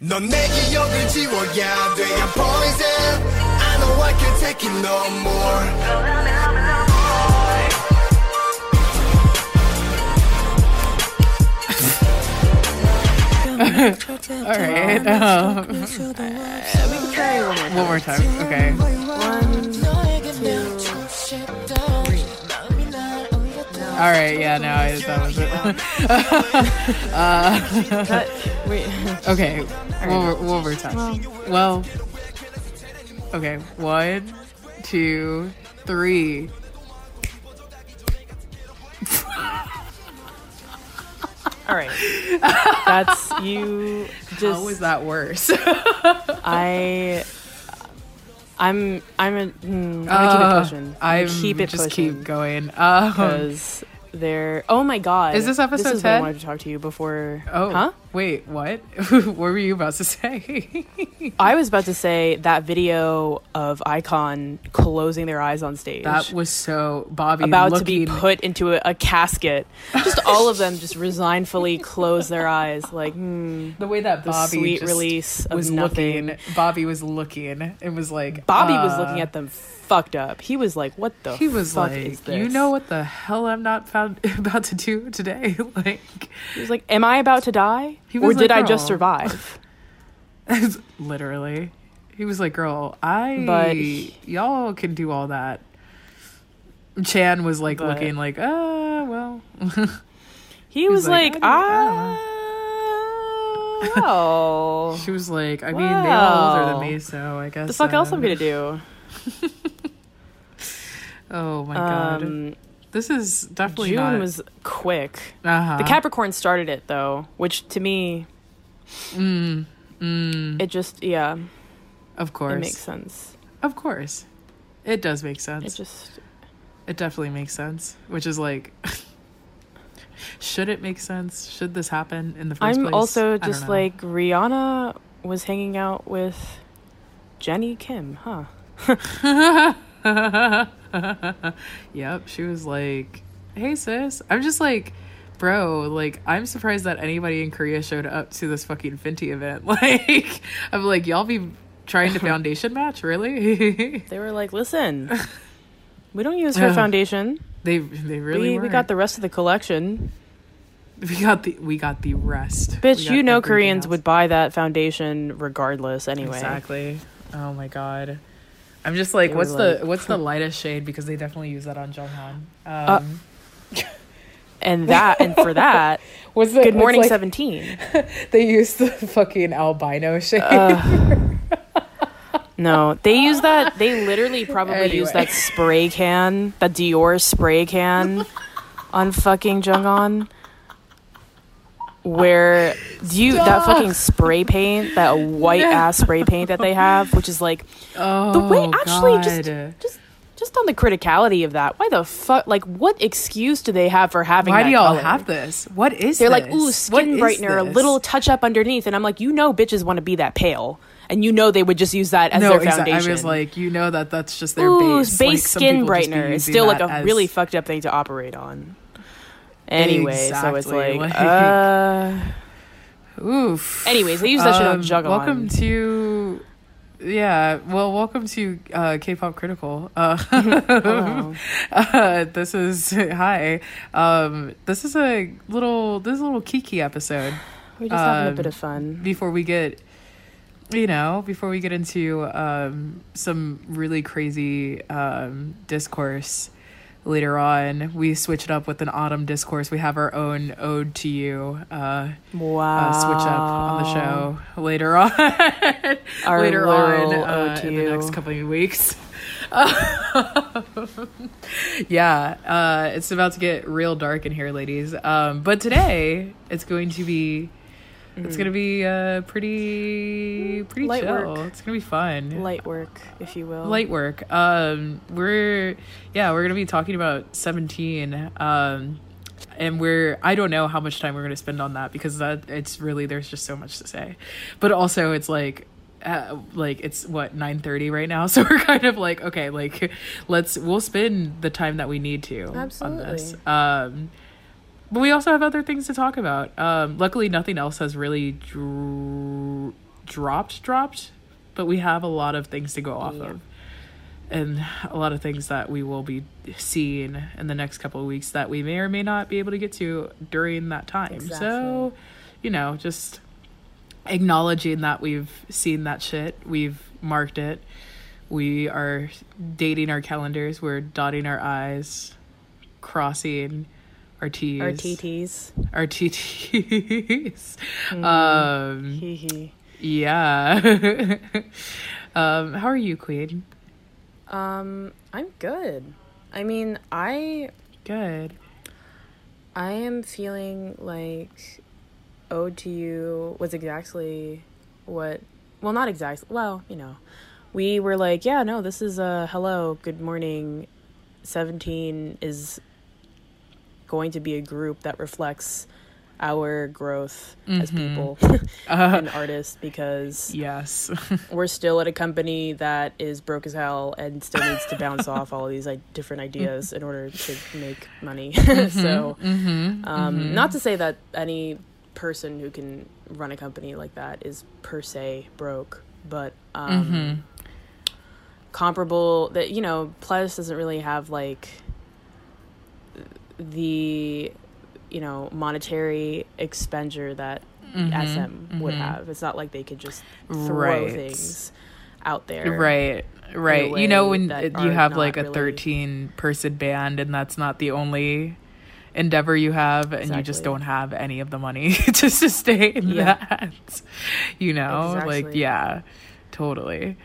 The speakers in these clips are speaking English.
넌 내 기억을 지워야 돼 I'm poison I know I can't take it no more All right. Um, we can try one more. one more time. Okay. One, All right. Yeah. No, I, that was it. cut. Wait. okay. One, more- one more time. Well. Okay. One, two, three. All right. That's you. Just How was that worse? I. I'm. I'm. A, mm, I'm gonna keep it pushing. I'm keep it just pushing keep going. Um, because they're. Oh my god! Is this episode This is what I wanted to talk to you before. oh, Huh? Wait, what? what were you about to say? I was about to say that video of iKON closing their eyes on stage. that was so Bobby about looking, to be put into a, a casket. Just all of them just resignfully close their eyes, like hmm, the way that Bobby sweet release of was nothing. looking. Bobby was looking and was like, Bobby was uh, looking at them fucked up. He was like, "What the He was like, is this?" "You know what the hell I'm not found about to do today?" like, He was like, "Am I about to die, He or was did like, I just survive?" literally, he was like, "Girl, I But y'all can do all that." Chan was like But- looking like, "Uh, well." He was like, like, "I "Ah, well, she was like, "I mean, they all older than me, so I guess." the fuck else uh, I'm gonna do?" Oh my god, Um, this is definitely June not. was quick. uh-huh. The Capricorn started it though, which to me, Mm, mm, it just yeah, of course, it makes sense. of course, it does make sense. It just It definitely makes sense. Which is like, should it make sense? Should this happen in the 1st place? I'm also just like Rihanna was hanging out with Jennie Kim, huh? yep. She was like, "Hey sis," I'm just like. Bro, like I'm surprised that anybody in Korea showed up to this fucking Fenty event. Like, I'm like, y'all be trying to foundation match, really? They were like, "Listen, we don't use her foundation. they they really we, we got the rest of the collection, we got the we got the rest. bitch. You know, Koreans else. would buy that foundation regardless, anyway. Exactly. Oh my god. I'm just like, what's were the what's the lightest shade because they definitely use that on Jeonghan. Uh, Um, And that, and for that, what's the Good Morning like, Seventeen. They use the fucking albino shade. No, they use that. They literally probably use that spray can, that Dior spray can, on fucking Jeonghan. Where do you that fucking spray paint, that white ass spray paint that they have, which is like oh, the way oh, actually just God. just just on the criticality of that. Why the fuck? Like, what excuse do they have for having? Why that do y'all color? have this? What is They're this? like, ooh, skin brightener, a little touch up underneath, and I'm like, you know, bitches want to be that pale, and you know they would just use that as no, their exactly. foundation. I was like, you know that that's just their Ooh, base. base Like, skin brightener is still like a really fucked up thing to operate on. Anyway, so it's like, like- uh, Oof. anyways, they use that shit on Um, Juggle. Welcome to, yeah. Well, welcome to uh, K-pop Critical. Uh, uh, this is hi. Um, this is a little this is a little Kiki episode. We're just having a um, bit of fun. Before we get, you know, before we get into um, some really crazy um, discourse later on, we switch it up with an autumn discourse. We have our own ode to you. Uh, Wow. uh, switch up on the show later on. Our later on uh, in the next couple of weeks. yeah, uh, it's about to get real dark in here, ladies. Um, but today it's going to be. It's gonna be uh, pretty pretty Mm-hmm. Light chill. work. It's gonna be fun. Light work, if you will. Light work. Um, we're yeah, we're gonna be talking about seventeen. Um, and we're I don't know how much time we're gonna spend on that because that it's really there's just so much to say, but also it's like. Uh, like it's what 9:30 right now so we're kind of like okay like let's we'll spend the time that we need to on this Absolutely. um but we also have other things to talk about um luckily nothing else has really dr- dropped dropped, but we have a lot of things to go off Yeah. of. And a lot of things that we will be seeing in the next couple of weeks that we may or may not be able to get to during that time. So, you know, just acknowledging that we've seen that shit, we've marked it, we are dating our calendars, we're dotting our I's, crossing our T's, Our TTs. our TTs. Um, yeah. um, how are you, Queen? Um, I'm good. I mean, I Good. I am feeling like Ode to You was exactly what well not exactly well, you know. We were like, yeah, no, this is a hello, good morning. 17 is going to be a group that reflects our growth as mm-hmm. people and uh-huh. artists because Yes. we're still at a company that is broke as hell and still needs to bounce off all of these like different mm-hmm. ideas in order to make money. Mm-hmm. so, um, not to say that any person who can run a company like that is per se broke, but um, comparable that you know, Pledis doesn't really have like the you know monetary expenditure that SM would have. It's not like they could just throw Mm-hmm. Right. things out there. Right. Right. You know when that it- are you have like a really- 13 person band and that's not the only endeavor you have and you just don't have any of the money to sustain Yeah. that. You know, like yeah. Totally.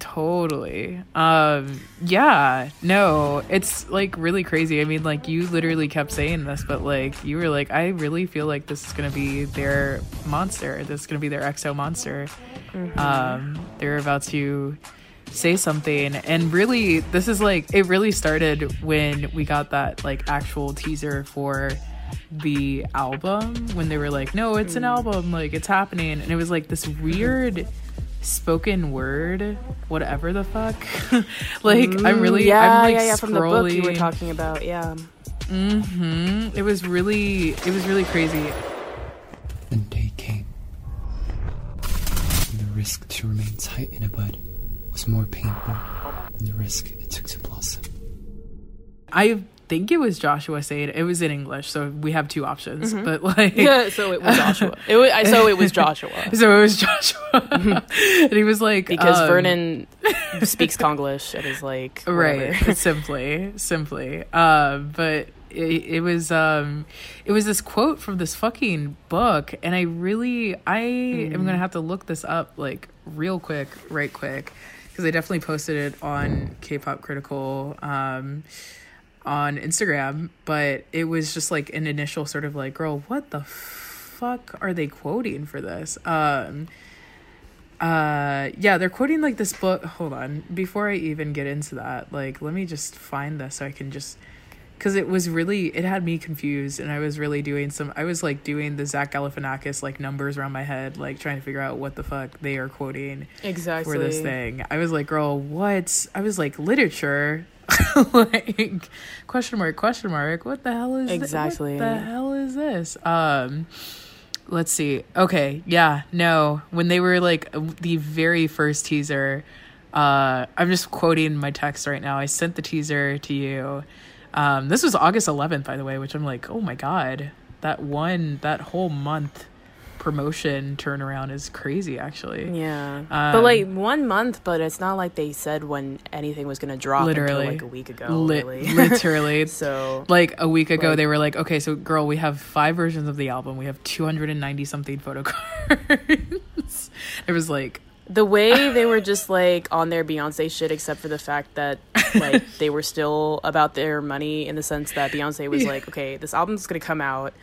Totally. Um yeah, no, it's like really crazy. I mean, like you literally kept saying this, but like you were like I really feel like this is going to be their monster. This is going to be their exo monster. Um they're about to say something and really this is like it really started when we got that like actual teaser for the album when they were like no it's an album like it's happening and it was like this weird spoken word whatever the fuck like i'm really Mm, yeah, i'm like yeah, yeah. From the book you were talking about, yeah. Mm-hmm. it was really it was really crazy The day came. And the risk to remain tight in a bud was more painful than the risk it took to blossom. i think it was joshua saying it was in english so we have two options Mm-hmm. but like Yeah, so it was Joshua. It was, I- so it was Joshua So it was Joshua, and he was like, because um, Vernon speaks Konglish and is like right? simply, simply. Um, but it, it was um, it was this quote from this fucking book, and I really, I am gonna have to look this up like real quick, right quick, because I definitely posted it on K-pop Critical. Um, on Instagram, but it was just like an initial sort of like, girl, what the fuck are they quoting for this? Um uh yeah, they're quoting like this book. Hold on. Before I even get into that, like let me just find this so I can just cuz it was really it had me confused and I was really doing some I was like doing the Zach Galifianakis like numbers around my head like trying to figure out what the fuck they are quoting exactly for this thing. I was like, girl, what? I was like, literature? like, question mark, question mark. What the hell is Exactly. what the hell is this? Um, let's see. Okay, yeah, no. When they were like the very first teaser, uh, I'm just quoting my text right now. I sent the teaser to you. Um, this was August 11th, by the way, which I'm like, oh my god, that one, that whole month promotion turnaround is crazy, actually. Yeah, Um, but like one month, but it's not like they said when anything was gonna drop Literally. until like a week ago. Lit- really. literally. so like a week ago Like- they were like okay so girl we have five versions of the album we have 290 something photo cards it was like the way they were just like on their Beyonce shit, except for the fact that like they were still about their money in the sense that Beyonce was like, okay, this album's gonna come out.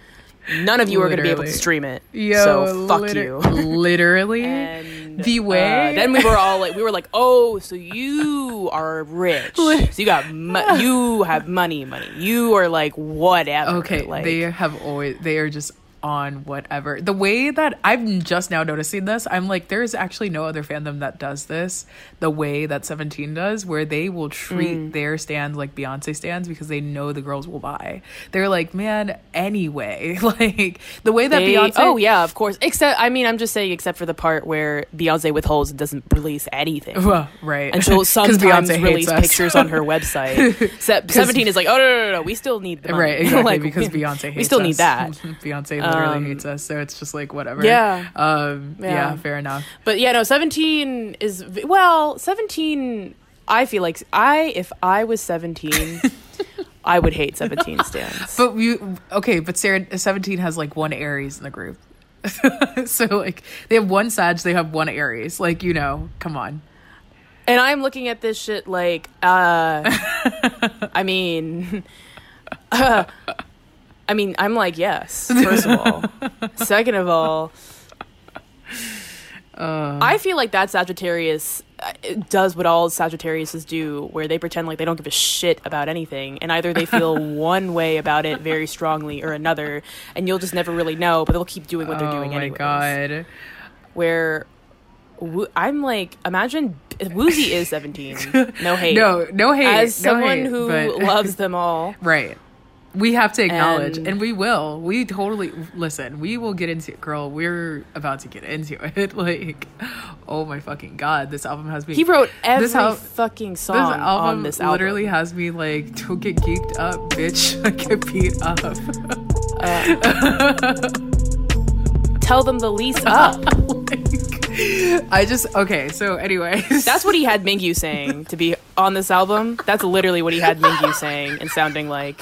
None of you are gonna be able to stream it. yo so fuck liter- you. literally And The uh, way- then we were all like, we were like, oh, so you are rich, so you got, mo- you have money, money. You are like whatever. okay like, they have always they are just on whatever. The way that I'm just now noticing this, I'm like, there's actually no other fandom that does this the way that 17 does, where they will treat Mm. their stands like Beyonce stands because they know the girls will buy. They're like, man, anyway, like the way that They- Beyonce. oh yeah, of course. Except, I mean, I'm just saying, except for the part where Beyonce withholds and doesn't release anything. Right. And she'll sometimes release pictures on her website. Se- 17 is like, oh, no, no, no, no, we still need the money. Right, exactly, Like, because Beyonce hates We still us. need that. Beyonce literally Um, hates us, so it's just like whatever. Yeah. Um yeah, Yeah. fair enough. But yeah, no, 17 is, well, 17, I feel like, I, if I was 17, I would hate 17 stands. But you okay, but Sarah seventeen has like one Aries in the group. so like they have one Sag, they have one Aries. Like, you know, come on. And I'm looking at this shit like, uh, I mean, uh, I mean, I'm like, yes, first of all. Second of all, Uh, I feel like that Sagittarius uh, does what all Sagittariuses do, where they pretend like they don't give a shit about anything, and either they feel one way about it very strongly or another, and you'll just never really know, but they'll keep doing what they're doing oh my anyways. god. Where Wo- I'm like, imagine Woozi is 17. No hate. No, no hate. As no someone hate, who but- loves them all. Right. We have to acknowledge, and, And- we will. We totally listen. We will get into it girl. We're about to get into it. Like, oh my fucking god, this album has me. He wrote every this al- fucking This song album, on this album. literally has me like, don't get geeked up, bitch. get beat up. Uh. Tell them the lease up. I just okay. So, anyways, That's what he had Mingyu saying to be on this album. That's literally what he had Mingyu saying and sounding like.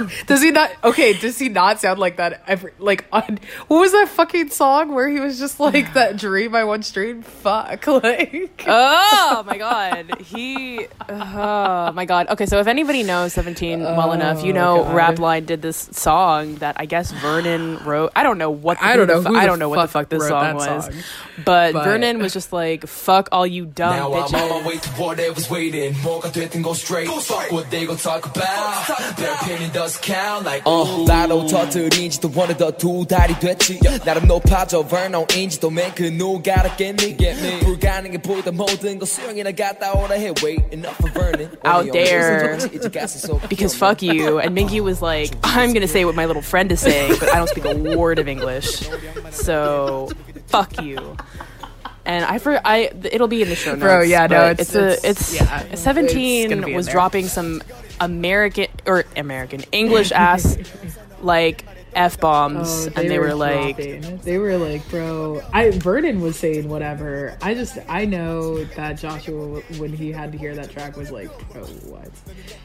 Does he not? Okay, does he not sound like that every like on what was that fucking song where he was just like that dream I once dreamed? Fuck, like Oh my god. He. Oh my god. Okay, so if anybody knows 17 well enough, you know Oh, God. Rapline did this song that I guess Vernon wrote. I don't know what. I don't the know fu- who I the don't know what the fuck fuck this wrote song that was. song. But, But- Vernon was just like, "Fuck all you dumb Now I'm bitches." on my way to what I was waiting. 뭐가 됐든 go straight. Fuck what they gon' talk about. Their opinion does count. Like 어, 나로 터뜨린지도 원해도 두 달이 됐지 나름 높아져 verno인지도 맨그 누가 알았겠니 불가능해 보이던 모든 거 수영이나 갔다 오라 해 Wait enough for Vernon Out 오늘 there. 영어에서 이제 가슴 속 because fuck you. And Minky was like, I'm gonna say what my little friend is saying, but I don't speak a word of English, so fuck you. And I for I it'll be in the show notes. Bro, yeah, no, it's- a it's- it's yeah, it's gonna seventeen in was dropping some American or American English ass like f bombs, oh, and they, were, like. they were like, bro. I Vernon was saying whatever. I just I know that Joshua when he had to hear that track was like, bro, what?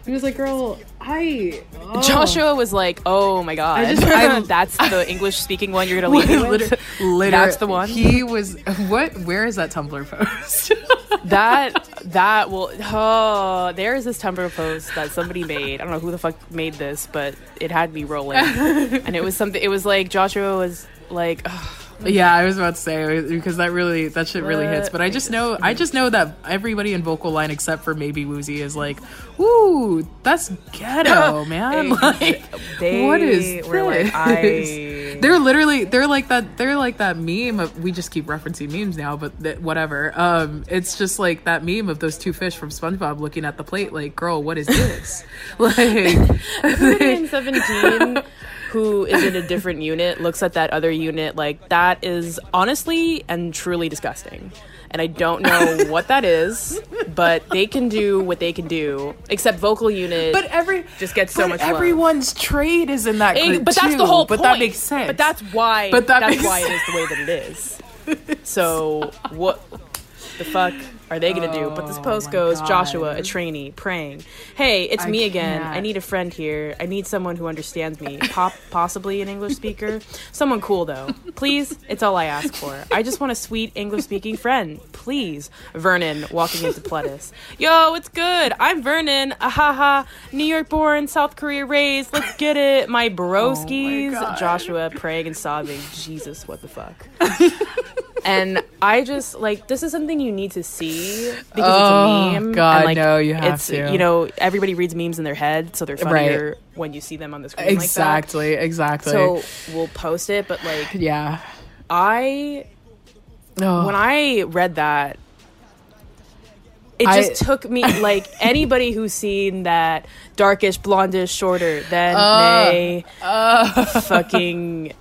He was like, girl, I oh. Joshua was like, "Oh my god, I just- I- that's the English speaking one you're gonna leave me with." Liter- liter- That's the one? He was what? Where is that Tumblr post? that that will oh there is this tumblr post that somebody made i don't know who the fuck made this but it had me rolling and it was something it was like joshua was like ugh, Yeah, I was about to say because that really that shit really hits. But I just know I just know that everybody in vocal line except for maybe Woozi is like, "Ooh, that's ghetto, man!" Like, they what is were like this? i They're literally they're like that they're like that meme of we just keep referencing memes now, but that, whatever. Um, it's just like that meme of those two fish from SpongeBob looking at the plate like, "Girl, what is this?" like, in 17 who is in a different unit looks at that other unit like that is honestly and truly disgusting and i don't know what that is but they can do what they can do except vocal unit but every just gets so much love. everyone's trade is in that group but that's too, the whole point. but point. that makes sense. But that's why. But that that's why it is the way that it is. So what the fuck are they gonna do? But this Oh post goes: God. Joshua, a trainee, praying. Hey, it's I me again. I need a friend here. I need someone who understands me. Pop, possibly an English speaker. Someone cool though. Please, it's all I ask for. I just want a sweet English speaking friend. Please, Vernon, walking into Pledis. Yo, it's good. I'm Vernon. Ahaha. New York born, South Korea raised. Let's get it. My oh broskies. God. Joshua praying and sobbing. Jesus, what the fuck? and I just like this is something you need to see because Oh, it's a meme. God, and, like, no, you have it's, to. You know, everybody reads memes in their head, so they're Right. funnier when you see them on the screen. exactly, Like exactly. So we'll post it, but like yeah. I Oh, when I read that, it I- just took me like anybody who's seen that darkish, blondish, shorter than Uh, May, fucking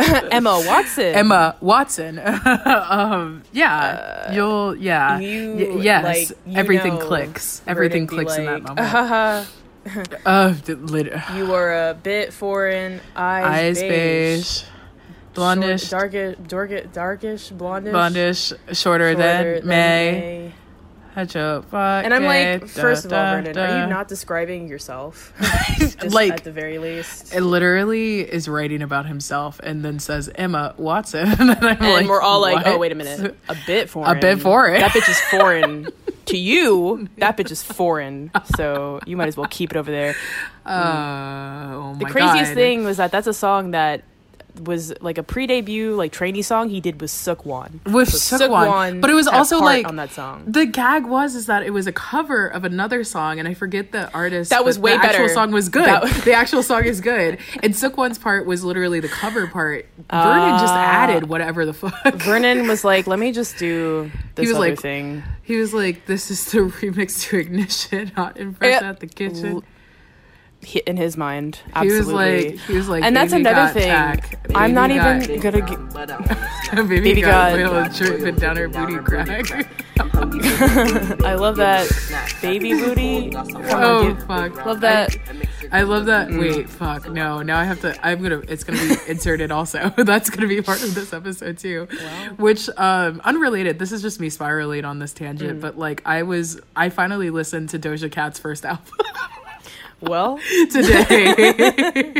Emma Watson. Emma Watson. um, yeah, you'll yeah. Uh, you, Y- yes, like, everything clicks. Everything clicks in that moment. "Haha, Uh, lit- you are a bit foreign, eyes, eyes beige, beige, blondish, short, darkish, darkish, darkish, blondish, blondish, shorter, shorter than May. Had your And I'm like, first of all, Brendan, are you not describing yourself? Like- at the very least. It literally is writing about himself and then says Emma Watson, and, I'm and like, we're all like, oh, wait a minute. A bit foreign. A bit foreign. That bitch is foreign. to you, that bitch is foreign. So you might as well keep it over there. Uh, oh The craziest God. thing was that that's a song that was like a pre-debut, like trainee song he did with Seungkwan. with So Seungkwan, but it was also like on that song. The gag was is that it was a cover of another song, and I forget the artist. That was way the actual song was good. The actual song is good, and Seungkwan's part was literally the cover part. Vernon just Ah. added whatever the fuck. Vernon was like, "Let me just do this was other like, thing." He was like, "This is the remix to Ignition, hot in Eh, out the kitchen." He- In his mind, He was absolutely. like, he was like, and that's another thing. tack. I'm not Baby even gonna. G- baby, Baby got, got- oil dripping down her booty crack. I love that baby booty. Come oh give- fuck! love that. I love that. Mm. Wait, fuck. No, now I have to. I'm gonna. It's gonna be inserted also. That's gonna be part of this episode too. Which, um, unrelated. This is just me spiraling on this tangent. Mm. But like, I was. I finally listened to Doja Cat's first album Well, today,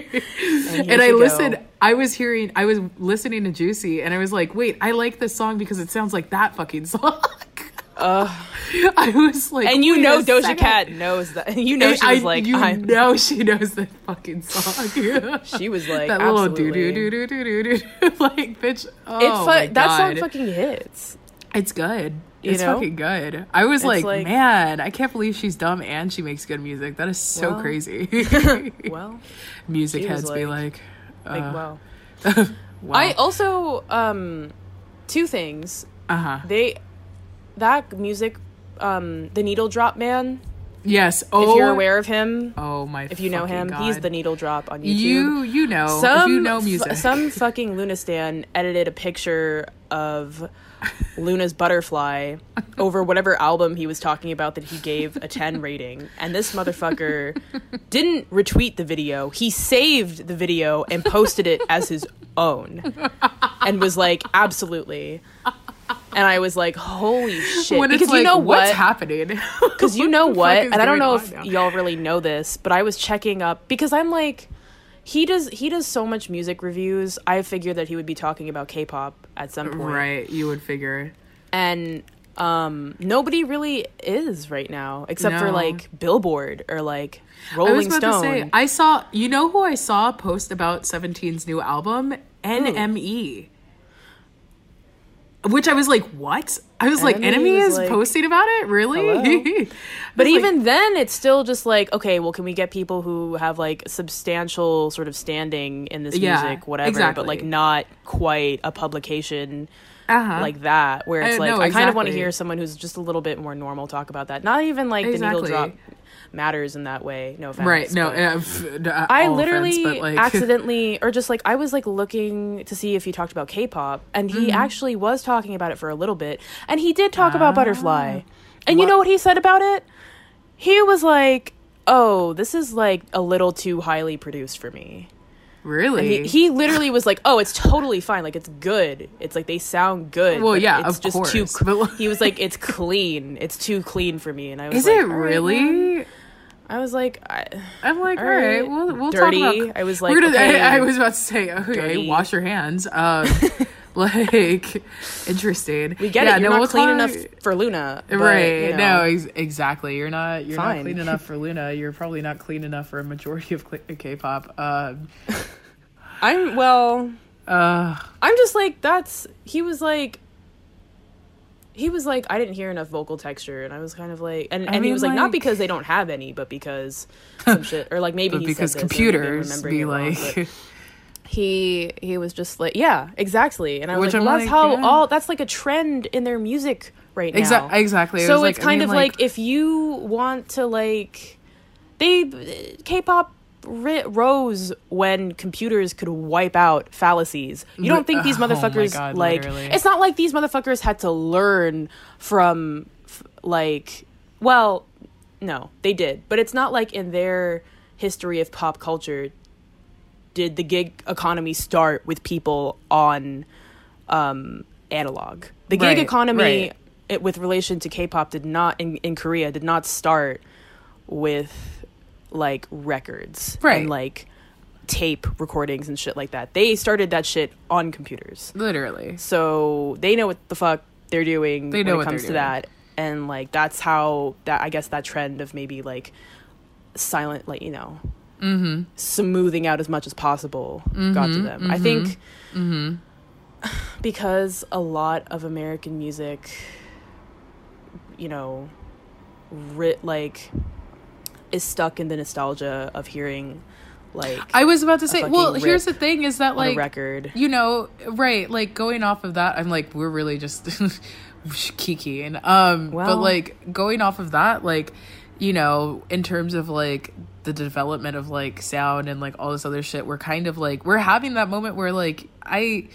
and, and I listened. I was hearing. I was listening to Juicy, and I was like, wait, I like this song because it sounds like that fucking song. I was like, And you know Doja second. Cat knows that. You know she I, like, you I'm, know, she knows that fucking song. she was like, that little do do do do do do do like bitch. Oh It's fu- that song fucking hits. It's good. You it's know? fucking good. I was like, like- man, I can't believe she's dumb and she makes good music. That is so Well, crazy. Well, music heads be like, like uh, wow. wow. I also um, two things. uh huh. They that music, um, the Needle Drop Man. Yes. Oh, If you're oh. aware of him, Oh my. if you know him, God. he's the Needle Drop on YouTube. You you know some if you know f- music. some fucking Lunistan edited a picture of LOONA's butterfly over whatever album he was talking about that he gave a 10 rating and this motherfucker didn't retweet the video he saved the video and posted it as his own and was like absolutely and I was like holy shit when because like, you know what's happening? because you know what and i don't know if now? y'all really know this but i was checking up because i'm like he does he does so much music reviews i figured that he would be talking about k-pop at some point right, you would figure. and um nobody really is right now except for like billboard or like I was rolling about stone to say, I saw. You know who I saw post about 17's new album? NME. Which I was like, what? I was like, Enemy is like, posting about it? Really? but I even like, then it's still just like okay well can we get people who have like substantial sort of standing in this Yeah, music whatever exactly. but like not quite a publication uh-huh. like that where it's Uh, like no, I kind of want to hear someone who's just a little bit more normal talk about that. Not even like the needle drop matters in that way. No offense. right. No, uh, I literally offense, but like, accidentally or just like I was like looking to see if he talked about K-pop and he Mm-hmm. actually was talking about it for a little bit and he did talk about Ah. Butterfly. And you know what he said about it? He was like, "Oh, this is like a little too highly produced for me." really? He, he literally was like, "Oh, it's totally fine. Like it's good. It's like they sound good. Well, yeah, it's of just course, too." like- he was like, "It's clean. It's too clean for me." And I was like, is like, it really? man." I was like, I, I'm like, All all right, right. we'll we'll Dirty. talk about. I was like, gonna, okay. I, I was about to say, okay, Dirty. wash your hands. Um, like, interesting. we get Yeah, it. You're no, not we'll clean talk- enough for LOONA, but, right? you know. No, ex- exactly. You're not. You're Fine. not clean enough for LOONA. You're probably not clean enough for a majority of K-pop. Um, I'm well. uh, I'm just like that's. He was like, he was like, I didn't hear enough vocal texture, and I was kind of like, and, I and he was like, not because they don't have any, but because some shit, or like maybe he because said this, and I've been computers be it wrong, like he he was just like, yeah, exactly, and I was Which like, I'm well, that's like, how yeah. all that's like a trend in their music right now. Exa- exactly. It So was it's like- I kind mean, of like- like if you want to like they K-pop rose when computers could wipe out fallacies. You don't think these Oh motherfuckers God, like literally. it's not like these motherfuckers had to learn from f- like well no, they did. But it's not like in their history of pop culture did the gig economy start with people on um analog. The gig Right, economy right. it, with relation to K-pop did not in, in Korea did not start with like records Right. and like tape recordings and shit like that. They started that shit on computers. literally. So they know what the fuck they're doing They know when what it comes to doing. that. And like that's how that I guess that trend of maybe like silent like, you know, Mm-hmm. smoothing out as much as possible got to them. I think Mm-hmm. because a lot of American music, you know, writ like is stuck in the nostalgia of hearing like I was about to say. Well, here's the thing: is that like record. you know, right? Like going off of that, I'm like, we're really just kiki and Um, but like going off of that, like you know, in terms of like the development of like sound and like all this other shit, we're kind of like we're having that moment where like I.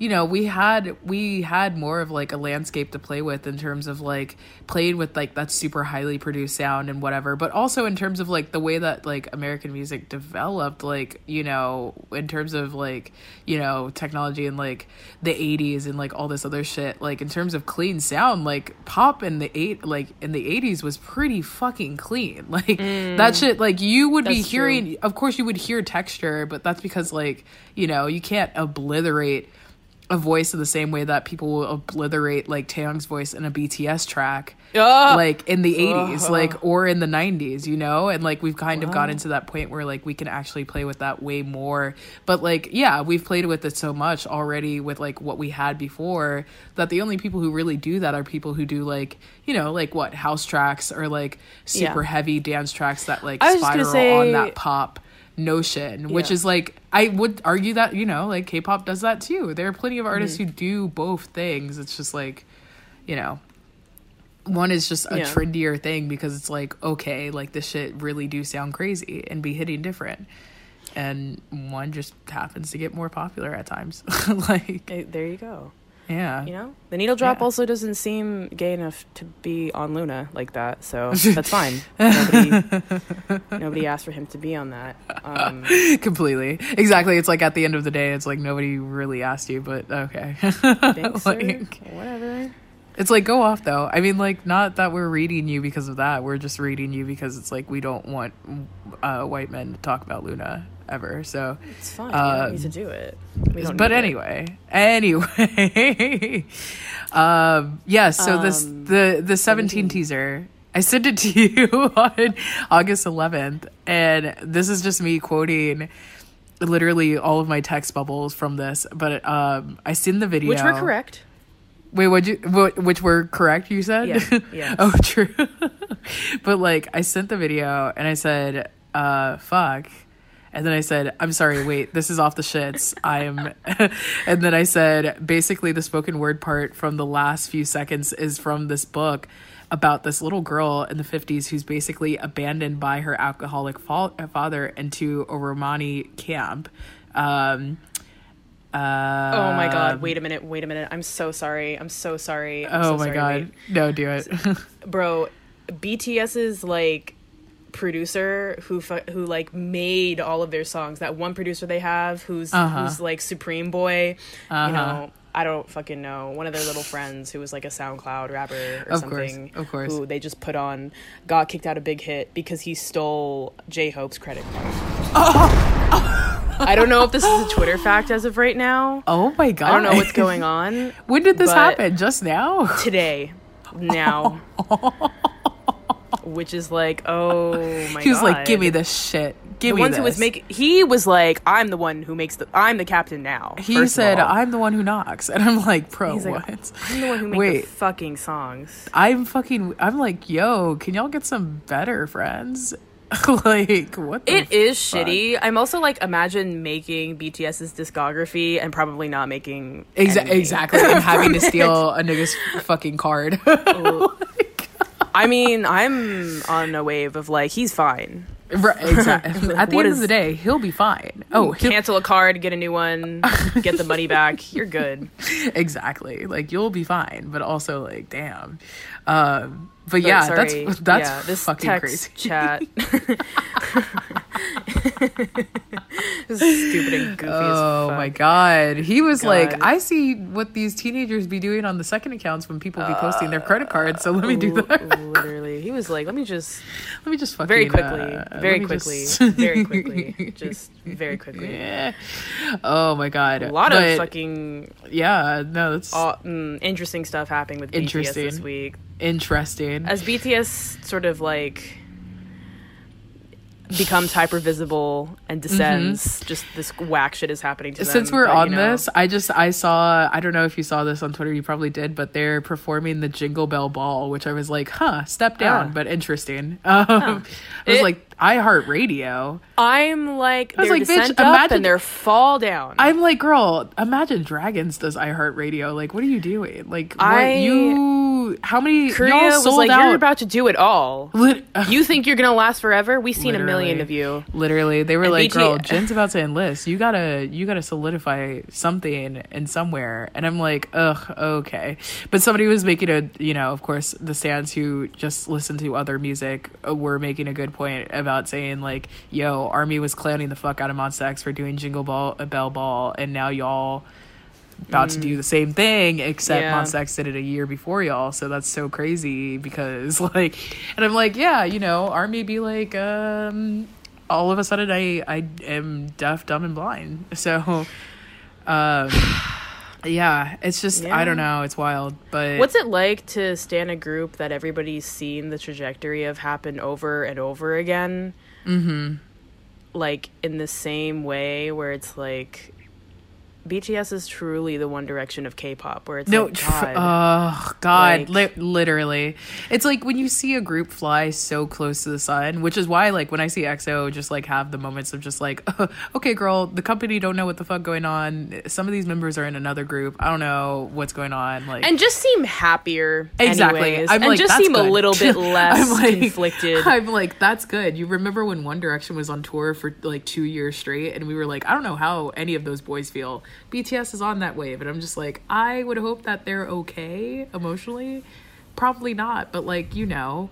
You know, we had we had more of like a landscape to play with in terms of like playing with like that super highly produced sound and whatever, but also in terms of like the way that like American music developed, like you know, in terms of like you know technology and like the 80s and like all this other shit like in terms of clean sound like pop in the eight like in the 80s was pretty fucking clean like that shit like you would be Mm. That's true. hearing of course you would hear texture but that's because like you know you can't obliterate a voice in the same way that people will obliterate like Taehyung's voice in a BTS track Ugh. like in the 80s ah. like or in the 90s you know? And like we've kind of gotten to that point where like we can actually play with that way more. But like yeah we've played with it so much already with like what we had before that the only people who really do that are people who do like you know like what house tracks or like super Yeah. heavy dance tracks that like I was just gonna spiral on that pop notion which is like i would argue that you know like k-pop does that too there are plenty of artists Mm-hmm. who do both things it's just like you know one is just a Yeah. trendier thing because it's like okay like this shit really do sound crazy and be hitting different and one just happens to get more popular at times like there you go. Yeah. You know, the needle drop Yeah. also doesn't seem gay enough to be on LOONA like that, so that's fine. Nobody, nobody asked for him to be on that. Um, completely. Exactly. It's like at the end of the day it's like nobody really asked you but okay. Thanks, like Whatever. it's like go off though. I mean like not that we're reading you because of that. We're just reading you because it's like we don't want uh, white men to talk about LOONA ever so It's fine. we Um, need to do it. We but need it. anyway anyway um yeah so this Um, the the 17 teaser i sent it to you on august 11th and this is just me quoting literally all of my text bubbles from this but um i seen the video which were correct. wait what you what, which were correct you said Yeah, yes. oh true but like i sent the video and i said uh fuck and then I said, I'm sorry, wait, this is off the shits. I'm, and then I said, basically, the spoken word part from the last few seconds is from this book about this little girl in the 50s who's basically abandoned by her alcoholic fa- father into a Romani camp. Um, uh, Oh my god! Wait a minute! Wait a minute! I'm so sorry. I'm so sorry. I'm Oh so my sorry. god. Wait. No, do it. bro bts's like producer who who like made all of their songs that one producer they have who's Uh-huh. who's like Supreme Boi Uh-huh. you know i don't fucking know one of their little friends who was like a soundcloud rapper or Of course, something of course. who they just put on got kicked out of big hit because he stole j-hope's credit card i don't know if this is a twitter fact as of right now oh my god. i don't know what's going on When did this happen? Just now? today now which is like oh my god. He was God. like, "Give me this shit. give the me ones who was this. making. He was like, "I'm the one who makes the. I'm the captain now." He said, "I'm the one who knocks," and I'm like, "Bro, He's like, what?" I'm the one who makes Wait. the fucking songs. I'm fucking. I'm like, yo, can y'all get some better friends? like, what? The It is fuck? shitty. I'm also like, imagine making BTS's discography and probably not making Exa- exactly, and having to steal a nigga's fucking card. I mean, I'm on a wave of like, he's fine. right, exactly. At the What end is- of the day, he'll be fine. Oh, Cancel a card, get a new one, get the money back. You're good. exactly. Like you'll be fine, but also like, damn. Um, but yeah, that's that's yeah, this fucking text crazy. chat. This is stupid and goofy as Oh my god. He was God. like, I see what these teenagers be doing on the second accounts when people be posting their credit cards, so let me do that. Literally, he was like, "Let me just let me just fucking very quickly, uh, very quickly, just- very quickly, just very quickly." Yeah. Oh my god. A lot But, of fucking Yeah, no, that's uh, mm, interesting stuff happening with BTS this week. Interesting. As BTS sort of like becomes hyper visible and descends, just this whack shit is happening to them. Mm-hmm. Since we're but, you on know, this, I just I saw I don't know if you saw this on Twitter, you probably did, but they're performing the Jingle Bell Ball, which I was like, huh, step down, Ah. but interesting. Um, I was It- like, iHeartRadio. I'm like, I was they're like, bitch, imagine- and they're fall down. I'm like, girl, imagine Dragons does iHeartRadio. Like, what are you doing? Like, what, I- you, how many, Korea y'all was sold like, out. "You're about to do it all. Lit- You think you're gonna last forever? We've seen a million of you." Literally, they were And like, BT "Girl, Jin's about to enlist. You gotta, you gotta solidify something and somewhere." And I'm like, "Ugh, okay." But somebody was making a, you know, of course, the stands who just listen to other music uh, were making a good point about saying like, "Yo, Army was clowning the fuck out of Monsta X for doing Jingle Ball, uh, Bell Ball, and now y'all." About to do the same thing, except Mm. Yeah. Did it a year before y'all, so that's so crazy because like, and I'm like, yeah, you know, Army be like, um, all of a sudden I I am deaf, dumb, and blind. So, um, yeah, it's just I don't know, it's wild. But What's it like to stand a group that everybody's seen the trajectory of happen over and over again? Mm-hmm. Like in the same way, where it's like BTS is truly the One Direction of K-pop, where it's no, like, tr- God, oh God, Like- li- literally, it's like when you see a group fly so close to the sun, which is why, like, when I see EXO, just like have the moments of just like, okay, girl, the company don't know what the fuck going on. Some of these members are in another group. I don't know what's going on. Like, and just seem happier. Exactly. anyways, I'm and like, just seem a little bit less I'm like, conflicted. I'm like, that's good. You remember when One Direction was on tour for like two years straight, and we were like, I don't know how any of those boys feel. BTS is on that wave, and I'm just like, I would hope that they're okay emotionally. Probably not, but like, you know,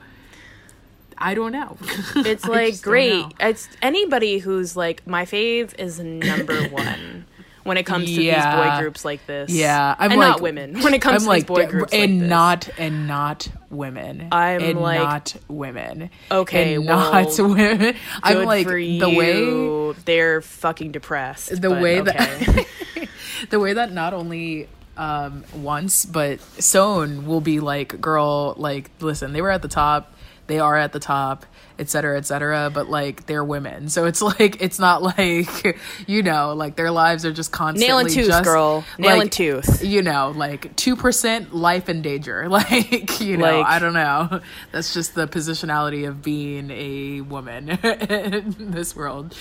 I don't know. It's like great. It's anybody who's like my fave is number one when it comes to these boy groups like this. Yeah, I'm and like not women. When it comes I'm to like, these boy d- groups, and like this. not and not women. I'm and like, not women. okay, and well, not women. I'm Good like for the way they're fucking depressed. the but way okay. that the way that not only um once but Sown will be like girl like listen they were at the top. They are at the top et cetera et cetera but like they're women so it's like it's not like you know like their lives are just constantly nail and tooth, just, girl. Nail like, and tooth. you know like 2% life in danger like you know Like- i don't know that's just the positionality of being a woman in this world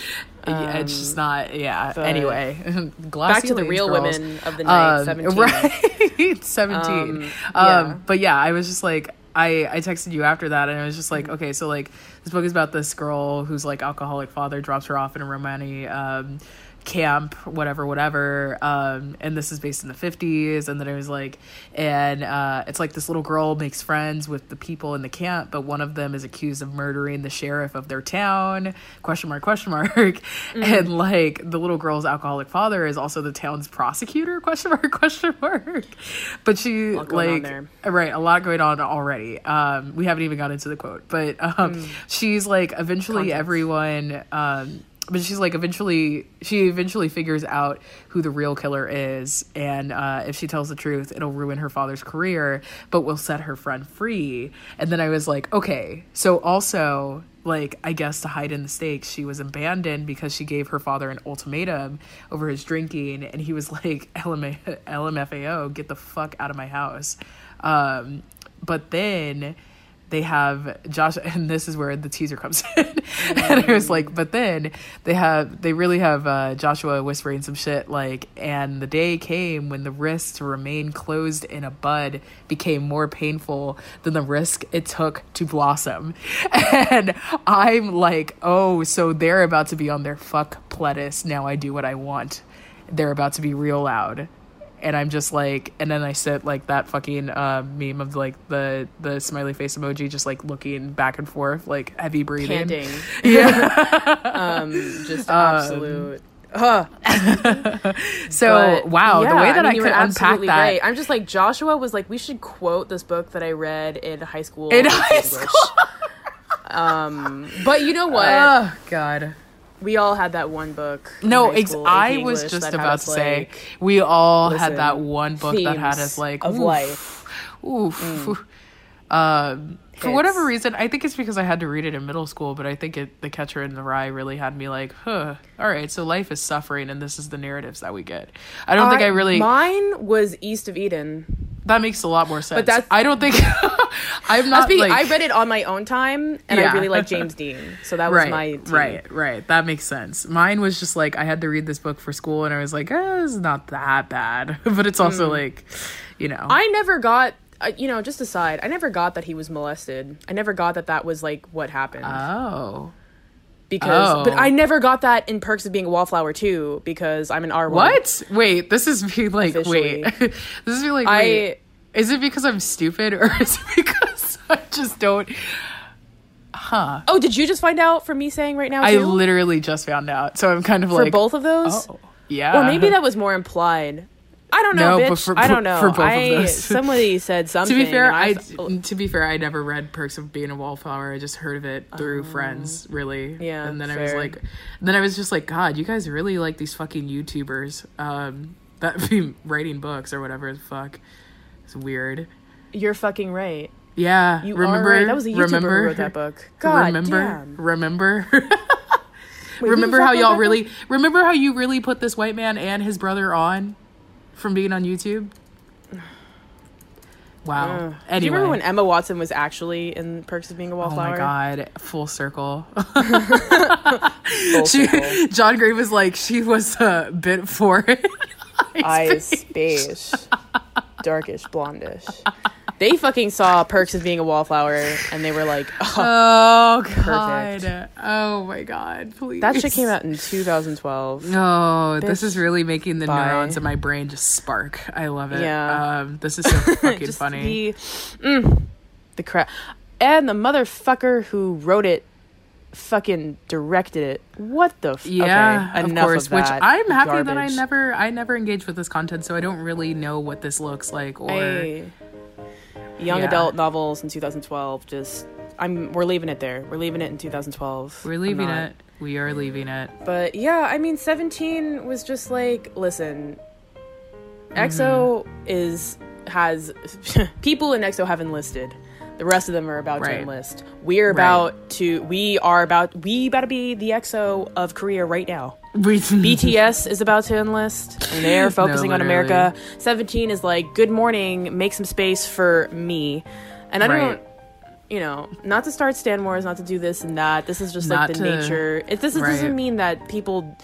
Yeah, it's just not yeah Um, anyway Back to the real girls. women of the night. Um, Seventeen. right 17 Um, um, yeah. but yeah i was just like I, I texted you after that and I was just Mm-hmm. like, okay, so like this book is about this girl whose like alcoholic father drops her off in a Romani um, camp, whatever, whatever. Um, and this is based in the 50s. And then it was like, and uh, it's like this little girl makes friends with the people in the camp, but one of them is accused of murdering the sheriff of their town. Question mark, question mark. Mm-hmm. And like the little girl's alcoholic father is also the town's prosecutor. Question mark, question mark. But she lot going on like right a lot going on already um we haven't even got into the quote but um Mm. she's like eventually everyone um but she's like eventually she eventually figures out who the real killer is and uh if she tells the truth it'll ruin her father's career but will set her friend free and then i was like okay so also like I guess to hide in the stakes, she was abandoned because she gave her father an ultimatum over his drinking, and he was like, LMA, "LMFAO, get the fuck out of my house." Um, but then they have Josh, and this is where the teaser comes in. and it was like, but then they have, they really have uh, Joshua whispering some shit like, and the day came when the risk to remain closed in a bud became more painful than the risk it took to blossom. And I'm like, oh, so they're about to be on their fuck pledis. Now I do what I want. They're about to be real loud and I'm just like, and then I sit like that fucking uh, meme of like the the smiley face emoji, just like looking back and forth, like heavy breathing. Panting. Yeah. Um, just absolute. Huh. So But, wow, the way that mean, I, could unpack that. right. I'm just like Joshua was like, we should quote this book that I read in high school. In high English. school. Um, but you know what? Oh God. We all had that one book. No, ex- school, I was English, just about to say we all listen, had that one book that had us like of oof, life. Oof. Um, for whatever reason, I think it's because I had to read it in middle school, but I think it, The Catcher in the Rye really had me like, huh, all right, so life is suffering and this is the narratives that we get. I don't think I really, Mine was East of Eden. That makes a lot more sense. But that's- I don't think, I'm not speak, like, I read it on my own time, and Yeah. I really like James Dean, so that was right, my tea. right, right. That makes sense. Mine was just like, I had to read this book for school and I was like, eh, it's not that bad, but it's also like, you know, Mm. I never got, uh, you know, just aside, I never got that he was molested. I never got that that was like what happened oh. Because, but oh. I never got that in Perks of Being a Wallflower too because I'm an R word. What? Wait, this is me like Officially. wait. this is me like I- wait. Is it because I'm stupid or is it because I just don't Huh. Oh, did you just find out from me saying right now? I literally just found out. So I'm kind of for like both of those, Oh, yeah. or maybe that was more implied. I don't know, No, bitch. but for- I don't know. for both of I, those. somebody said something. to be fair, I f- to be fair, I never read Perks of Being a Wallflower. I just heard of it through friends, really. Yeah, and then I was fair. like, then I was just like, God, you guys really like these fucking YouTubers um, that be writing books or whatever the fuck. It's weird. you're fucking right. Yeah, You remember? are right. That was a YouTuber remember, who wrote that book. God remember? damn. Remember? Wait, remember how y'all really? Remember how you really put this white man and his brother on from being on YouTube? Wow. Ugh. anyway, Do you remember when Emma Watson was actually in Perks of Being a oh Wallflower? Oh Wallflower? my god, full circle. Full she, circle. John Gray was like, she was a bit for it. Eyes beige, darkish, blondish. They fucking saw Perks of Being a Wallflower, and they were like, oh, Oh god. Perfect. Oh my god, please. that shit came out in 2012. No, this is really making the Bye. neurons in my brain just spark. I love it. Yeah. Um, this is so fucking funny. The, mm, the crap. And the motherfucker who wrote it fucking directed it. What the f- Yeah, okay, of course. of which I'm happy that I never, I never engaged with this content, so I don't really know what this looks like. Or I- young Yeah. adult novels in 2012 just I'm we're leaving it there. We're leaving it in 2012. we're leaving it. We are leaving it. But yeah, I mean 17 was just like listen. Mm-hmm. EXO is has people in EXO have enlisted. The rest of them are about to Right. enlist. We're about to we are about we about to be the EXO of Korea right now. BTS is about to enlist and they're focusing on. America. 17 is like, good morning, make some space for me. And I Right. don't, you know, not to start Stan Wars, not to do this and that. This is just Not like the to- nature. It, this right. doesn't mean that people,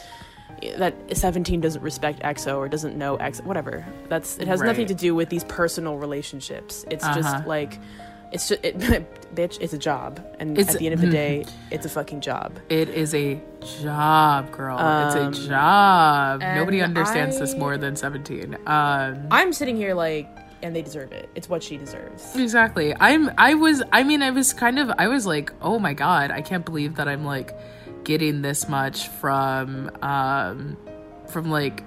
that 17 doesn't respect EXO or doesn't know EXO, whatever. That's, it has nothing to do with these personal relationships. It's Uh-huh. just like, it's just, it, bitch, it's a job. And It's- at the end of the day, it's a fucking job. It is a job, girl. Um, it's a job. Nobody and understands this more than 17. Um, I'm sitting here like, and they deserve it. It's what she deserves. exactly. I'm, I was, I mean, I was kind of, I was like, oh my God, I can't believe that I'm like getting this much from, um, from like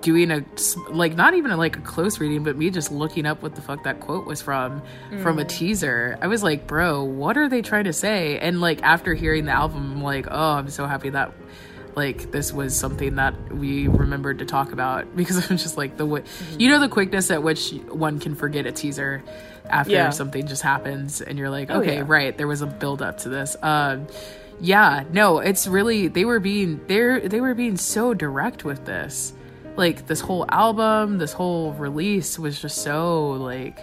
doing a like not even like a close reading but me just looking up what the fuck that quote was from from a Mm. teaser i was like bro what are they trying to say and like after hearing the album i'm like oh i'm so happy that like this was something that we remembered to talk about because it was just like the way you know the quickness at which one can forget a teaser after Yeah. something just happens and you're like Oh, okay yeah. right there was a build up to this um yeah no it's really they were being they're they were being so direct with this like this whole album this whole release was just so like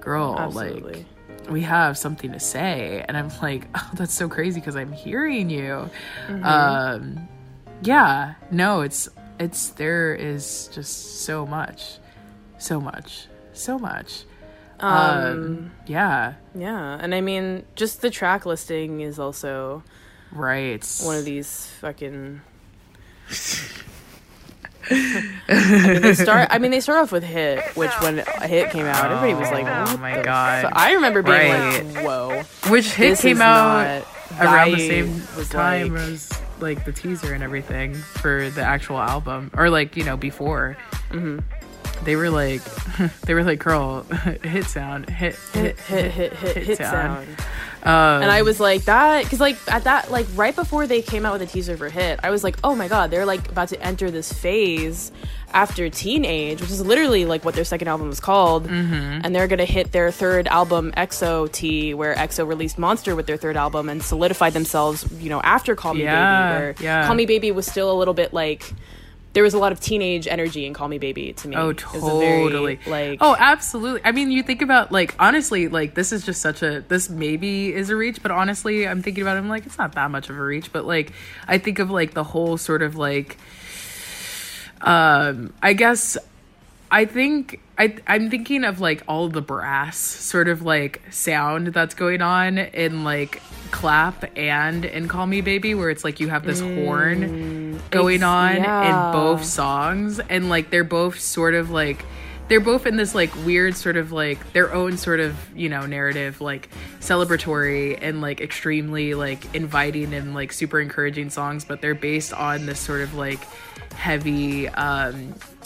girl Absolutely. like we have something to say and i'm like oh that's so crazy because i'm hearing you Mm-hmm. um yeah no it's it's there is just so much so much so much um, yeah Yeah, and I mean, just the track listing is also right one of these fucking. I mean, they start. I mean, they start off with "Hit," which when a hit came out, everybody was like, Oh my God. fu-" I remember being Right. like, "Whoa!" which hit came out around the same was time like- as like the teaser and everything for the actual album or like you know before Mm-hmm. They were like they were like girl hit sound hit hit, hit, hit, hit, hit, sound. sound. um, And I was like that because like at that like right before they came out with a teaser for Hit, I was like, oh my god, they're like about to enter this phase after Teenage, which is literally like what their second album was called, Mm-hmm. and they're gonna hit their third album EXO T, where EXO released Monster with their third album and solidified themselves, you know, after Call Me Yeah, Baby, where yeah. Call Me Baby was still a little bit like. There was a lot of teenage energy in Call Me Baby to me. Oh, It was a very, totally. like, oh, absolutely. I mean, you think about like honestly, like this is just such a this maybe is a reach, but honestly, I'm thinking about it. I'm like, it's not that much of a reach, but like I think of like the whole sort of like, um, I guess I think I I'm thinking of like all the brass sort of like sound that's going on in like clap and in call me baby where it's like you have this horn going on yeah. in both songs and like they're both sort of like they're both in this like weird sort of like their own sort of you know narrative like celebratory and like extremely like inviting and like super encouraging songs but they're based on this sort of like heavy um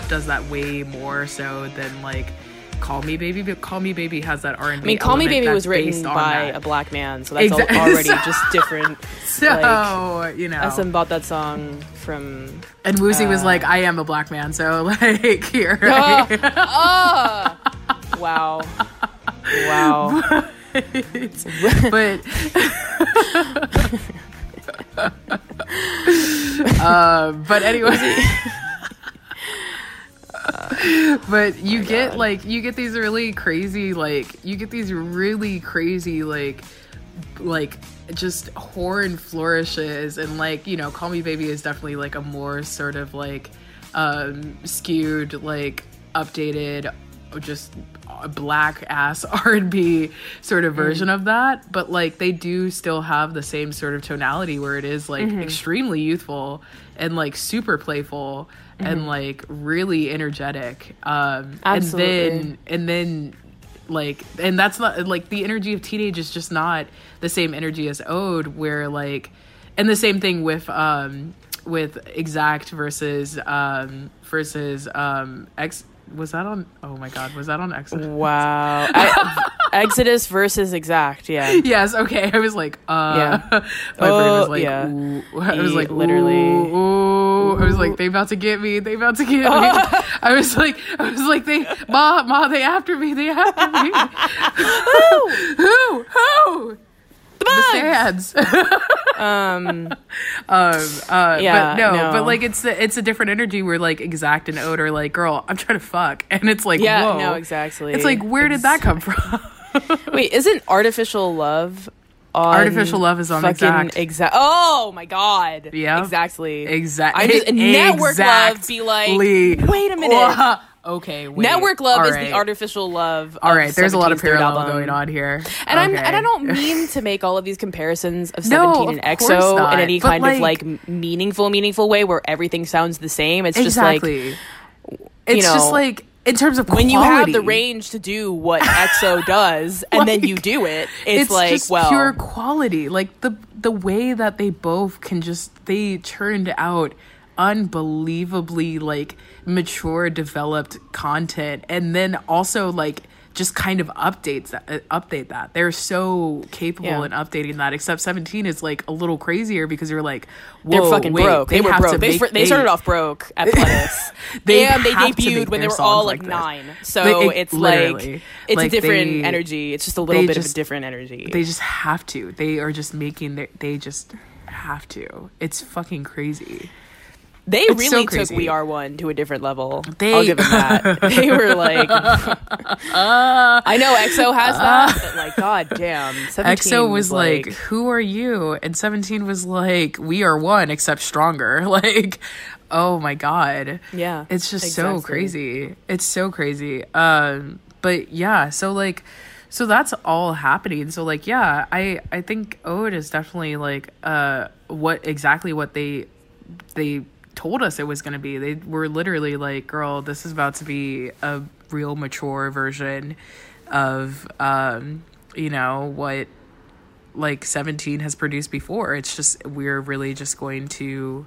clap does that way more so than like call me baby but call me baby has that r&b I mean, Call Me Baby was written by that. a black man, so that's al- Exact- already just different. so like, you know That's bought that song from. and Woozi uh, was like i am a black man so like here right? Ah! Wow. Wow. but uh, but anyway but you get like you get these really crazy like you get these really crazy like like just horn flourishes. And like you know call me baby is definitely like a more sort of like um skewed like updated just black ass r&b sort of version of that. But like they do still have the same sort of tonality where it is like extremely youthful and like super playful and like really energetic um Absolutely. and then and then like and that's not like the energy of teenage is just not the same energy as ode where like and the same thing with um with exact versus um versus um x was that on oh my god was that on Exodus? Wow. I, Exodus versus Exact. Yeah. Yes, okay. I was like, uh Yeah. my brain was Oh, like, yeah. ooh. I was like, literally- ooh, ooh. I was like, they about to get me. They about to get me. I was like, I was like, they, ma, ma, they after me. They after me. who, who, who? The stands. Um. um, uh, Yeah, but no, no. but like it's the, it's a different energy where like exact and Ode are like, girl, I'm trying to fuck, and it's like, Yeah. whoa, No. Exactly. It's like, where did that come from? Wait, isn't artificial love? Artificial Love is on fucking Exact. exact. Oh my god. Yep. Exactly. Exactly. I just network love be like. Wait a minute. okay. Wait. Network love All is right. the artificial love. All of. There's a lot of parallel going on here. And I'm and I don't mean to make all of these comparisons of No, 17 and EXO not, in any but, kind of like- like meaningful, meaningful way where everything sounds the same. It's just like exactly. it's know, just like in terms of when you have the range to do what EXO does and then you do it, it's, like just well, pure quality. Like the the way that they both can just they churned out unbelievably like mature, developed content, and then also like just kind of updates that uh, update that they're so capable Yeah. in updating that except 17 is like a little crazier because you're like they're fucking wait, broke. They, were have broke. to They, fir- they started off broke at. They and they debuted when they were all like, like nine. So They- it's literally. like it's Like, a different they- energy. It's just a little they bit of a different energy. they just have to they are just making their they just have to it's fucking crazy They It's really so took. We Are One to a different level. They- I'll give them that. they were like, I know EXO has that, but like, god damn, EXO was like, "Who are you?" and 17 was like, "We are one, except stronger." Like, oh my god, Yeah, it's just so crazy. It's so crazy. Um, but yeah, so like, so that's all happening. So like, yeah, I I think Ode is definitely like uh what exactly what they they told us it was going to be. They were literally like, "Girl, this is about to be a real mature version of um, you know, what like 17 has produced before. It's just we're really just going to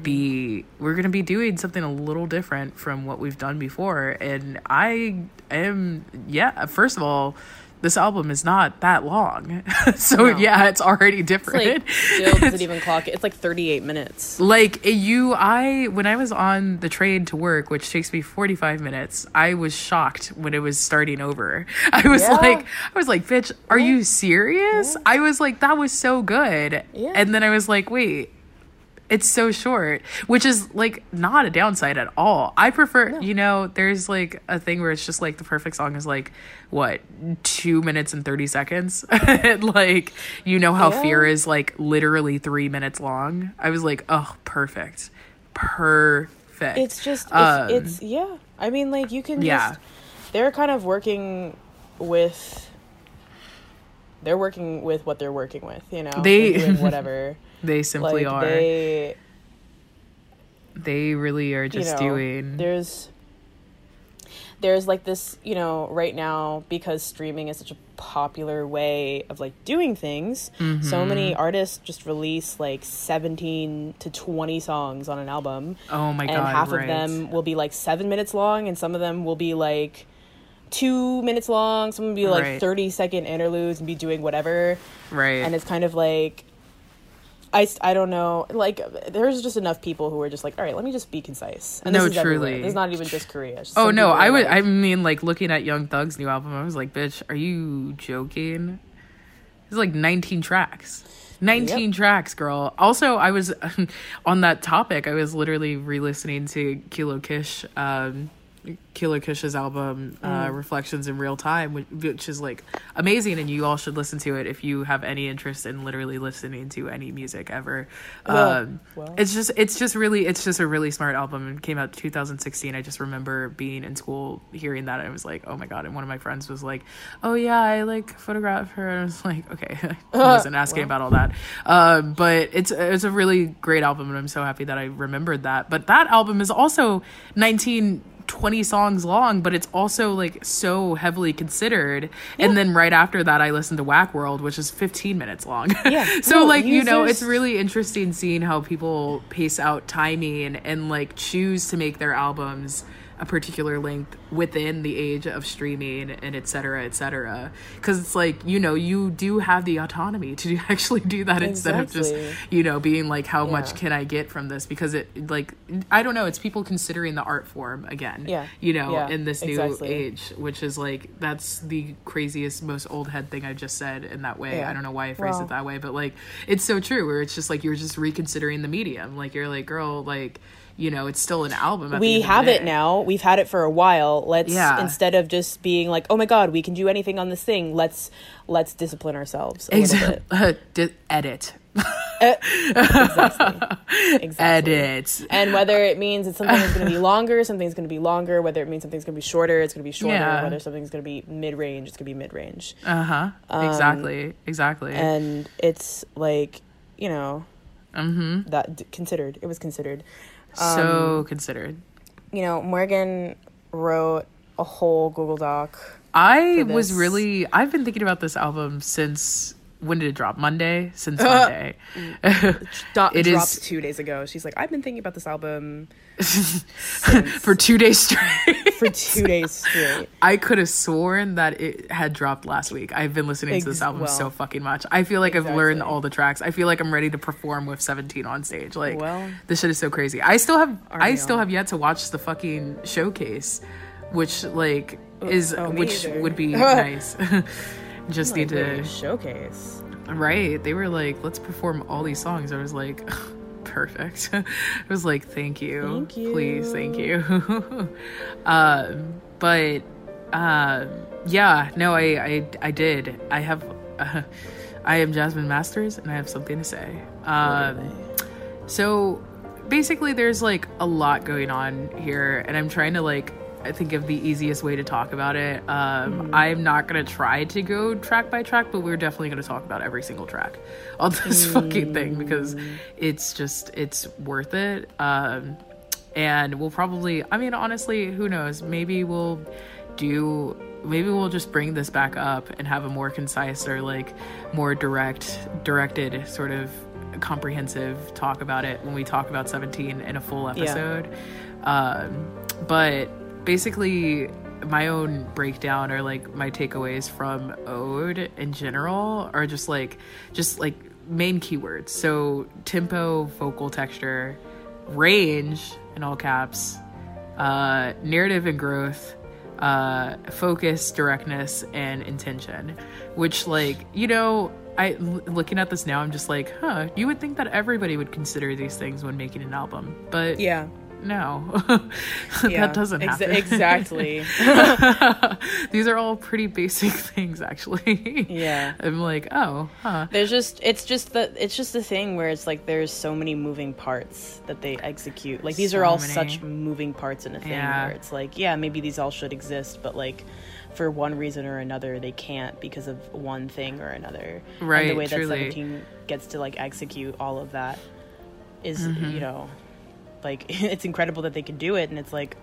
be we're going to be doing something a little different from what we've done before and I am yeah, first of all, this album is not that long. so No. yeah, it's already It's different. like, still doesn't even clock it. It's like 38 minutes. like you i when i was on the train to work which takes me 45 minutes i was shocked when it was starting over i was Yeah. like i was like bitch are you serious i was like that was so good Yeah. and then i was like wait it's so short which is like not a downside at all i prefer you know there's like a thing where it's just like the perfect song is like what two minutes and 30 seconds like you know how Yeah. fear is like literally three minutes long i was like oh perfect perfect It's just, it's, Um, it's yeah. I mean, like, you can yeah just, they're kind of working with, they're working with what they're working with, you know? They- whatever. They simply like, are they, they, really are just you know, doing there's there's like this you know right now because streaming is such a popular way of like doing things so Mm-hmm. many artists just release like 17 to 20 songs on an album oh my and god And half right. of them will be like seven minutes long and some of them will be like two minutes long some will be like Right. 30 second interludes and be doing whatever right and it's kind of like I, I don't know like there's just enough people who are just like all right let me just be concise and No, this is truly. is not even just korea It's Oh no, I would. like- I mean, like looking at Young Thug's new album, I was like, "Bitch, are you joking?" It's like 19 tracks. 19 Yep. tracks, girl. Also, I was on that topic. I was literally re-listening to Kilo Kish, um, Kilo Kish's album, uh, Mm. Reflections in Real Time, which, which is like amazing, and you all should listen to it if you have any interest in literally listening to any music ever. Well, um, well. it's just it's just really it's just a really smart album and came out 2016 i just remember being in school hearing that and i was like oh my god and one of my friends was like oh yeah i like photograph her and i was like okay i wasn't asking about all that um, but it's it's a really great album and i'm so happy that i remembered that but that album is also 19 20 songs long but it's also like so heavily considered and then right after that i listened to whack world which is 15 minutes long Yeah. so No, like you know it's really interesting seeing how people pace out timing and like choose to make their albums a particular length within the age of streaming and et cetera, et cetera. Because it's like you know you do have the autonomy to actually do that instead of just you know being like how much can I get from this? Because it like I don't know. It's people considering the art form again. Yeah. You know, Yeah, in this new exactly. age, which is like that's the craziest, most old head thing I just said in that way. Yeah. I don't know why I phrased it that way, but like it's so true. Where it's just like you're just reconsidering the medium. Like you're like, girl, like you know, it's still an album. We end of the have it now. We've had it for a while. Let's Yeah. instead of just being like, "Oh my god, we can do anything on this thing." Let's let's discipline ourselves a. Exactly. edit. Exactly. Edit. And whether it means it's something is going to be longer, something's going to be longer. Whether it means something's going to be shorter, it's going to be shorter. Yeah. Whether something's going to be mid range, it's going to be mid range. Uh huh. exactly. Exactly. Um, And it's like, you know, mm-hmm. that d- considered. It was considered. So um, considered. You know, Morgan wrote a whole Google Doc. I was really. I've been thinking about this album since. When did it drop? Monday. Since Monday. It dropped is- two days ago. She's like, I've been thinking about this album For two days straight. for two days straight. I could have sworn that it had dropped last week. I've been listening to this album well, so fucking much. I feel like I've learned all the tracks. I feel like I'm ready to perform with 17 on stage. Like, Well, this shit is so crazy. I still have, I we still have yet to watch the fucking showcase, which like is, oh, which either. would be nice. Just need Like, to, showcase. right? They were like, let's perform all these songs. I was like. Perfect. I was like, thank you. Thank you. Please, thank you. um, but uh, yeah, no, I, I, I did. I have, uh, I am Jasmine Masters, and I have something to say. Um, so basically, there's like a lot going on here, and I'm trying to like. I think of the easiest way to talk about it. Um, I'm not gonna try to go track by track, but we're definitely gonna talk about every single track on this fucking thing because it's just it's worth it. Um, and we'll probably i mean honestly who knows? Maybe we'll do maybe we'll just bring this back up and have a more concise or like more direct directed sort of comprehensive talk about it when we talk about 17 in a full episode. Um but basically my own breakdown or like my takeaways from ode in general are just like just like main keywords so tempo vocal texture range in all caps uh narrative and growth uh focus directness and intention which like you know i looking at this now i'm just like huh you would think that everybody would consider these things when making an album but Yeah. No yeah. that doesn't happen exactly. these are all pretty basic things actually Yeah. i'm like oh huh There's just it's just the it's just the thing where it's like there's so many moving parts that they execute. Like these are all many. such moving parts in a thing Yeah. where it's like, yeah, maybe these all should exist, but like for one reason or another they can't because of one thing or another. And Right, the way truly. that 17 gets to like execute all of that is Mm-hmm. you know like it's incredible that they can do it and it's like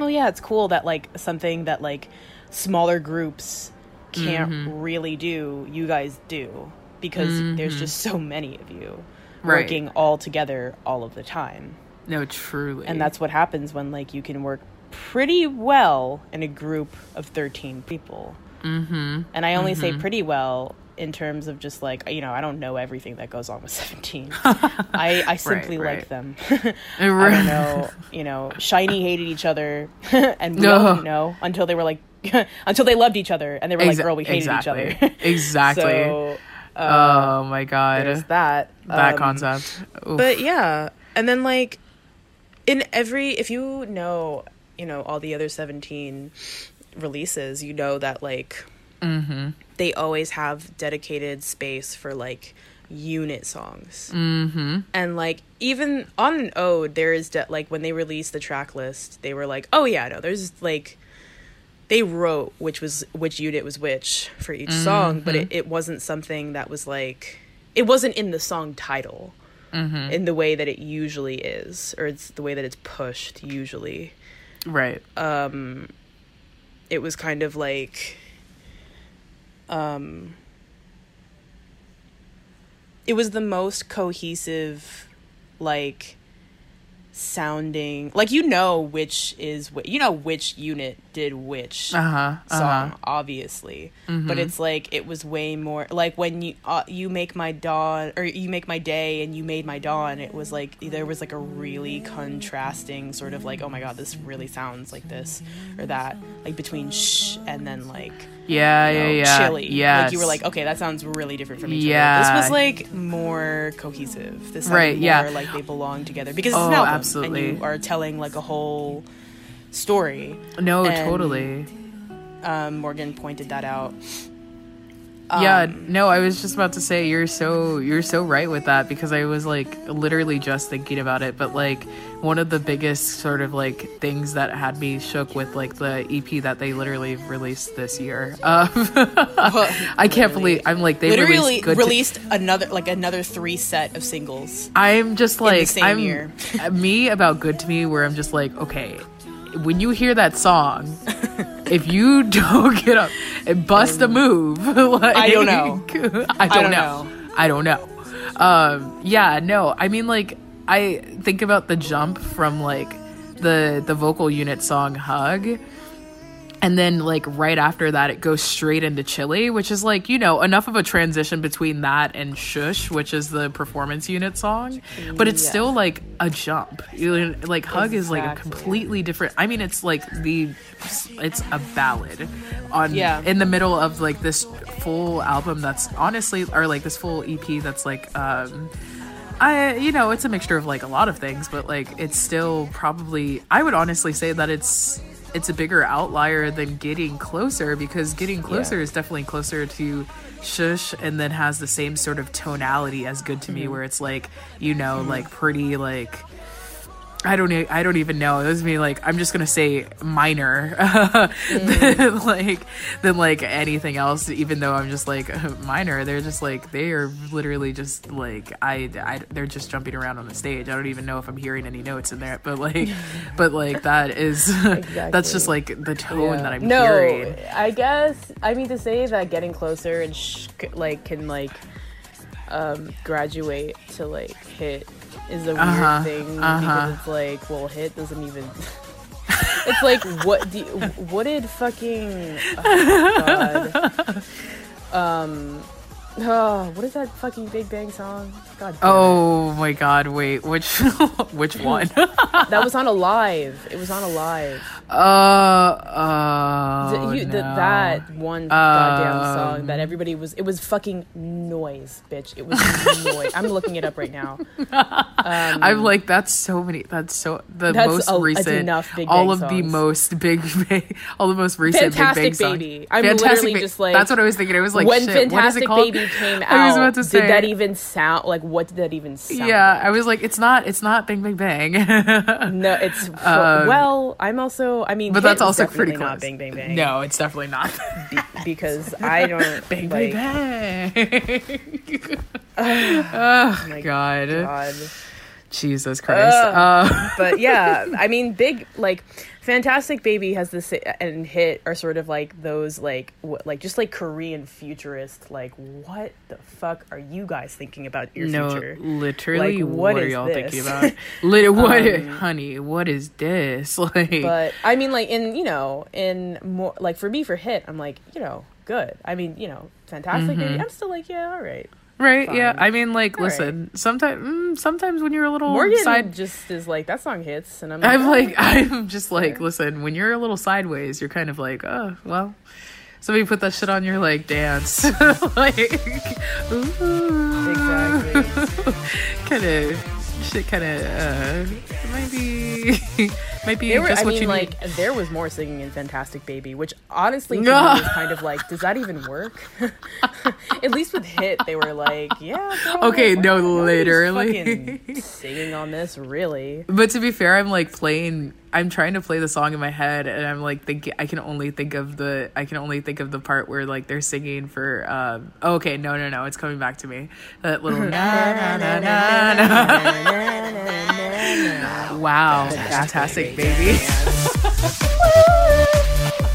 oh yeah, it's cool that like something that like smaller groups can't Mm-hmm. really do, you guys do because there's just so many of you Mm-hmm. Right. working all together all of the time. no truly And that's what happens when like you can work pretty well in a group of 13 people. Mm-hmm. And I only say pretty well in terms of just like you know I don't know everything that goes on with 17. I I simply right. like them. I don't know, you know, SHINee hated each other and we No. didn't know until they were like until they loved each other and they were like girl we hated exactly. each other. exactly so oh my god there's that. that Um, concept Oof. but yeah and then like in every if you know you know all the other 17 releases you know that like they always have dedicated space for like unit songs. Mm-hmm. and like even on an ode there is de- like when they released the track list they were like oh yeah no there's like they wrote which was which unit was which for each song but it, it wasn't something that was like it wasn't in the song title in the way that it usually is or it's the way that it's pushed usually. Right. Um, it was kind of like um it was the most cohesive like sounding like you know which is wh- you know which unit did which Uh-huh, song uh-huh. obviously but it's like it was way more like when you uh, you make my dawn or you make my day and you made my dawn it was like there was like a really contrasting sort of like oh my god this really sounds like this or that like between shh and then like Yeah, you know, yeah, yeah. chilly. Yes. Like you were like, okay, that sounds really different from each Yeah. other. This was like more cohesive. This Right, more yeah. like they belong together because it's Oh, an album absolutely. and you are telling like a whole story. no, and- totally. Um, Morgan pointed that out. Yeah, Um, no, I was just about to say you're so you're so right with that because I was like literally just thinking about it, but like one of the biggest sort of like things that had me shook with like the EP that they literally released this year. Um, I can't believe I'm like they literally released released another like another three set of singles. I'm just like same I'm year. me about good to me where I'm just like okay when you hear that song if you don't get up and bust a move like, I don't know. I don't, don't know. know. I don't know um yeah no I mean like I think about the jump from like the the vocal unit song hug and then like right after that it goes straight into chili which is like you know enough of a transition between that and shush which is the performance unit song but it's Yeah. still like a jump like hug is like a completely different i mean it's like the it's a ballad on Yeah. in the middle of like this full album that's honestly or like this full ep that's like um I you know it's a mixture of like a lot of things, but like it's still probably I would honestly say that it's it's a bigger outlier than getting closer because getting closer is definitely closer to shush and then has the same sort of tonality as good to me mm-hmm. where it's like you know like pretty like I don't e- I don't even know. It was me like I'm just gonna say minor than like than like anything else. Even though I'm just like minor, they're just like they are literally just like I, I they're just jumping around on the stage. I don't even know if I'm hearing any notes in there, but like but like that is that's just like the tone that I'm no, hearing. I guess I mean to say that getting closer and sh- like can like um graduate to like hit is a weird Uh-huh, thing uh-huh. because it's like well hit doesn't even it's like what do you, what did fucking oh, God. um oh what is that fucking Big Bang song God damn it. Oh my god! Wait, which which one? that was on a live it was on a live Uh, uh, Th- you- no. th- that one goddamn song that everybody was it was fucking noise bitch it was noise i'm looking it up right now I'm like that's so many. That's so the That's most a- recent. enough Big all of the most big, bang, all the most recent Fantastic Big Bang songs. Baby. I'm literally just like- that's what I was thinking. I was like, when shit, what is it called? baby came out I was about to say. did that even sound like what did that even sound yeah, like? I was like, it's not, it's not Bang Bang Bang. no it's well i'm also i mean Um, but that's also pretty close. not bang bang bang No, it's definitely not. because i don't bang like, Bang Bang. oh my God. God. Jesus Christ. Uh, but yeah, I mean, big like Fantastic Baby has this and Hit are sort of like those like what like just like Korean futurist like what the fuck are you guys thinking about your no, future? literally, Like, what, what are y'all this? thinking about? Lit- what, Um, honey? What is this? Like, But I mean, like in you know in more like for me for Hit, I'm like you know good. I mean you know Fantastic Baby, I'm still like yeah all right. Right? Yeah. I mean, like, All listen. Sometimes, mm, sometimes when you're a little Morgan side, just is like that song hits, and I'm like, I'm oh, like, I'm just like, listen. When you're a little sideways, you're kind of like, oh, well. Somebody put that shit on your like dance, like, ooh, exactly. kind of shit, kind of uh, might be, might There were, just I what mean, you like need. there was more singing in Fantastic Baby, which honestly to me was kind of like, does that even work? At least with Hit, they were like, yeah. Girl, Okay, no, literally. singing on this, really. But to be fair, I'm like playing. I'm trying to play the song in my head, and I'm like thinking. I can only think of the. I can only think of the part where like they're singing for. Um, oh, okay, no, no, no, it's coming back to me. That little. na, na, na, na, na. Wow, fantastic, baby.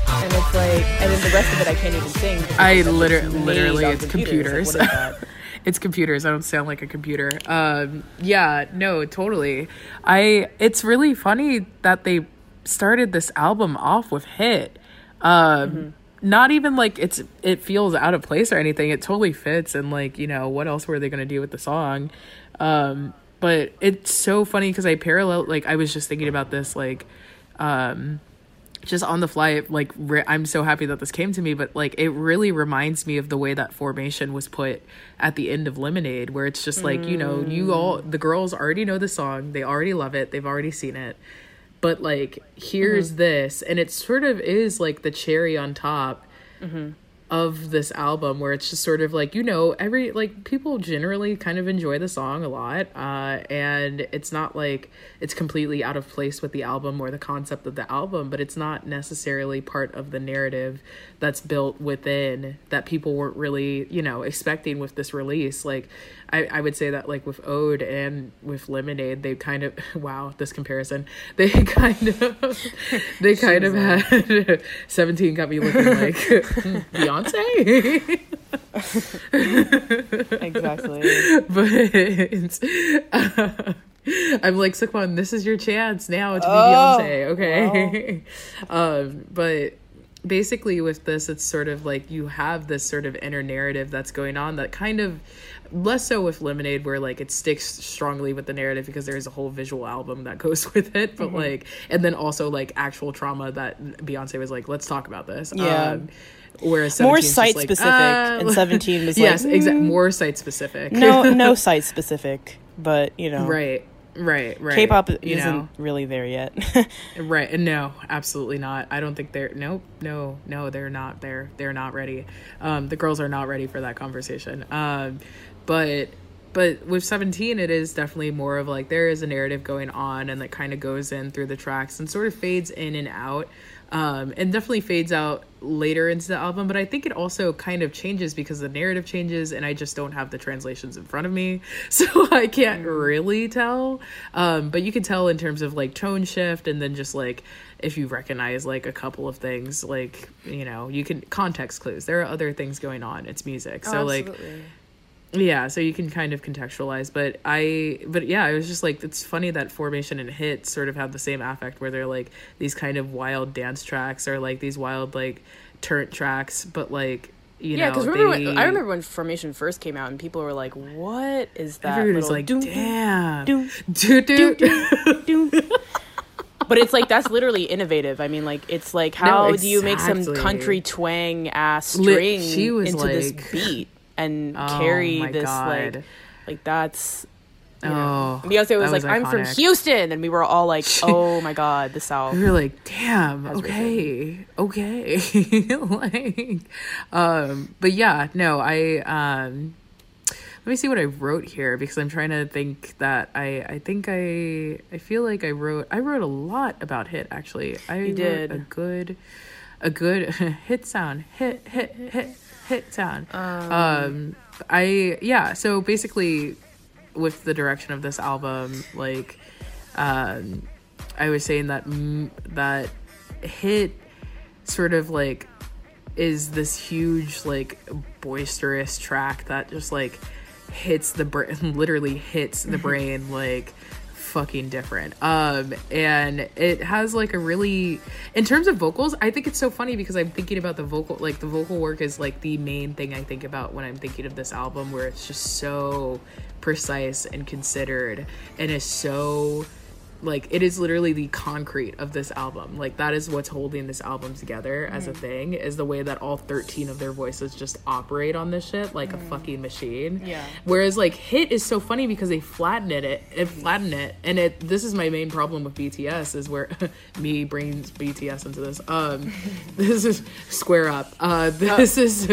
And it's like, and then the rest of it I can't even sing. I it's like liter- made literally, it's computers. computers. Like, what is that? it's computers. I don't sound like a computer. Um, yeah, no, totally. I. It's really funny that they started this album off with "Hit." Um, Not even like it's it feels out of place or anything. It totally fits, and like you know, what else were they gonna do with the song? Um, but it's so funny because I parallel like I was just thinking about this like um just on the fly like re- i'm so happy that this came to me but like it really reminds me of the way that formation was put at the end of lemonade where it's just like you know you mm. all the girls already know the song they already love it they've already seen it. But like here's mm-hmm. this and it sort of is like the cherry on top mm-hmm. Of this album where it's just sort of like you know every like people generally kind of enjoy the song a lot uh and it's not like it's completely out of place with the album or the concept of the album but it's not necessarily part of the narrative that's built within that people weren't really you know expecting with this release. Like I, I would say that like with Ode and with Lemonade, they kind of wow this comparison. They kind of they kind of had seventeen got me looking like Beyonce, Exactly. but uh, I'm like Seungkwan, this is your chance now to be Oh, Beyonce, okay? um, but basically with this it's sort of like you have this sort of inner narrative that's going on that kind of less so with lemonade where like it sticks strongly with the narrative because there's a whole visual album that goes with it but like and then also like actual trauma that beyonce was like let's talk about this Yeah. um, whereas More 17 's just site like, specific, ah, and 17 was yes like, exactly more site specific no, no site specific, but you know, right right right K-pop you isn't know really there yet. Right. No, absolutely not. I don't think they're nope, no, no, they're not there. They're not ready. Um the girls are not ready for that conversation. Um but but with 17 it is definitely more of like there is a narrative going on and that kind of goes in through the tracks and sort of fades in and out um and definitely fades out later into the album but i think it also kind of changes because the narrative changes and i just don't have the translations in front of me so i can't really tell um but you can tell in terms of like tone shift and then just like if you recognize like a couple of things like you know you can context clues there are other things going on it's music so like yeah so you can kind of contextualize but i but yeah it was just like it's funny that formation and hit sort of have the same affect where they're like these kind of wild dance tracks or like these wild like turnt tracks but like you yeah, because remember they, I remember when Formation first came out, and people were like, "What is that?" everybody was like doom, damn doom, Doo, doo. doom, doom?" But it's like that's literally innovative. I mean, like it's like how do you make some country twang ass Lit- string was into this beat and Oh carry this God. like like that's you know. oh Beyonce was that like, "I'm from. Houston," and we were all like, "Oh my god, the South." we were like damn okay okay like um but yeah no i um let me see what i wrote here because i'm trying to think that i i think i i feel like i wrote i wrote a lot about hit actually i wrote did. a good a good hit sound hit hit hit hit sound um i yeah so basically with the direction of this album like um i was saying that mm, that hit sort of like is this huge like boisterous track that just like hits the brain literally hits the brain like fucking different. Um and it has like a really in terms of vocals i think it's so funny because i'm thinking about the vocal like the vocal work is like the main thing i think about when i'm thinking of this album where it's just so precise and considered and is so like it is literally the concrete of this album. Like that is what's holding this album together as a thing is the way that all 13 of their voices just operate on this shit like a fucking machine. Yeah. whereas like hit is so funny because they flatten it it, it flatten it. And it this is my main problem with bts is where me brings bts into this. Um this is square up. Uh this is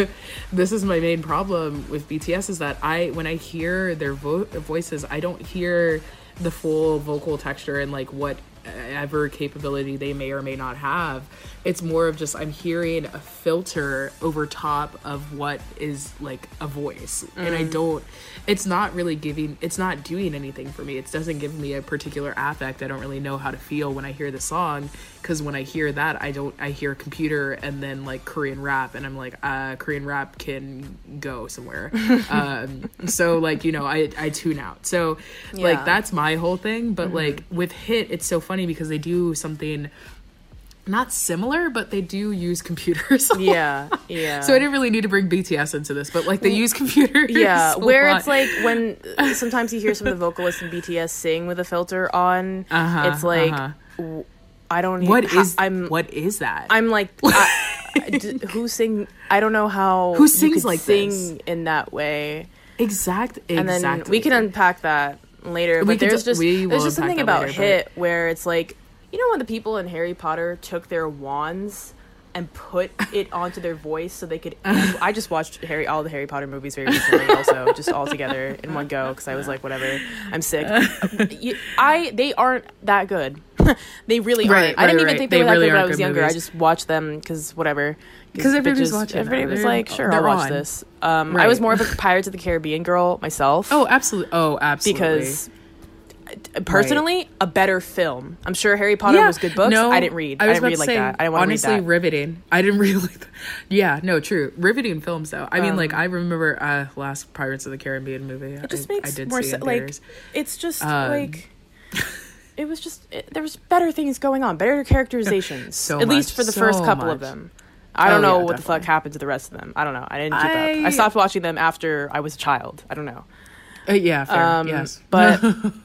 this is my main problem with bts is that i when i hear their vo- voices i don't hear the full vocal texture and like what whatever capability they may or may not have. It's more of just I'm hearing a filter over top of what is like a voice, and I don't. It's not really giving. It's not doing anything for me. It doesn't give me a particular affect. I don't really know how to feel when I hear the song because when I hear that, I don't. I hear computer and then like Korean rap, and I'm like, uh, Korean rap can go somewhere. um, so like you know, I I tune out. So Yeah. like that's my whole thing. But like with Hit, it's so funny because they do something not similar, but they do use computers. Yeah, yeah. So I didn't really need to bring BTS into this, but like they use computers. yeah, where lot. it's like when sometimes you hear some of the vocalists in BTS sing with a filter on. Uh-huh, it's like uh-huh. w- I don't. what is I'm. what is that? I'm like. I, d- who sing? I don't know how. Who sings like sing this? in that way? exact And then exactly. we can unpack that later. We But there's d- just there's just something about later, but- Hit where it's like you know when the people in Harry Potter took their wands and put it onto their voice so they could. I just watched Harry all the Harry Potter movies very recently, also just all together in one go because I was like, whatever, I'm sick. You- I they aren't that good. they really Right, aren't. I didn't right, even right. think they, They were that good when I was younger. I just watched them because whatever. 'Cause everybody's bitches- watching. Everybody was They're- like, sure, I'll watch on. this. Um, I was more of a Pirates of the Caribbean girl myself Oh, absolutely. Oh, absolutely. because uh, personally a better film i'm sure harry potter was good books No, i didn't read i, was didn't about read like say, that i didn't want to read honestly riveting. I didn't really like that. Yeah, no, true. Riveting films though. I mean, Um, like I remember uh last Pirates of the Caribbean movie. it just I, makes I did more sense like theaters. it's just Um, like it was just it, there was better things going on better characterizations So at least for the first so couple of them i don't Oh, know yeah, what the fuck happened to the rest of them. I don't know. I didn't keep up. I- i stopped watching them after i was a child. I don't know. Uh, yeah, fair. Um, yes, but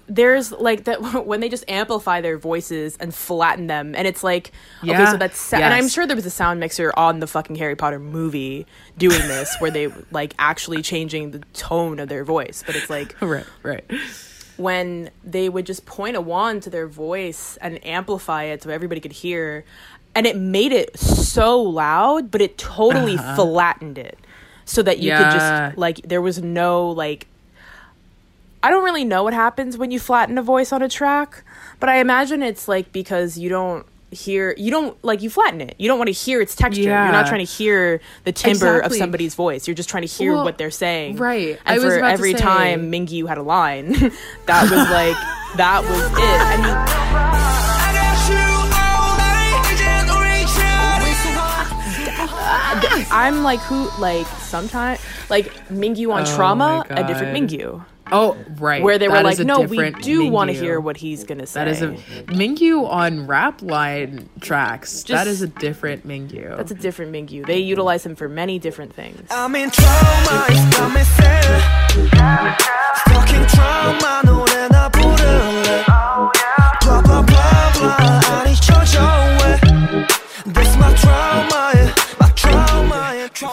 there's like that when they just amplify their voices and flatten them, and it's like okay, so that's sa- and I'm sure there was a sound mixer on the fucking Harry Potter movie doing this, where they like actually changing the tone of their voice, but it's like right, right. when they would just point a wand to their voice and amplify it so everybody could hear and it made it so loud but it totally flattened it so that you could Uh-huh. Just like there was no like I don't really know what happens when you flatten a voice on a track, but I imagine it's like because you don't hear you don't like you flatten it. You don't want to hear its texture. You're not trying to hear the timbre Exactly. of somebody's voice. You're just trying to hear Well, what they're saying. right. And I was for every say- time Mingyu had a line, that was like that was it. I mean, I'm like who like sometimes like Mingyu on Oh Trauma, my a different God. Mingyu, Oh, right. where they That were is like, a no, we different do want to Mingyu. hear what he's gonna say. That is a Mingyu on rap line tracks. that Just- is a different Mingyu. That's a different Mingyu. They utilize him for many different things. I'm in trauma it's got me sad Stuck in trauma 노래나 부를래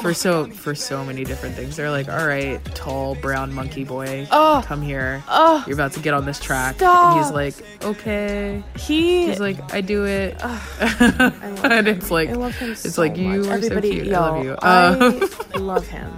For so for so many different things. They're like, all right, tall brown monkey boy, Oh. come here. Oh. You're about to get on this track, Stop. and he's like, okay. He, He's like, I do it, and it's like, I love him. it's so like you much. are Everybody, so cute. Yo, I love you. I love him.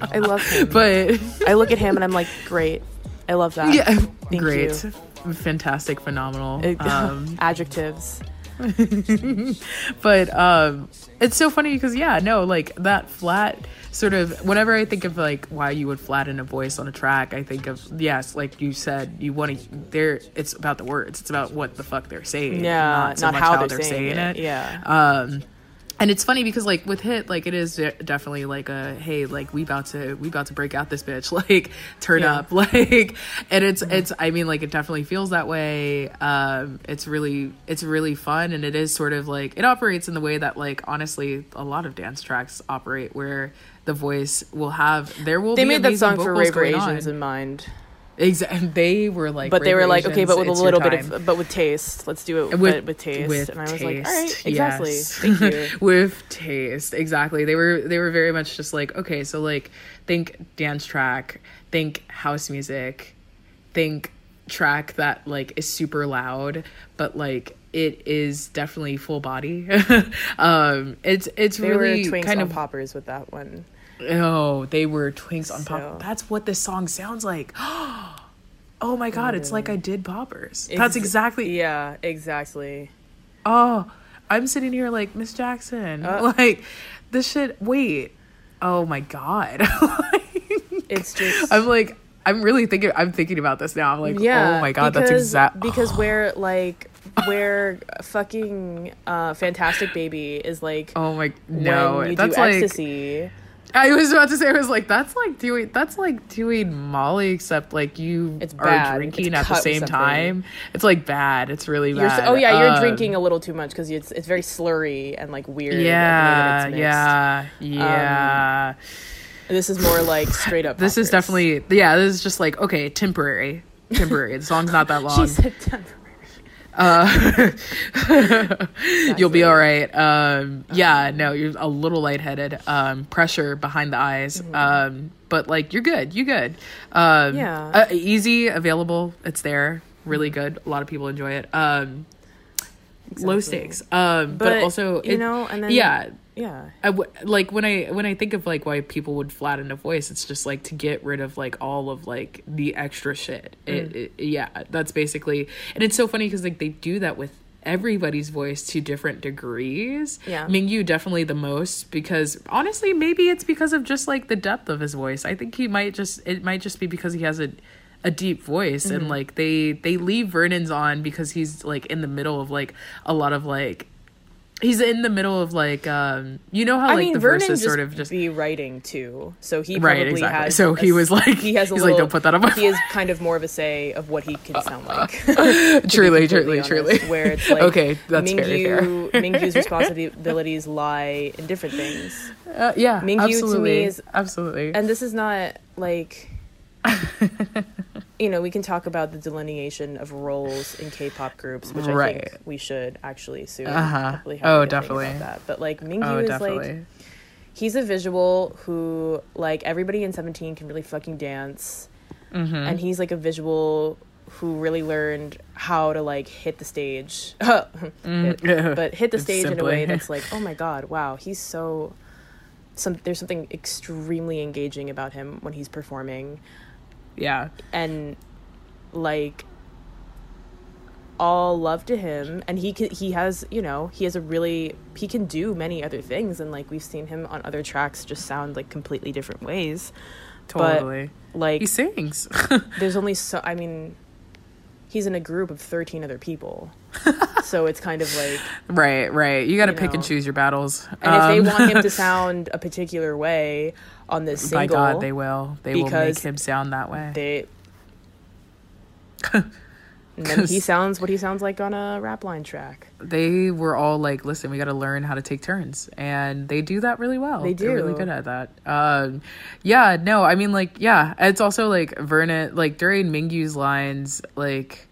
I love him. but I look at him and I'm like, great. I love that. yeah, Thank great, you. fantastic, phenomenal. Um, adjectives. but um it's so funny because yeah no like that flat sort of whenever i think of like why you would flatten a voice on a track i think of yes like you said you want to there it's about the words it's about what the fuck they're saying Yeah, not, so not much how they're saying it. Yeah. um and it's funny because like with hit like it is de- definitely like a hey like we about to we about to break out this bitch like turn Yeah. up like and it's it's i mean like it definitely feels that way um it's really it's really fun and it is sort of like it operates in the way that like honestly a lot of dance tracks operate where the voice will have there will They be made that song for Raver Asians on. in mind. Exactly. And they were like, But they were like, okay, but with a little bit of, but with taste. Let's do it with with, taste. with and I was like, all taste, right, exactly. yes. Thank you. with taste, exactly. They were they were very much just like okay, so like think dance track, think house music, think track that like is super loud, but like it is definitely full body. um, it's it's They really kind of poppers with that one. Oh they were twinks on So- pop. That's what this song sounds like. oh my god, it's like I did poppers. That's exactly Yeah, exactly. Oh, I'm sitting here like Miss Jackson. Uh. like this shit. Wait. Oh my god. It's just I'm like. I'm really thinking. I'm thinking about this now. I'm like, yeah. oh my god, that's because- exact. because where like where fucking uh, Fantastic Baby is like Oh my no, when you that's do like. ecstasy. I was about to say, I was like, that's like doing. That's like doing Molly, except like you It's are bad. drinking It's at the same time. It's like bad. It's really bad. so, oh yeah, you're Um, drinking a little too much because it's it's very slurry and like weird. like, Yeah, that it's mixed. yeah, yeah. This is more like straight up. this is definitely yeah. This is just like okay, temporary, temporary. the song's not that long. She said temporary. You'll be all right. Um, yeah, no, you're a little lightheaded. Um, pressure behind the eyes. Um, but like you're good. You good. Um, Yeah. uh, easy, available. It's there. Really good. A lot of people enjoy it. Um, low stakes. Um, but, But, also you it- know, and then- yeah. Yeah. I w- like when I when I think of like why people would flatten a voice, it's just like to get rid of like all of like the extra shit. It, it, yeah, that's basically, and it's so funny because like they do that with everybody's voice to different degrees. Yeah. Mingyu definitely the most because honestly, maybe it's because of just like the depth of his voice. I think he might just it might just be because he has a a deep voice Mm-hmm. and like they they leave Vernon's on because he's like in the middle of like a lot of like he's in the middle of like um you know how I like mean, the Vernon verses sort of just be writing too, so he Right, exactly. has. So a he was like- he has a he's like, "Don't put that on my He is kind of more of a say of what he can sound like. truly truly honest, truly Where it's like okay that's very fair Mingyu, Mingyu's responsibilities lie in different things, uh, yeah Mingyu to me is- absolutely and this is not like. You know, we can talk about the delineation of roles in K-pop groups, which I think we should actually soon. Uh-huh. Oh, a good thing definitely. That. But like Mingyu oh is definitely like he's a visual who like everybody in 17 can really fucking dance Mm-hmm. and he's like a visual who really learned how to like hit the stage Hit- but hit the It's stage in a way that's like oh my god wow he's so some there's something extremely engaging about him when he's performing yeah. And like all love to him. And he can, he has you know he has a really he can do many other things. And like we've seen him on other tracks just sound like completely different ways. Totally. but like he sings. there's only so i mean he's in a group of 13 other people. So it's kind of like right right. You got to pick and choose your battles. And if they Um, want him to sound a particular way on this single by god they will they will make him sound that way they and then he sounds what he sounds like on a rap line track they were all like, "Listen, we got to learn how to take turns," and they do that really well. They They're really good at that. Um, yeah, no, I mean, like, yeah, it's also like Vernon, like during Mingyu's lines, like,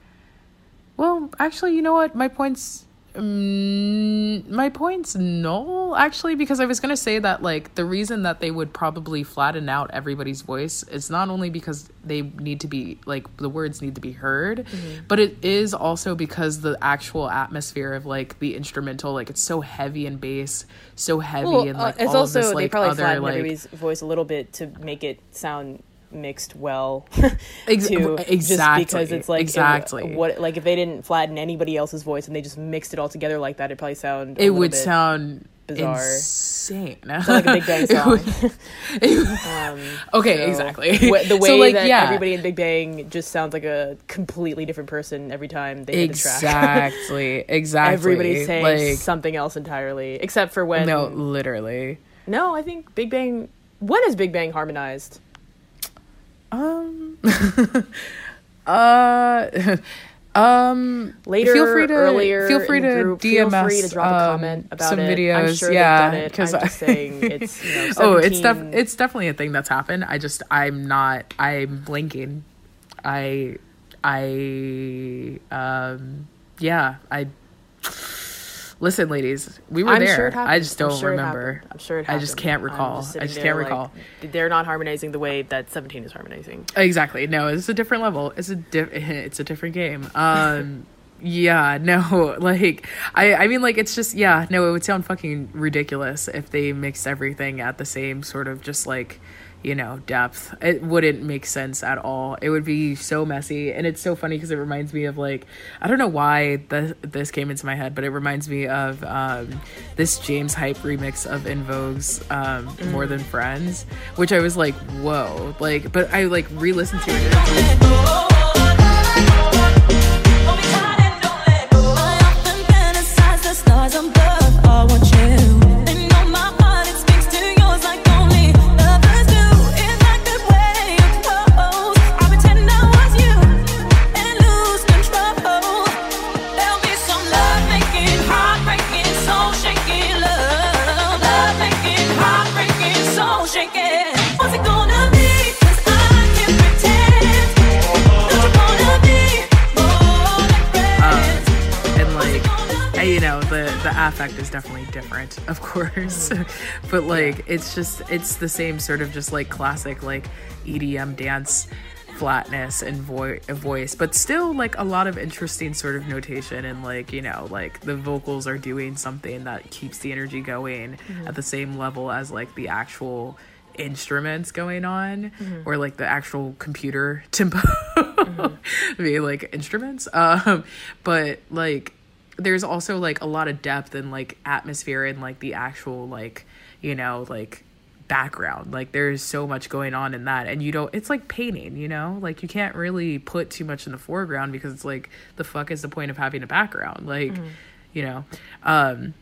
well, actually, you know what? My points, mm, my points no, actually because I was gonna say that like the reason that they would probably flatten out everybody's voice is not only because they need to be like the words need to be heard, Mm-hmm. but it is also because the actual atmosphere of like the instrumental like it's so heavy and bass, so heavy well, and uh, like it's all also of this they probably other flattened like everybody's voice a little bit to make it sound mixed well to exactly, just because it's like it- exactly. what like if they didn't flatten anybody else's voice and they just mixed it all together like that it'd probably sound it would sound bizarre. insane. sound like a Big Bang song. would- um, okay, so, exactly. the way So, like, that yeah. everybody in Big Bang just sounds like a completely different person every time they hit the track. Exactly. Exactly. Everybody's saying like something else entirely, except for when. no, literally. No, I think Big Bang. When is Big Bang harmonized? Um. uh. Um. Later, feel free to earlier, feel free to group, DMS feel free to drop a um, comment about some it. videos. I'm sure yeah, because I'm just saying it's you know. oh, it's def- it's definitely a thing that's happened. I just I'm not I'm blinking. I I um yeah I listen, ladies. We were I'm there. sure it happened. I just I'm don't sure it remember. I'm sure it happened. I just can't recall. sitting I just there can't like, recall. They're not harmonizing the way that 17 is harmonizing. Exactly. No, it's a different level. It's a diff- it's a different game. Um yeah, no, like I I mean like it's just yeah, no, it would sound fucking ridiculous if they mixed everything at the same sort of just like you know depth it wouldn't make sense at all it would be so messy and it's so funny because it reminds me of like i don't know why th- this came into my head but it reminds me of um, this james hype remix of in vogue's um, more than friends which i was like whoa like but i like re-listened to it affect is definitely different of course. But like it's just it's the same sort of just like classic like edm dance flatness and vo- voice but still like a lot of interesting sort of notation and like you know like the vocals are doing something that keeps the energy going mm-hmm. at the same level as like the actual instruments going on mm-hmm. or like the actual computer tempo. Mm-hmm. Be like instruments. Um but like there's also like a lot of depth and like atmosphere and like the actual like you know like background. Like there's so much going on in that. And you don't it's like painting you know? Like you can't really put too much in the foreground because it's like the fuck is the point of having a background? Like you know? Um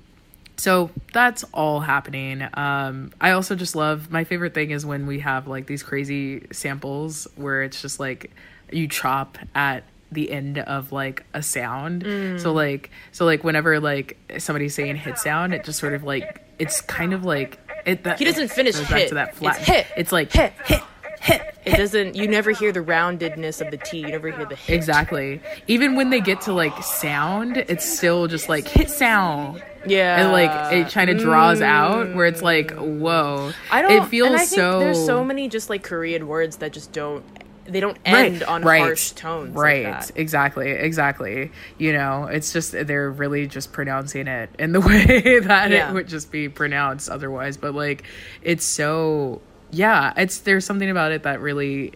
so that's all happening. Um i also just love my favorite thing is when we have like these crazy samples where it's just like you chop at the end of like a sound mm. so like so like whenever like somebody's saying hit sound it just sort of like it's kind of like it that He doesn't finish back hit. to that It's flat hit, it's like hit, hit hit It doesn't. You never hear the roundedness of the T. You never hear the hit. exactly even when they get to like sound it's still just like hit sound Yeah. and like it kind of draws out where it's like mm. whoa I don't. it feels and I think so There's so many just like Korean words that just don't. They don't Right, end on right, harsh tones. like right. that. exactly. Exactly. You know it's just they're really just pronouncing it in the way that Yeah. it would just be pronounced otherwise. But like it's so yeah it's there's something about it that really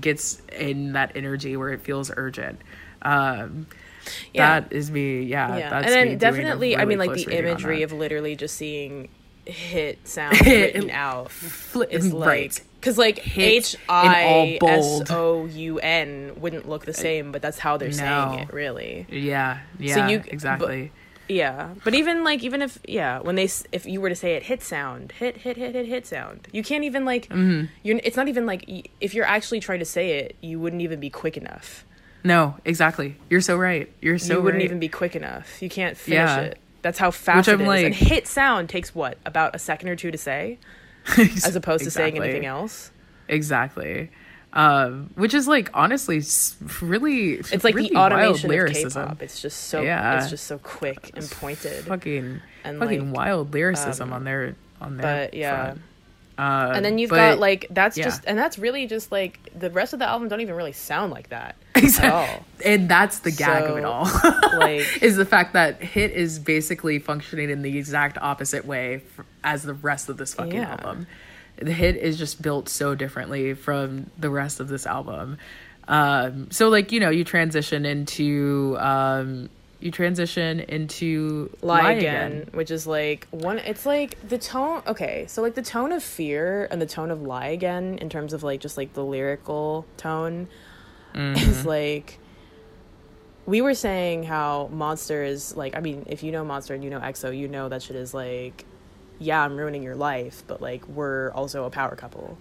gets in that energy where it feels urgent. Um Yeah. that is me. Yeah, Yeah, that's and then me doing a definitely, I mean, like the imagery of literally just seeing hit sound written out is like right because like H I. S O U N wouldn't look the same, but that's how they're No. saying it, really. yeah yeah you- exactly Yeah, but even like even if yeah, when they if you were to say it hit sound, hit hit hit hit hit sound, you can't even like Mm-hmm. you're. It's not even like if you're actually trying to say it, you wouldn't even be quick enough. no exactly you're so right you're so you wouldn't right. even be quick enough. You can't finish Yeah. it. That's how fast Which it I'm is. And hit sound takes what about a second or two to say, as opposed to saying anything else. Exactly. Um, which is like honestly really It's like really the automation of. K-pop. It's just so Yeah. it's just so quick and pointed. Fucking And, fucking like, um, wild lyricism on their on their but yeah. front. Uh, And then you've but- got like that's yeah. just and that's really just like the rest of the album don't even really sound like that Exactly. at all. and that's the gag of it all. like- is the fact that Hit is basically functioning in the exact opposite way f- as the rest of this fucking Yeah. album. The Hit is just built so differently from the rest of this album. Um, so like you know you transition into um, you transition into lie again, which is like one it's like the tone okay so like the tone of fear and the tone of lie again in terms of like just like the lyrical tone is like we were saying how monster is like i mean if you know monster and you know exo you know that shit is like yeah i'm ruining your life but like we're also a power couple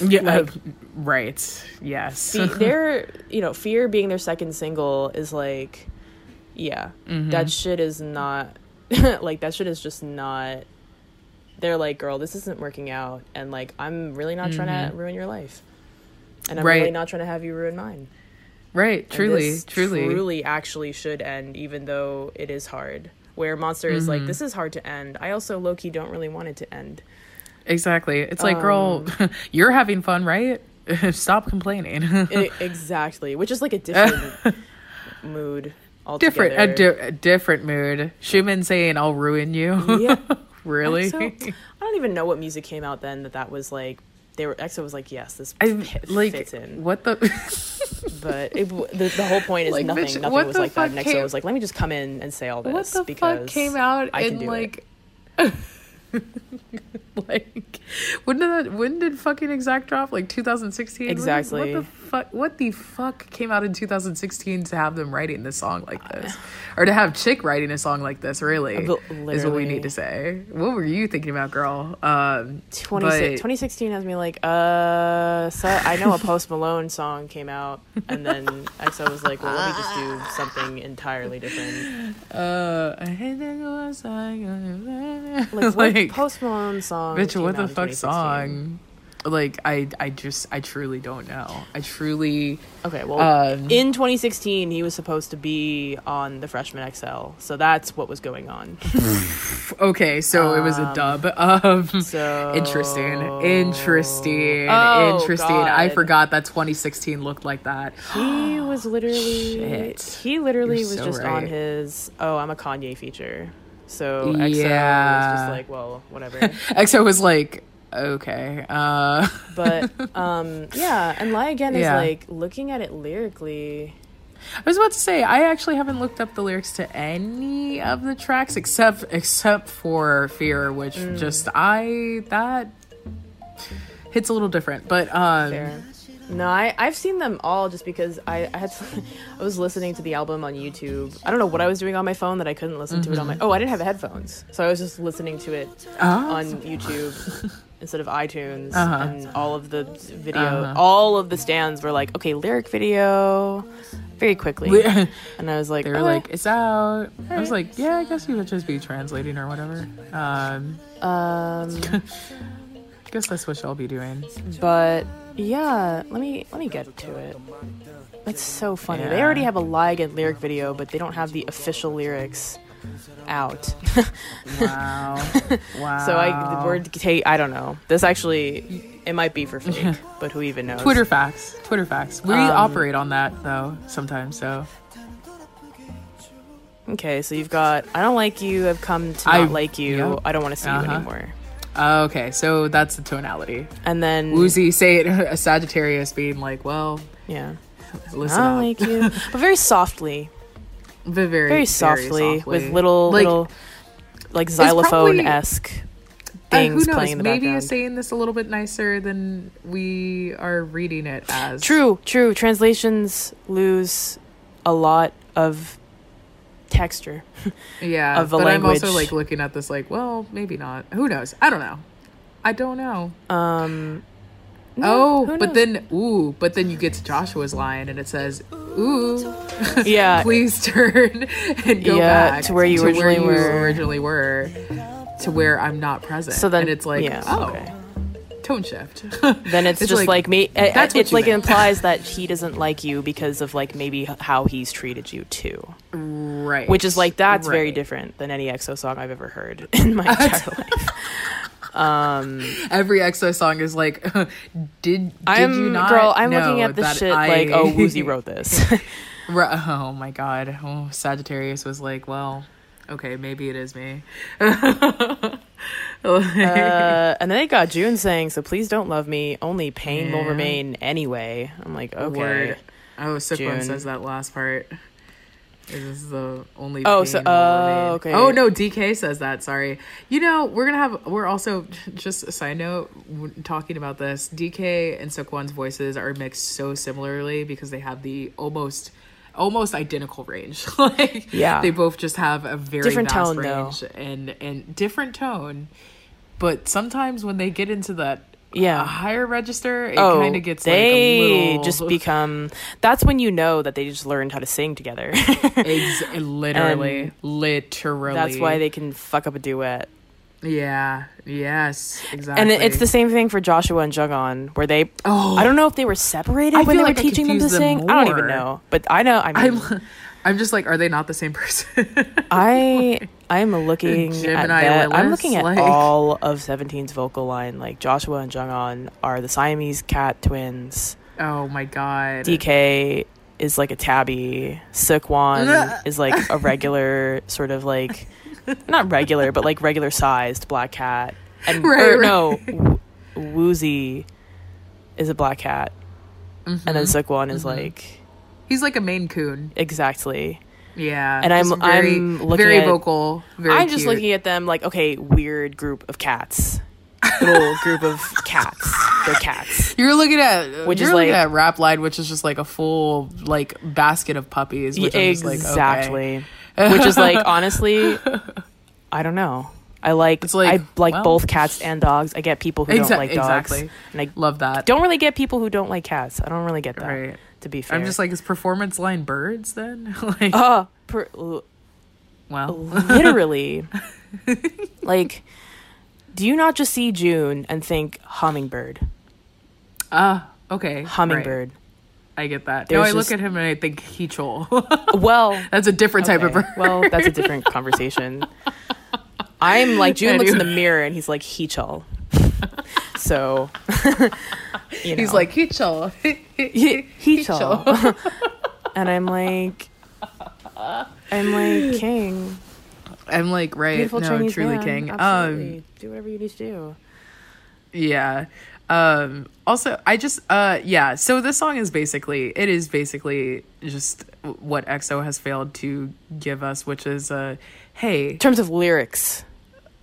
Yeah, like- uh, right. Yes. Fe- their you know fear being their second single is like yeah Mm-hmm. that shit is not like that shit is just not they're like girl this isn't working out and like i'm really not trying to ruin your life and i'm Mm-hmm. Right. really not trying to have you ruin mine right. Truly. Truly. truly actually should end even though it is hard where monster is Mm-hmm. like this is hard to end i also low-key don't really want it to end Exactly. It's like, girl, Um, you're having fun, right? Stop complaining. I- exactly which is like a different mood altogether. different, a, di- a different mood. Schumann saying, "I'll ruin you." yeah really? So, I don't even know what music came out then that that was like they were EXO was like, yes, this I fit- like fits in. what the But it, the, the whole point is Like, nothing. bitch, nothing was like that. And EXO came- was like, let me just come in and say all this what the because fuck came out I can in do like like when did that when did fucking exact drop like 2016 Exactly. what, the fuck what the fuck came out in 2016 to have them writing this song like this or to have chick writing a song like this really Li- is what we need to say what were you thinking about girl um 20, but- 2016 has me like, uh, so I know a Post Malone song came out, and then EXO was like, well, let me just do something entirely different. uh I hate that like- Like, what Post Malone song? Bitch, what the fuck 2016? song? Like I I just I truly don't know. I truly Okay, well, Um, in 2016, he was supposed to be on the Freshman XL, so that's what was going on. okay, so it was a dub. Um So interesting. Interesting. Oh, interesting. I forgot that 2016 looked like that. He was literally Shit. he literally You're was so just on his oh I'm a Kanye feature. So was Yeah. just like well whatever. EXO was like, okay. Uh but um yeah, and Lie Again is Yeah. like looking at it lyrically. I was about to say I actually haven't looked up the lyrics to any of the tracks except except for Fear, which Mm. just I that hits a little different. But um Fair. No, I I've seen them all just because I I had I was listening to the album on YouTube. I don't know what I was doing on my phone that I couldn't listen to it on my. Oh, I didn't have headphones, so I was just listening to it Oh. on YouTube instead of iTunes. Uh-huh. And all of the video, Uh-huh. all of the stands were like, okay, lyric video, very quickly. And I was like, they were "Okay." like, "It's out." I was like, "Yeah, I guess you would just be translating or whatever." Um, um, I guess that's what y'all be doing. but yeah, let me let me get to it. It's so funny. They already have a lie again lyric video, but they don't have the official lyrics out. Wow, wow. So I the word take I don't know. This actually it might be for fake, but who even knows? Twitter facts. Twitter facts. We Um, operate on that though sometimes. So Okay, so you've got I don't like you, I've come to not I- like you. I don't want to see Uh-huh. you anymore. uh, okay, so that's the tonality. And then Woozi say it a Sagittarius being like, "Well, yeah. listen I don't like you. But very softly. But very, Very softly, with little Like, little like xylophone esque Uh, things who knows? playing in the Maybe background. is saying this a little bit nicer than we are reading it as. True, true. Translations lose a lot of texture. Yeah, of the but I'm also like looking at this like, well, maybe not. Who knows? I don't know. I don't know. Um oh, but then ooh, but then you get to Joshua's line and it says, "Ooh, yeah, please turn and go Yeah, back to where you originally were." originally were, to where I'm not present." So then- and it's like, yeah, oh, okay. tone shift. then it's, It's just like, like, me that's it's you like it meant. implies that he doesn't like you because of like maybe how he's treated you too right, which is like that's very different than any exo song i've ever heard in my entire life um Every EXO song is like, did did i'm you not? girl i'm looking at that shit I- like oh Woozi wrote this Oh my god. Oh, Sagittarius was like, well, okay, maybe it is me. uh, and then they got Jun saying so please don't love me only pain will remain anyway i'm like okay Word. Oh, Jun. says that last part. This is the only. Oh, so- oh, okay. Oh no, DK says that. Sorry. You know, we're gonna have. We're also just a side note talking about this. DK and Seungkwan's voices are mixed so similarly because they have the almost. Almost identical range. like Yeah. they both just have a very Different vast tone, though. range and and different tone. But sometimes when they get into that Yeah. higher register, it oh, kind of gets they like a little just become. That's when you know that they just learned how to sing together. Ex- literally, And literally. That's why they can fuck up a duet. Yeah. Yes. Exactly. And it's the same thing for Joshua and Jeonghan, where they. Oh. I don't know if they were separated I when they like were I teaching them to them sing. I don't even know, but I know. I mean, I'm. I'm just like, are they not the same person? I I'm looking at that. I'm looking at like- all of 17's vocal line. Like Joshua and Jeonghan are the Siamese cat twins. oh my god. DK is like a tabby. Seungkwan is like a regular sort of like not regular, but like regular sized black cat. And Right, or right. no, Woozi is a black cat, and Mm-hmm. then Sekwon is like He's like a Maine Coon. exactly. Yeah, And I'm- very, I'm looking very at- vocal. Very I'm just cute. looking at them like, okay, weird group of cats, little group of cats. They're cats. You're looking at Which you're is looking like- at Rap Line, which is just like a full like basket of puppies. Which I'm just like, okay. exactly. Which is like honestly, I don't know. I like, It's like, I like well- both cats and dogs. I get people who Exa- don't like dogs, exactly. and I Love that. don't really get people who don't like cats. I don't really get that. Right. To be fair, I'm just like, is performance line birds then? like, uh, per, well, literally, like, do you not just see Jun and think hummingbird, ah, okay, hummingbird? Right. I get that. no, There's I look at him and I think Heechul. Well, That's a different type of bird. Well, that's a different conversation. I'm like Jun looks in the mirror and he's like Heechul. So, you know. He's like. He- Heechul. and I'm like, I'm like king, I'm like right. beautiful no, Chinese truly man. king. Absolutely. Um, do whatever you need to do. yeah. Um. Also, I just uh yeah. So this song is basically it is basically just what EXO has failed to give us, which is uh, hey, In terms of lyrics,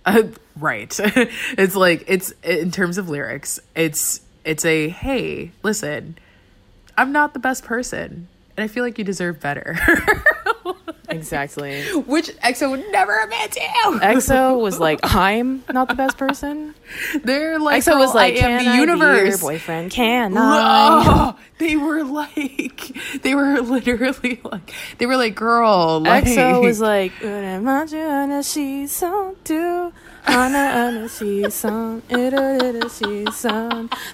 Uh, right. it's like it's in terms of lyrics, it's it's a hey, listen, I'm not the best person, and I feel like you deserve better. exactly. Which EXO would never admit to. EXO was like, I'm not the best person. They're like, EXO was like, I can am I the be your boyfriend? Can I? Oh, they were like, they were literally like, they were like, girl, like, EXO was like,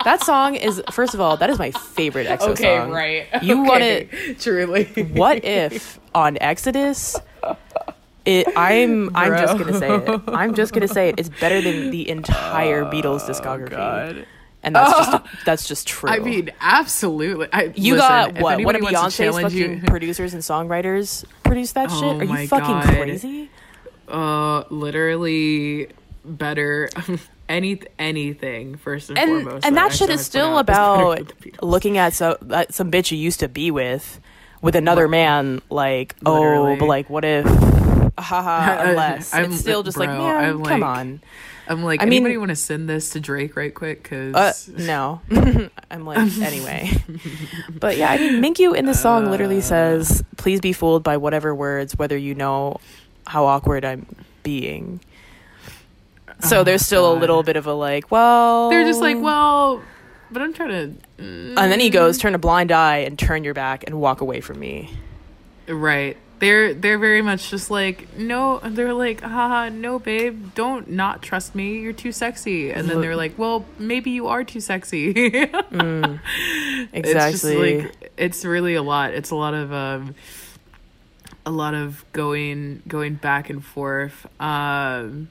"that song is first of all that is my favorite EXO okay, song. right. You want Okay, truly? What if on Exodus? It, I'm I'm just gonna say it. I'm just gonna say it. It's better than the entire Beatles discography, Oh, God. and that's just that's just true. I mean, absolutely. I, you listen, got if what? One of Beyonce's challenge fucking you- producers and songwriters produce that Oh shit? Are you fucking God. crazy? uh literally better any anything first and, and foremost and that shit is still about looking at so at some bitch you used to be with with another man like oh but like what if haha unless. I'm- it's still just like bro, man I'm come like- on. I'm like I mean- anybody want to send this to drake right quick? Because uh no. I'm like anyway. But yeah i mean Mingyu in the song Uh. literally says please be fooled by whatever words whether you know how awkward i'm being so Oh, there's still a little bit of a like well they're just like well but i'm trying to and then he goes turn a blind eye and turn your back and walk away from me. Right. They're they're very much just like no they're like haha no babe don't not trust me you're too sexy. And then they're like well maybe you are too sexy. Exactly it's just like it's really a lot. It's a lot of um a lot of going going back and forth. Um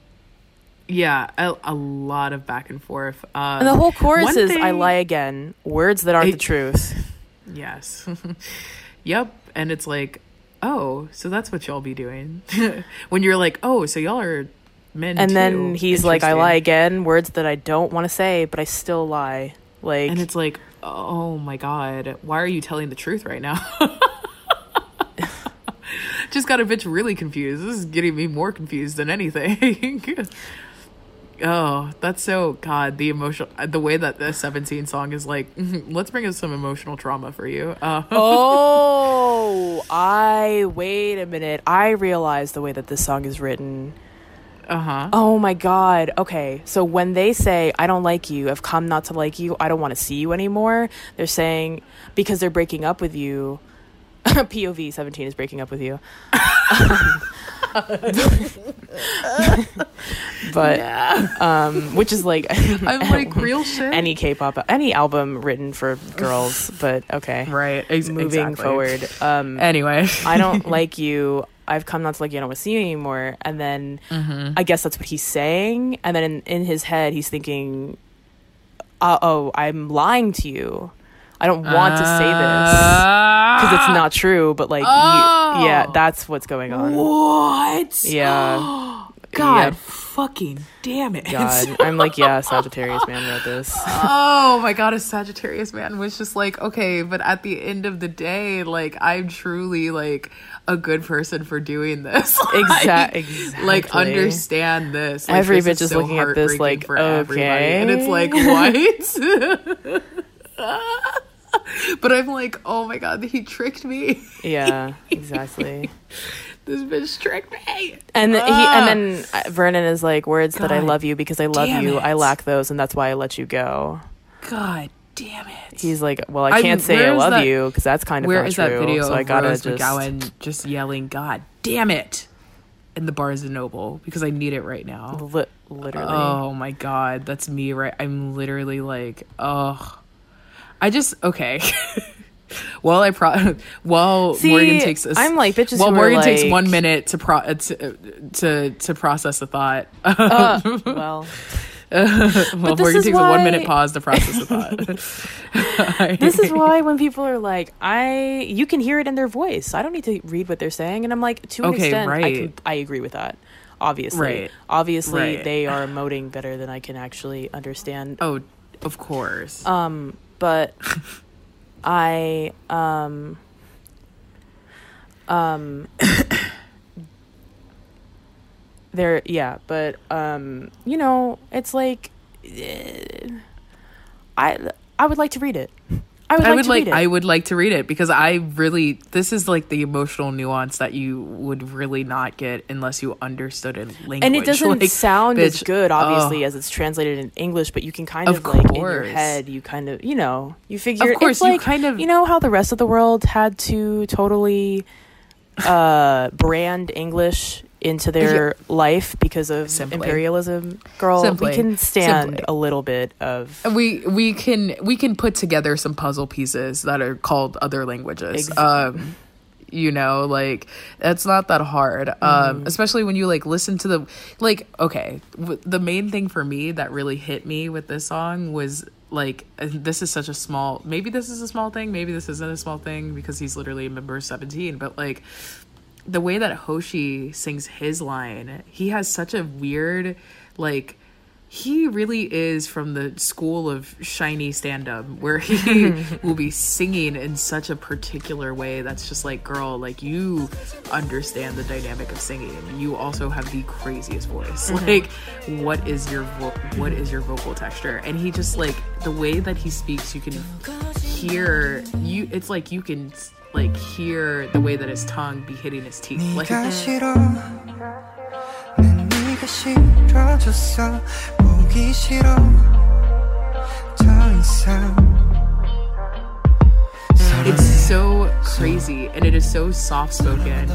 yeah a, a lot of back and forth. Um and the whole chorus is i lie again words that aren't I- the truth. Yes. Yep and it's like oh so that's what y'all be doing. When you're like oh so y'all are men and then he's like i lie again words that i don't want to say but i still lie. Like and it's like oh my god why are you telling the truth right now? Just got a bitch really confused. This is getting me more confused than anything oh that's so god the emotional the way that the 17 song is like let's bring us some emotional trauma for you uh, oh i wait a minute i realize the way that this song is written uh-huh Oh my god. Okay. So when they say I don't like you, I've come not to like you, I don't want to see you anymore, they're saying because they're breaking up with you. POV 17 is breaking up with you. But um which is like i'm like real shit any K-pop any album written for girls, but okay. right ex- Moving exactly. forward. Um anyway I don't like you. I've come not to like you. I don't want to see you anymore. And then Mm-hmm. I guess that's what he's saying. And then in, in his head, he's thinking, uh, "Oh, I'm lying to you. I don't want to say this because it's not true." But like, you, oh. yeah, Oh. that's what's going on. what Yeah, God Yep. fucking damn it. God, I'm like, yeah, Sagittarius man wrote this. oh my god, a Sagittarius man was just like, okay, but at the end of the day, like I'm truly like a good person for doing this. Like, Like understand this. Like, Every this bitch is so looking at this like, for everybody. okay. And it's like, what? but I'm like, oh my god, he tricked me. Yeah, exactly. this bitch tricked me. And he Ah. and then uh, Vernon is like, words that I love you because I love you. I lack those, and that's why I let you go. God damn it. He's like, well, I can't say I love that- you because that's kind of Where not is true. that video so I of gotta Rose just McGowan just yelling, God damn it, in the Barnes and Noble because I need it right now. li- literally. Oh my god, that's me right. I'm literally like, oh, I just okay. while I pro, while See, Morgan takes, a, I'm like, bitches are Morgan takes one minute to pro uh, to to, to process a thought. Uh, well, this Morgan takes a one minute pause to process a thought. this is why when people are like, I, you can hear it in their voice. I don't need to read what they're saying, and I'm like, to an Okay, extent, I right. can, I agree with that. Obviously, Right. obviously, Right. they are emoting better than I can actually understand. oh, of course. Um, but I um um there yeah, but um you know, it's like eh, I I would like to read it. I would I like would to like read it. I would like to read it because I really this is like the emotional nuance that you would really not get unless you understood a language. and it doesn't Like, sound as good obviously oh. as it's translated in english but you can kind Of of, like in your head you kind of you know you figure Of course, it's you like, kind of- you know how the rest of the world had to totally uh brand english into their life because of Simply. imperialism girl Simply. we can stand Simply. a little bit of we we can we can put together some puzzle pieces that are called other languages. Ex- Um you know, like that's not that hard. Um especially when you like listen to the like okay, w- the main thing for me that really hit me with this song was like this is such a small maybe this is a small thing, maybe this isn't a small thing because he's literally a member of 17, but like the way that Hoshi sings his line, he has such a weird, like, he really is from the school of shiny stand up where he will be singing in such a particular way that's just like, girl, like, you understand the dynamic of singing. You also have the craziest voice. Mm-hmm. Like, what is your vo- what is your vocal texture? And he just like the way that he speaks, you can hear you. It's like you can like hear the way that his tongue be hitting his teeth. Like eh. it's so crazy and it is so soft spoken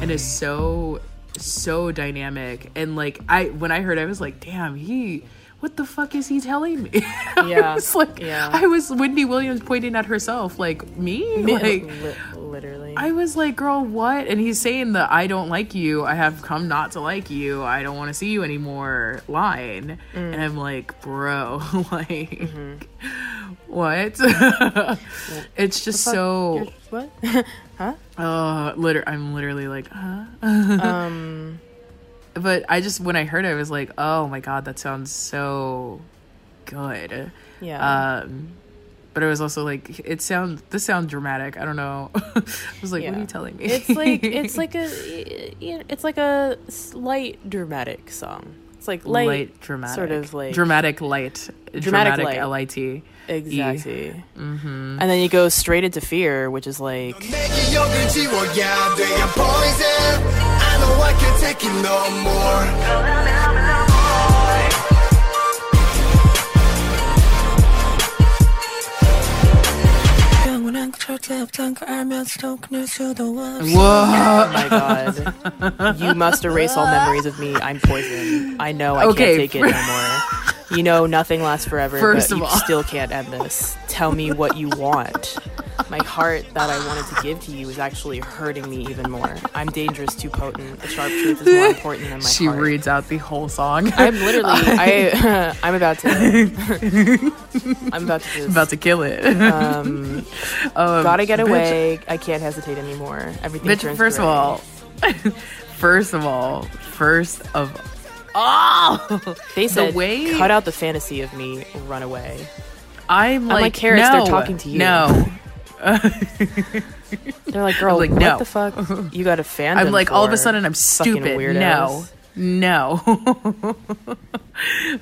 and is so so dynamic. And like I when I heard I was like damn he what the fuck is he telling me Yeah, I was like yeah. i was wendy williams pointing at herself like me like literally I was like, girl, what? And he's saying the I don't like you. I have come not to like you. I don't want to see you anymore line. Mm. And I'm like, bro, like, Mm-hmm. what? it's just so. what huh? Uh, liter- I'm literally like, huh? um But I just when I heard it, I was like, oh my god, that sounds so good. yeah Um, but it was also like it sound this sounds dramatic. I don't know. I was like, what are you telling me? it's like it's like a you know, it's like a slight dramatic song it's like light, dramatic, sort of like dramatic light, Dramatic dramatic, light. L I T. exactly mm-hmm. and then you go straight into fear which is like know I can't take it no more. Oh my god. You must erase all memories of me. I'm poisoned. I know I Okay, can't take it no more. You know nothing lasts forever, First but of you all- still can't end this. Tell me what you want my heart that i wanted to give to you is actually hurting me even more i'm dangerous too potent the sharp truth is more important than my She heart She reads out the whole song. I'm literally I I'm about to I'm about to just about to kill it. um Um, gotta get bitch- away. I can't hesitate anymore. Everything Bitch, first of all, first of all, first of all oh, They said, way- "Cut out the fantasy of me, run away." I'm like, like, Karis, they're no, talking to you. No, They're like, "Girl, like, what no. the fuck? You got a fan?" I'm like, all of a sudden, I'm stupid. No, no.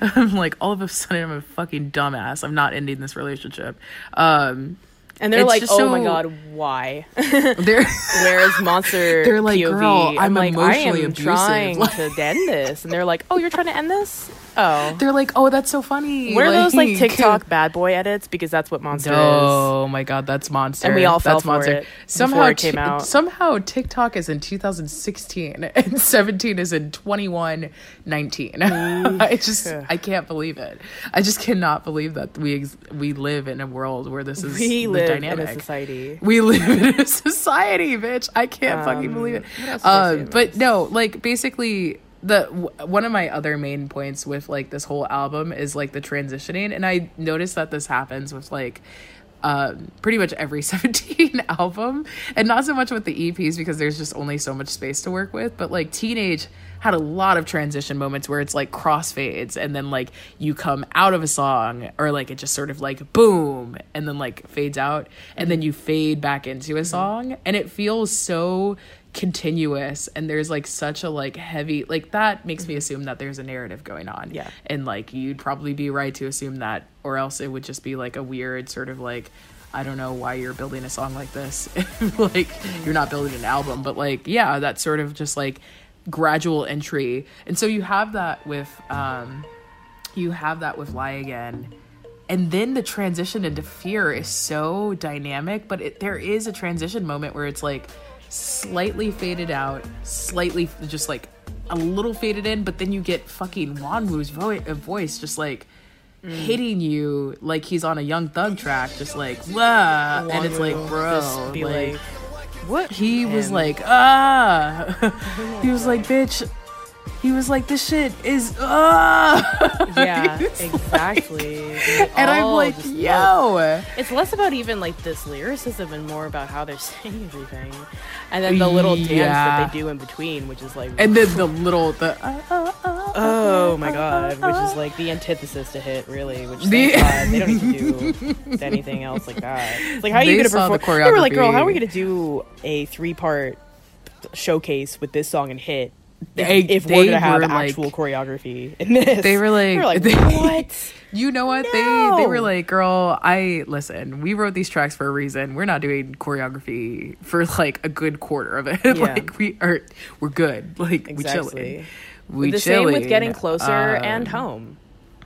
I'm like, all of a sudden, I'm a fucking dumbass. I'm not ending this relationship. Um, And they're It's like, "Oh so- my god, why?" they're Whereas Monster, They're like, POV, "Girl, I'm like, I am emotionally abusive." trying Like- to end this, and they're like, "Oh, you're trying to end this? Oh, they're like, oh, that's so funny. what are those like TikTok bad boy edits? Because that's what Monster is." Oh my god, that's monster. And we all fell that's for monster. it Somehow it came out. Somehow TikTok is in 2016 and 17 is in 21 19. I just I can't believe it. I just cannot believe that we ex- we live in a world where this is We the live dynamic. in a society. We live in a society, bitch. I can't fucking believe it. what else did I say Um, but no, like basically the w- one of my other main points with like this whole album is like the transitioning, and I noticed that this happens with like um, pretty much every 17 album, and not so much with the EPs because there's just only so much space to work with. But like Teenage had a lot of transition moments where it's like crossfades, and then like you come out of a song, or like it just sort of like boom, and then like fades out, and then you fade back into a mm-hmm. song, and it feels so continuous and there's like such a like heavy like that makes me mm-hmm. assume that there's a narrative going on. Yeah. and like you'd probably be right to assume that or else it would just be like a weird sort of like i don't know why you're building a song like this. Like mm-hmm. you're not building an album but like yeah that sort of just like gradual entry. And so you have that with um you have that with lie again. And then the transition into fear is so dynamic but it, there is a transition moment where it's like slightly faded out slightly just like a little faded in but then you get fucking Wonwoo's vo- voice just like hitting you like he's on a young thug track just like wah and it's like bro be like, like, "What?" he was like ah he was like bitch he was like this shit is ah "Yeah, exactly." They and I'm like, love- It's less about even like this lyricism and more about how they're saying everything, and then the little dance Yeah. that they do in between, which is like, and then the little the uh, uh, uh, oh my god, which is like the antithesis to hit, really. Which The- God, they don't need to do anything else like that. It's like how are you gonna saw the perform? They were like, girl, how are we gonna do a three part showcase with this song and hit? If, They- if they we're gonna have were, like- actual choreography in this, They were like- we were like, they- what? you know what they they were No. like girl i listen we wrote these tracks for a reason we're not doing choreography for like a good quarter of it Yeah. like we are we're good like we Exactly. chilling we the same with getting closer Um, and home.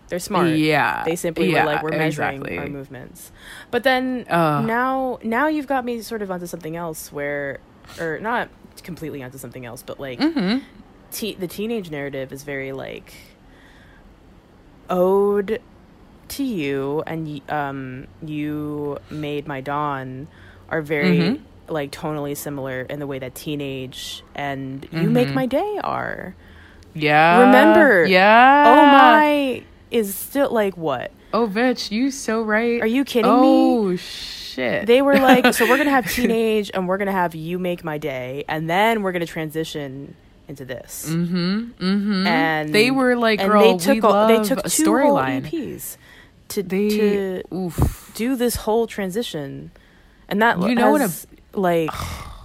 They're smart. yeah, They simply yeah, were like, we're measuring exactly. our movements. But then Ugh. now, now you've got me sort of onto something else where, or not completely onto something else, but like, Mm-hmm. Te- the teenage narrative is very like ode to you, and um, you made my dawn are very Mhm. like tonally similar in the way that teenage and you make my day are. yeah Remember, yeah oh my is still like what oh bitch you so right Are you kidding me? oh shit they were like so we're gonna have teenage and we're gonna have you make my day and then we're gonna transition into this. Mm-hmm mm-hmm. And they were like and girl they took we love they took a two storyline. Eps to they to oof. do this whole transition. And that You know what a- has, like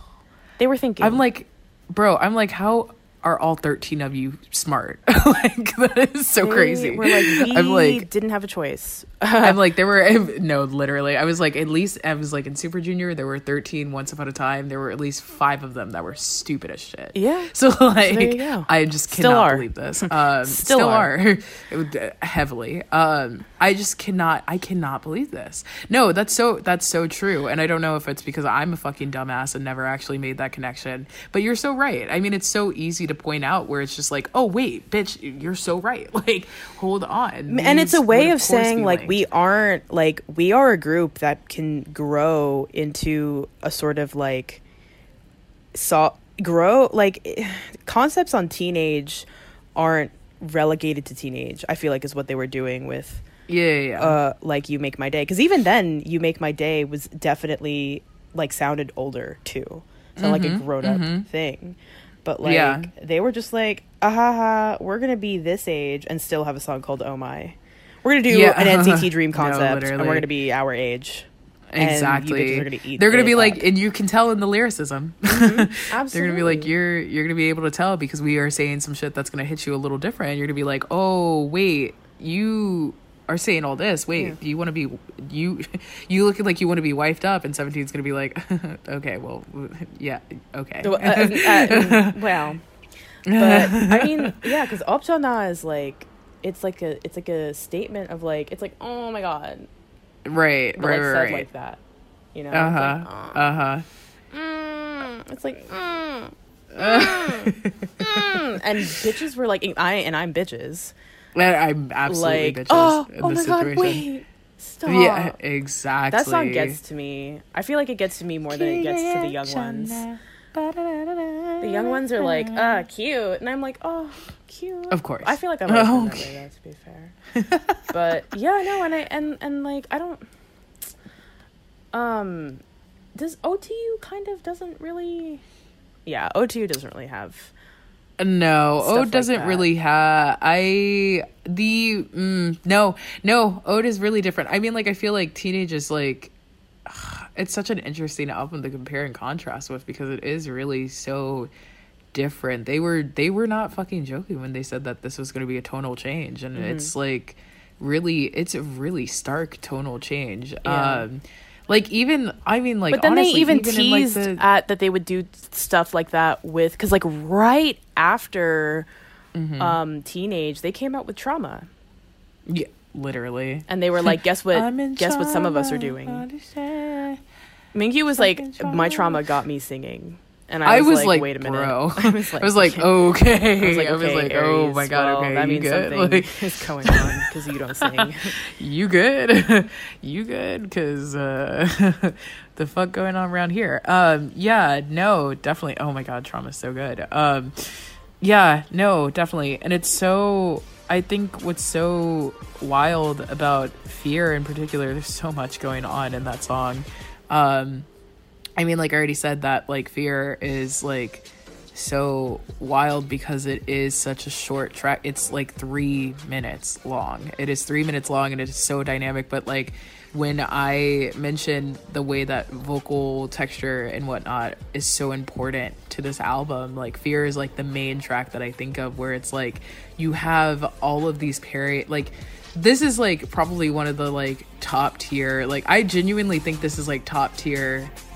they were thinking. I'm like, bro, I'm like, how are all 13 of you smart? like, that is so they crazy. We're like we I'm like, didn't have a choice. I'm like, there were, no, literally. I was like, at least, I was like, in Super Junior, there were 13 once upon a time. There were at least five of them that were stupid as shit. Yeah. So, like, go. I just Still cannot are. believe this. Um, Still still, are. are. It would, uh, heavily. Um, I just cannot, I cannot believe this. No, that's so, that's so true. And I don't know if it's because I'm a fucking dumbass and never actually made that connection. But you're so right. I mean, it's so easy to point out where it's just like, oh, wait, bitch, you're so right. Like, hold on. and it's a way would, of saying like linked. we aren't like we are a group that can grow into a sort of like so grow like concepts on teenage aren't relegated to teenage i feel like is what they were doing with Yeah, yeah, yeah. uh like you make my day because even then you make my day was definitely like sounded older too sounded like a grown-up thing but like Yeah. they were just like, ah ha ha, we're gonna be this age and still have a song called Oh My. We're gonna do Yeah. an NCT Dream No, concept, and we're gonna be our age. exactly gonna they're gonna be like up. and you can tell in the lyricism they're gonna be like you're you're gonna be able to tell because we are saying some shit that's gonna hit you a little different you're gonna be like oh wait you are saying all this wait do you want to be you you looking like you want to be wifed up and 17 is gonna be like okay well yeah okay. Uh, uh, uh, well, but I mean, yeah, because Optiona is like, it's like a, it's like a statement of like, it's like, oh my god, right but right like right. like that, you know? uh-huh It's like, uh-huh mm, it's like, mm, mm, mm. and bitches were like, I and I'm bitches, i'm absolutely like, bitches oh, in oh this my god, situation wait, stop. yeah exactly That song gets to me. I feel like it gets to me more than it gets to the young ones. The young ones are like, ah, cute, and I'm like, oh, cute. Of course. I feel like I'm that Okay. way, though, to be fair. but yeah, no, and I and and like I don't. Um, does OTU kind of doesn't really? Yeah, OTU doesn't really have. No, Stuff like Ode doesn't that. really have. I the mm, no no Ode is really different. I mean, like I feel like Teenage is like it's such an interesting album to compare and contrast with because it is really so different. They were they were not fucking joking when they said that this was going to be a tonal change, and Mm-hmm. it's like really it's a really stark tonal change. Yeah. Um, like even I mean like But then honestly, they even, like, teased the- at that they would do stuff like that with because like right after Mm-hmm. um teenage they came out with trauma yeah, literally. and they were like guess what guess what some of us are doing. Mingyu was like, Fucking my trauma. trauma got me singing, and I I was, was like, like, wait a minute. bro. I was like, I was like, okay. I was like, I was okay, like, oh my god, well, okay, that means good? something Like, is going on because you don't sing. you good? you good? Because uh, the fuck going on around here? Um, yeah, no, definitely. Oh my god, trauma's so good. Um, yeah, no, definitely, and it's so. I think what's so wild about fear in particular, there's so much going on in that song. Um, I mean, like I already said that like fear is like so wild because it is such a short track. It's like three minutes long. It is three minutes long and it is so dynamic. But like when I mentioned the way that vocal texture and whatnot is so important to this album, like fear is like the main track that I think of where it's like you have all of these peri like this is like probably one of the like top tier like i genuinely think this is like top tier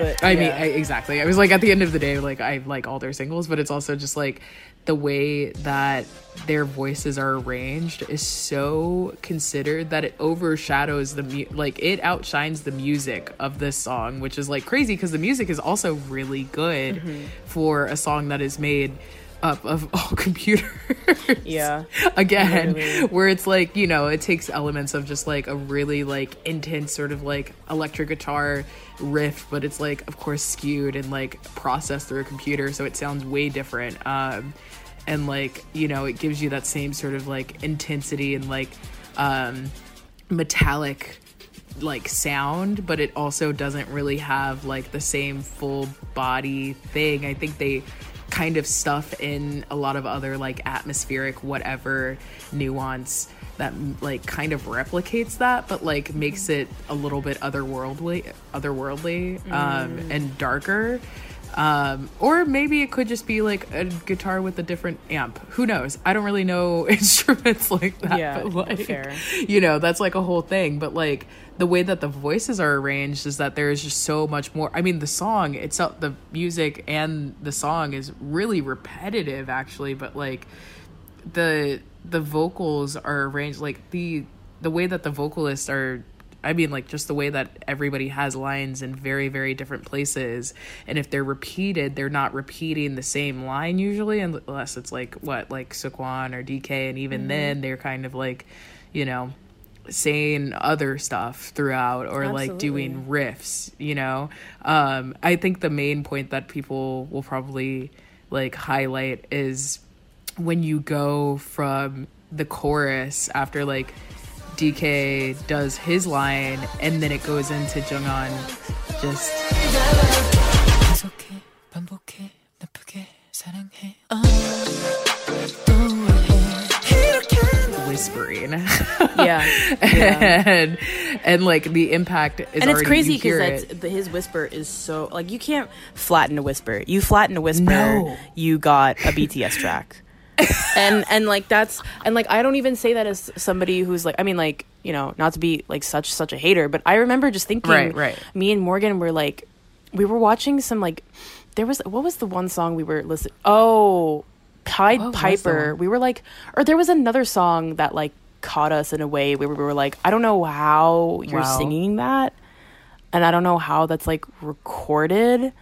but I mean. I, exactly. I was like, at the end of the day, like I like all their singles, but it's also just like the way that their voices are arranged is so considered that it overshadows the mu- like it outshines the music of this song, which is like crazy because the music is also really good Mm-hmm. for a song that is made up of all computers. Yeah. Again, Literally. where it's like, you know, it takes elements of just like a really like intense sort of like electric guitar riff, but it's like of course skewed and like processed through a computer, so it sounds way different. Um and like, you know, it gives you that same sort of like intensity and like um metallic like sound, but it also doesn't really have like the same full body thing. I think they kind of stuff in a lot of other like atmospheric whatever nuance that like kind of replicates that but like makes it a little bit otherworldly otherworldly um and darker. Um or maybe it could just be like a guitar with a different amp. Who knows? I don't really know instruments like that Yeah, but like fair. you know that's like a whole thing. But like the way that the voices are arranged is that there is just so much more i mean the song itself the music and the song is really repetitive actually but like the the vocals are arranged like the the way that the vocalists are I mean like just the way that everybody has lines in very very different places and if they're repeated they're not repeating the same line usually unless it's like what like Seungkwan or DK and even mm-hmm. then they're kind of like you know saying other stuff throughout or like doing riffs you know? Um i think the main point that people will probably like highlight is when you go from the chorus after like DK does his line and then it goes into Jeonghan just and and like the impact is and it's crazy because it. his whisper is so like you can't flatten a whisper. You flatten a whisper, No. you got a BTS track. and and like that's and like I don't even say that as somebody who's like I mean like you know not to be like such such a hater, but I remember just thinking Right, right. me and Morgan were like we were watching some like there was what was the one song we were listening oh Pied What Piper we were like or there was another song that like caught us in a way where we were like I don't know how you're Wow. singing that and I don't know how that's like recorded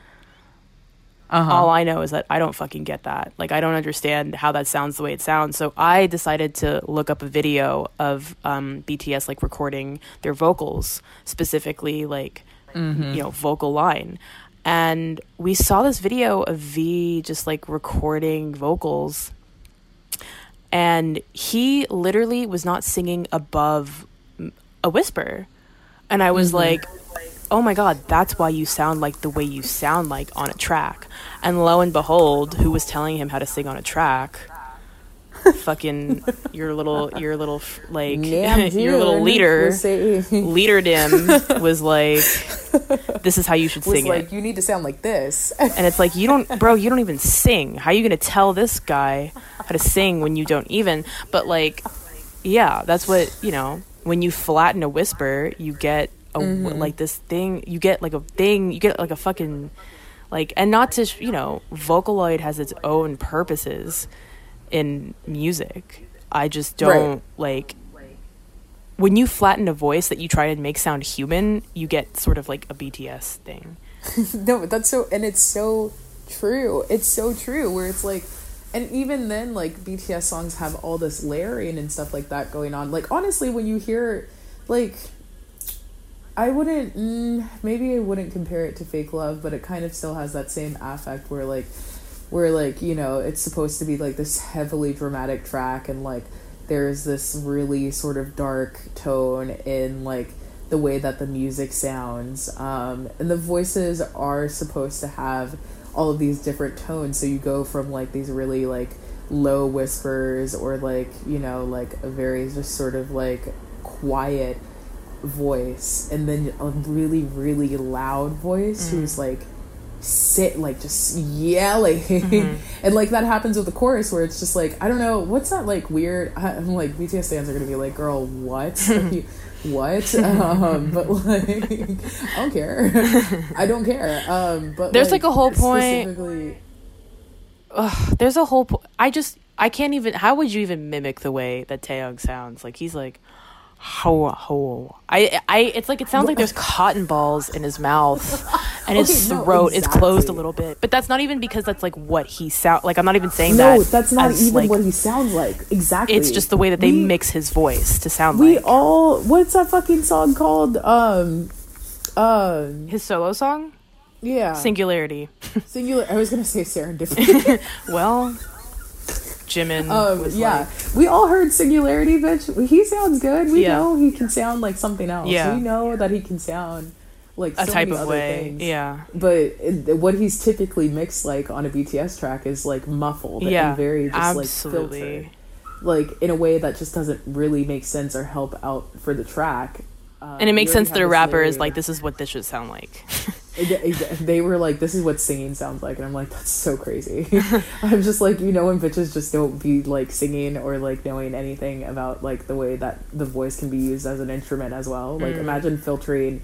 uh-huh. all I know is that I don't fucking get that. Like I don't understand how that sounds the way it sounds. So I decided to look up a video of um, BTS like recording their vocals, specifically like you know vocal line. And we saw this video of V just like recording vocals. And he literally was not singing above a whisper. And I was mm-hmm. like, oh my god that's why you sound like the way you sound like on a track. And lo and behold who was telling him how to sing on a track fucking your little your little like your little leader leader dim was like this is how you should sing it. you need to sound like this. And it's like you don't bro you don't even sing. How are you gonna tell this guy how to sing when you don't even? But like yeah that's what you know when you flatten a whisper you get a mm-hmm. like this thing you get like a thing you get like a fucking like and not to you know vocaloid has its own purposes in music. I just don't like when you flatten a voice that you try to make sound human you get sort of like a bts thing. No that's so and it's so true. It's so true where it's like and even then like bts songs have all this layering and stuff like that going on. Like honestly when you hear like i wouldn't mm, maybe i wouldn't compare it to fake love but it kind of still has that same affect where like where like you know it's supposed to be like this heavily dramatic track and like there's this really sort of dark tone in like the way that the music sounds um, and the voices are supposed to have all of these different tones. So you go from like these really like low whispers or like you know like a very just sort of like quiet voice and then a really really loud voice who's like sit like just yelling. And like that happens with the chorus where it's just like i don't know what's that like weird I- i'm like bts fans are gonna be like girl what? You- what? Um but like i don't care. I don't care. Um but There's, like, a whole point- specifically- there's a whole po- i just i can't even how would you even mimic the way that Taehyung sounds? Like he's like ho ho i i it's like it sounds like there's cotton balls in his mouth and his Okay, no, throat is closed a little bit. But that's not even because that's like what he sound like i'm not even saying no that that's not as, even like, what he sounds like. Exactly. it's just the way that they We- mix his voice to sound we like. all what's that fucking song called? Um um his solo song? Yeah. Singularity. Singular i was gonna say serendipity. Well jimin Um, yeah, like we all heard Singularity, bitch. He sounds good. We Yeah. know he can sound like something else. Yeah. We know that he can sound like a so type many of other way. things. Yeah. But it, what he's typically mixed like on a BTS track is like muffled Yeah. and very just absolutely. like filtered, like in a way that just doesn't really make sense or help out for the track. Uh, and it makes sense that a rapper is like, this is what this should sound like. They- were like, "This is what singing sounds like," and I'm like, "That's so crazy." I'm just like, you know, when bitches just don't be like singing or like knowing anything about like the way that the voice can be used as an instrument as well. Like, Mm. imagine filtering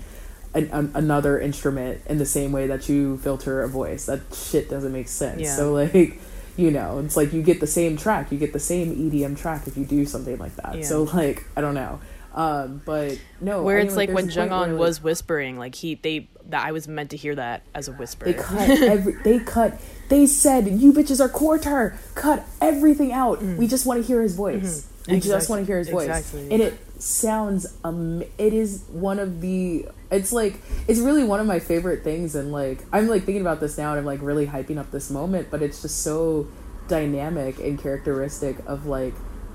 an, an, another instrument in the same way that you filter a voice. That shit doesn't make sense. Yeah. So like. You know, it's like you get the same track, you get the same EDM track if you do something like that. Yeah. So like, I don't know, um, but no, Where I it's like when where, like, was whispering, like he they that I was meant to hear that as a whisper. They cut every. They cut. They said, "You bitches are quarter. Cut everything out. We just want to hear his voice. We just want to hear his voice." exactly. And it sounds. Um, it is one of the. It's like it's really one of my favorite things, and like I'm like thinking about this now, and I'm like really hyping up this moment, but it's just so dynamic and characteristic of like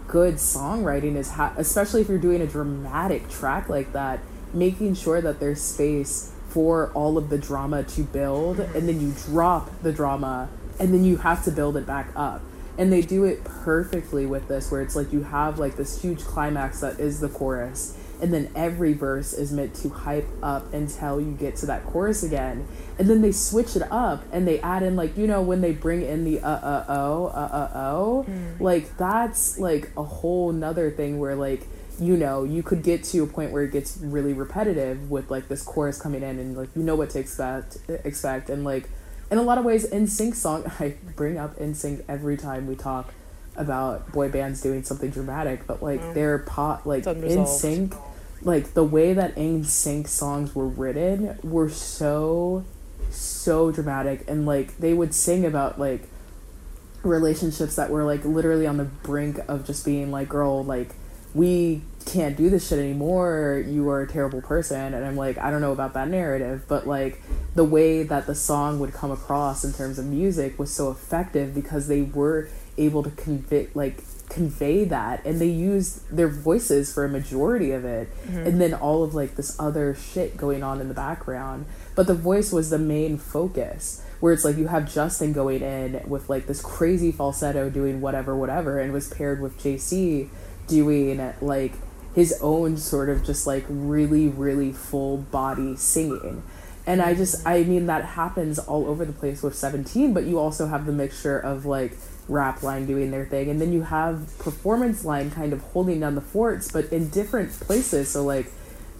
good songwriting is ha- especially if you're doing a dramatic track like that making sure that there's space for all of the drama to build and then you drop the drama and then you have to build it back up. And they do it perfectly with this where it's like you have like this huge climax that is the chorus and then every verse is meant to hype up until you get to that chorus again and then they switch it up and they add in like you know when they bring in the uh uh oh uh uh oh? Like that's like a whole nother thing where like you know you could get to a point where it gets really repetitive with like this chorus coming in and like you know what to expect expect. And like in a lot of ways NSYNC song i bring up NSYNC every time we talk about boy bands doing something dramatic but like their pot like NSYNC like the way that NSYNC songs were written were so so dramatic and like they would sing about like relationships that were like literally on the brink of just being like girl like we can't do this shit anymore. You are a terrible person. And i'm like i don't know about that narrative but like the way that the song would come across in terms of music was so effective because they were able to convey like convey that and they used their voices for a majority of it. Mm-hmm. And then all of like this other shit going on in the background but the voice was the main focus where it's like you have Justin going in with like this crazy falsetto doing whatever whatever and was paired with JC doing like his own sort of just like really really full body singing. And I just I mean that happens all over the place with 17 but you also have the mixture of like rap line doing their thing and then you have performance line kind of holding down the forts but in different places. So like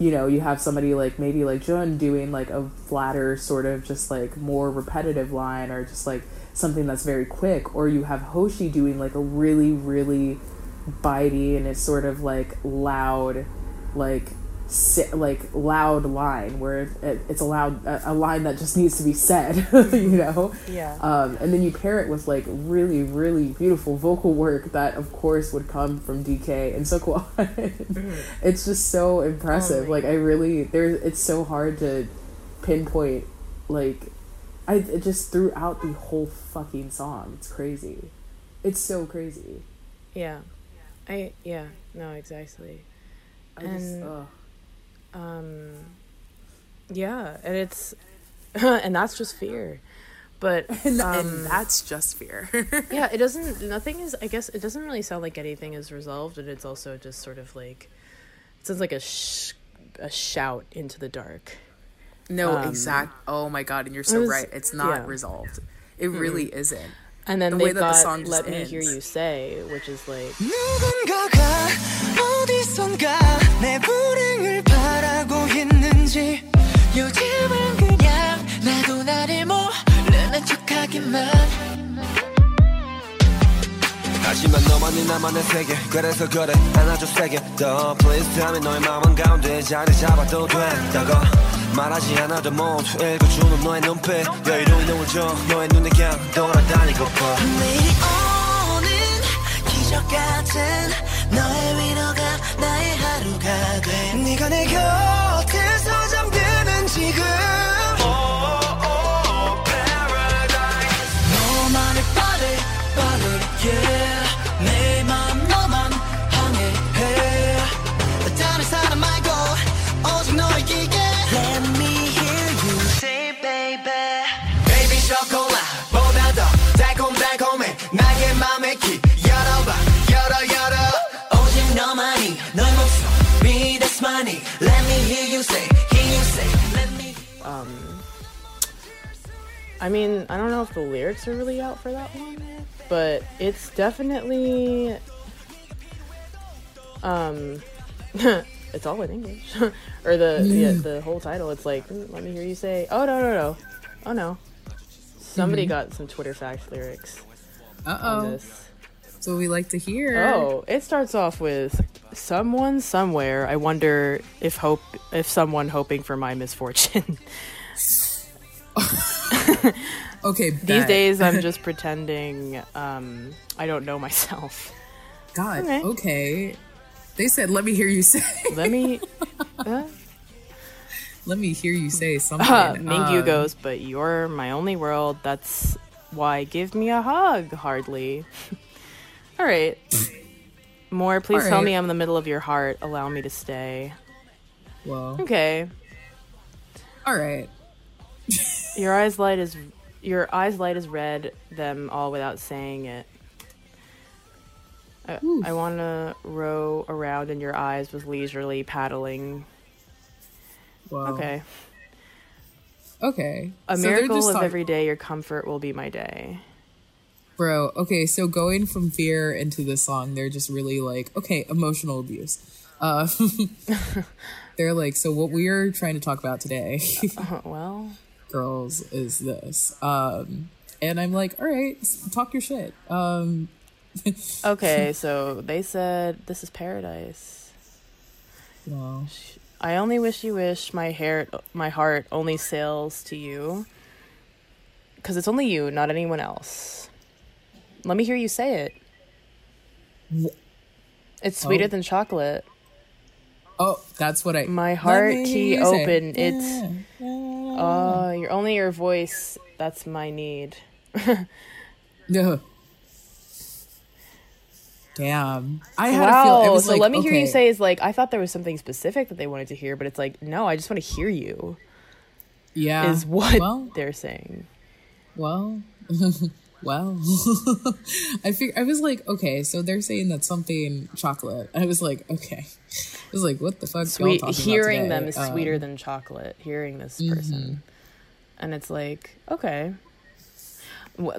you know you have somebody like maybe like Jun doing like a flatter sort of just like more repetitive line or just like something that's very quick or you have Hoshi doing like a really really bitey and it's sort of like loud like like loud line where it, it's a loud a, line that just needs to be said you know? Yeah. um, and then you pair it with like really really beautiful vocal work that of course would come from DK and Seungkwan it's just so impressive. Like I really there's it's so hard to pinpoint like I it just throughout the whole fucking song. It's crazy. It's so crazy. Yeah. I yeah, no, exactly. I just, And- ugh. Um yeah, and it's and that's just fear. But and, um, and that's just fear yeah, it doesn't nothing is I guess it doesn't really sound like anything is resolved and it's also just sort of like it sounds like a sh- a shout into the dark. No, Um, exact. Oh my god, and you're it so was- right. It's not yeah. resolved. It really isn't. And then The way they've that the got song just Let Me ends. Hear You Say, which is like 누군가가 어디선가 내 불행을 바라고 있는지 요즘은 그냥 나도 나를 모르는 척하기만 하지만 너만이 나만의 세계. 그래서 그래 안아줘 세게. 더 please 하면 너의 마음 한가운데 자리 잡아도 된다고 말하지 않아도 모두 읽어주는 너의 눈빛. 여유로운 줘 너의 눈에 그냥 돌아다니고파 내일이 오는 기적 같은 너의 위로가 나의 하루가 돼. 네가 내 곁 I mean, I don't know if the lyrics are really out for that one, but it's definitely um it's all in English. or the yeah, the whole title it's like, "Mm, let me hear you say, "Oh no, no, no. Oh no." Somebody got some Twitter fact lyrics Uh-oh. So we like to hear. Oh, it starts off with someone somewhere. I wonder if hope if someone hoping for my misfortune. Okay. These days I'm just pretending um I don't know myself. God. Okay. Okay. They said, "Let me hear you say." Let me uh, Let me hear you say something. uh, Mingyu Um, goes, but you're my only world. That's why give me a hug, hardly. All right. More, please tell me I'm in the middle of your heart. Allow me to stay. Well, Okay. all right. Your eyes light as your eyes light as red, them all without saying it. I, I want to row around in your eyes with leisurely paddling. Well, Okay. Okay. A So miracle of talk- every day, your comfort will be my day. Bro, okay, so going from fear into this song, they're just really like, okay, emotional abuse. Uh, they're like, so what we are trying to talk about today, Uh, well, girls, is this. Um, and I'm like, all right, talk your shit. Um, okay, so they said this is paradise. well, I only wish you wish my hair, my heart only sails to you. Because it's only you, not anyone else. Let me hear you say it. It's sweeter Oh. than chocolate. Oh, that's what I. My heart key hear you say. open. It's oh, you're only your voice. That's my need. No. Damn. I had wow. a feel. It was so like, let me hear you say is like I thought there was something specific that they wanted to hear, but it's like no, I just want to hear you. Yeah. Is what Well, they're saying. Well, well, I fig- I was like, okay, so they're saying that something chocolate. I was like, okay. I was like, what the fuck? Sweet. Hearing them is sweeter Um, than chocolate. Hearing this Mm-hmm. person, and it's like okay.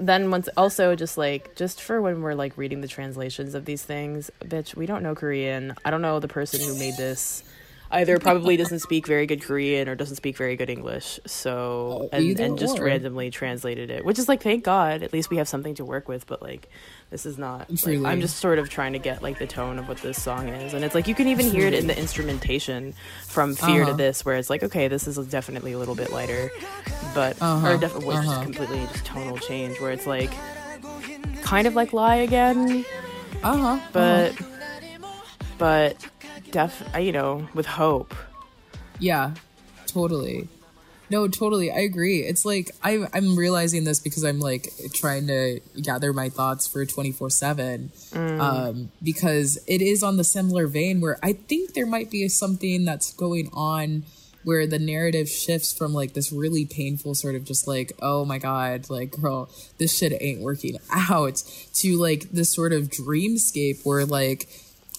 Then once also just like just for when we're like reading the translations of these things, bitch, we don't know Korean. I don't know the person who made this. Either probably doesn't speak very good Korean or doesn't speak very good English. So Uh, and, and just or. randomly translated it, which is like thank God. At least we have something to work with. But like this is not. Like, I'm just sort of trying to get like the tone of what this song is, and it's like you can even hear it in the instrumentation from Fear to Uh-huh. this, where it's like okay, this is definitely a little bit lighter, but Uh-huh, or def- uh-huh. is completely just tonal change, where it's like kind of like Lie Again, Uh-huh. but but def you know with hope. Yeah, totally. No, totally. I agree. It's like I, I'm realizing this because I'm like trying to gather my thoughts for 24 7. Um, because it is on the similar vein where I think there might be something that's going on where the narrative shifts from like this really painful sort of just like, oh my God, like, girl, this shit ain't working out to like this sort of dreamscape where like,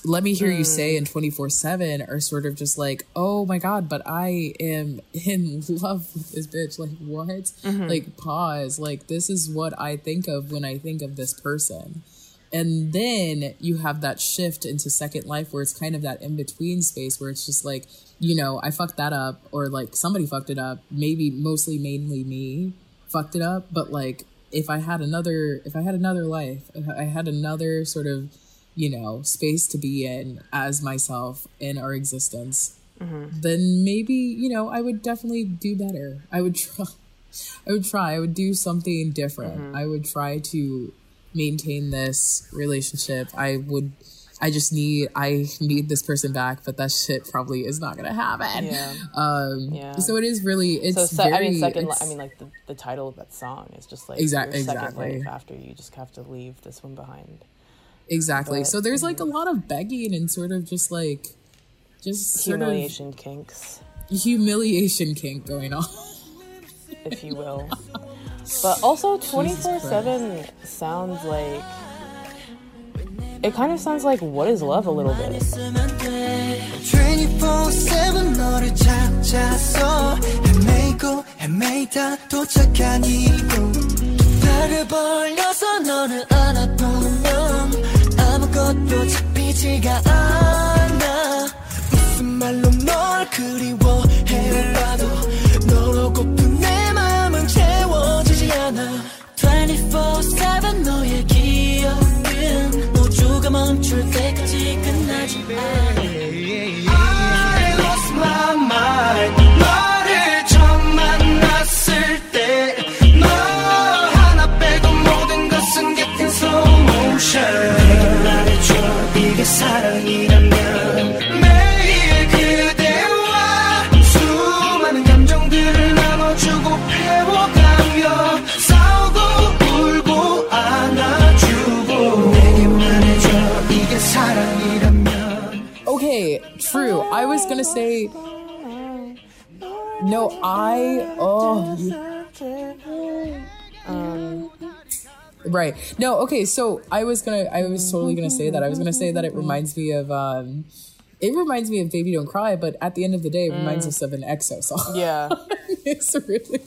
let me hear you say mm. in 24 7 are sort of just like oh my god but i am in love with this bitch. Like what? Mm-hmm. Like pause. Like this is what i think of when i think of this person. And then you have that shift into second life where it's kind of that in between space where it's just like you know i fucked that up or like somebody fucked it up. Maybe mostly mainly me fucked it up but like if i had another if i had another life if i had another sort of you know space to be in as myself in our existence then maybe you know i would definitely do better i would try i would try i would do something different i would try to maintain this relationship i would i just need i need this person back but that shit probably is not gonna happen Yeah. um Yeah. so it is really it's So se- very I mean, second. I mean, like the, the title of that song is just like Exact- your second exactly. life after you just have to leave this one behind. Exactly but- so there's like a mm-hmm. lot of begging and sort of just like just sort of Humiliation kinks. humiliation kink going on if you will. But also, 24 7 sounds like. It kind of sounds like What is Love a little bit. 것도 잡히지가 않아. 무슨 말로 널 그리워해 봐도 너로고픈 내 마음은 채워지지 않아. 24-7 너의 기억은 우주가 멈출 때까지 끝나지 않아. I lost my mind. 너를 처음 만났을 때 너 하나 빼고 모든 것은 getting slow motion 이게 사랑이라면 매일 그대와 수많은 감정들을 나눠주고 배워가며 싸우고 울고 안아주고 내게 말해줘 이게 사랑이라면 Okay, true. I was gonna say. No, I. Oh. you- Um, Right. No, okay, so I was gonna. I was totally gonna say that. I was gonna say that it reminds me of. um It reminds me of Baby Don't Cry, but at the end of the day, it reminds us of an EXO song. yeah. it's really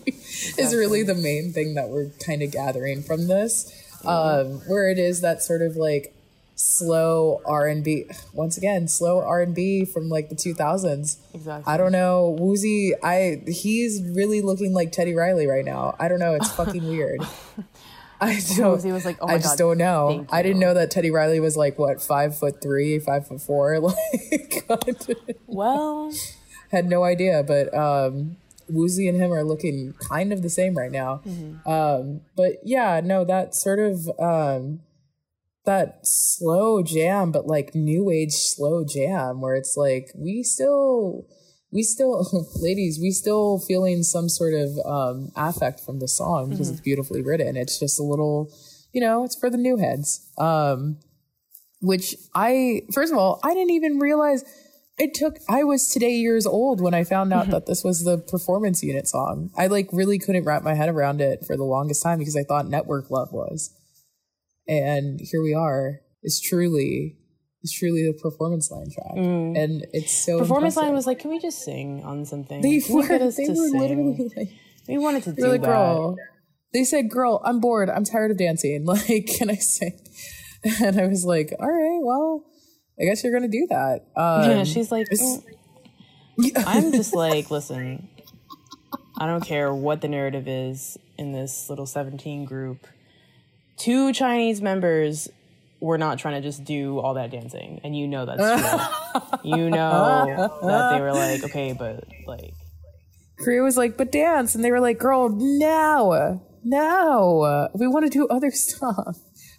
is really the main thing that we're kind of gathering from this um where it is that sort of like slow r&b once again slow r&b from like the 2000s Exactly. i don't know Woozi i he's really looking like teddy riley right now i don't know it's fucking weird I don't. Woozi was like, "Oh I just God, don't know. I didn't know that Teddy Riley was like what five foot three, five foot four. Like, Well, had no idea, but um, Woozi and him are looking kind of the same right now. Um, but yeah, no, that sort of um, that slow jam, but like new age slow jam, where it's like we still, we still, ladies, we still feeling some sort of um, affect from the song because it's beautifully written. It's just a little, you know, it's for the new heads. Um, which I, first of all, I didn't even realize it took, I was today years old when I found out that this was the performance unit song. I like really couldn't wrap my head around it for the longest time because I thought Network Love was. And here we are. It's truly, it's truly the performance line track. And it's so performance line was like, "Can we just sing on something? they were, they were sing? literally like, We wanted to do like, that. girl. They said, girl, I'm bored. I'm tired of dancing. Like, can I sing? And I was like, all right, well, I guess you're going to do that. Um, yeah, she's like, "Mm." I'm just like, listen, I don't care what the narrative is in this little 17 group. Two Chinese members were not trying to just do all that dancing, and you know that's true. you know that they were like, okay, but like, Korea was like, but dance. And they were like, girl, now, now. We want to do other stuff.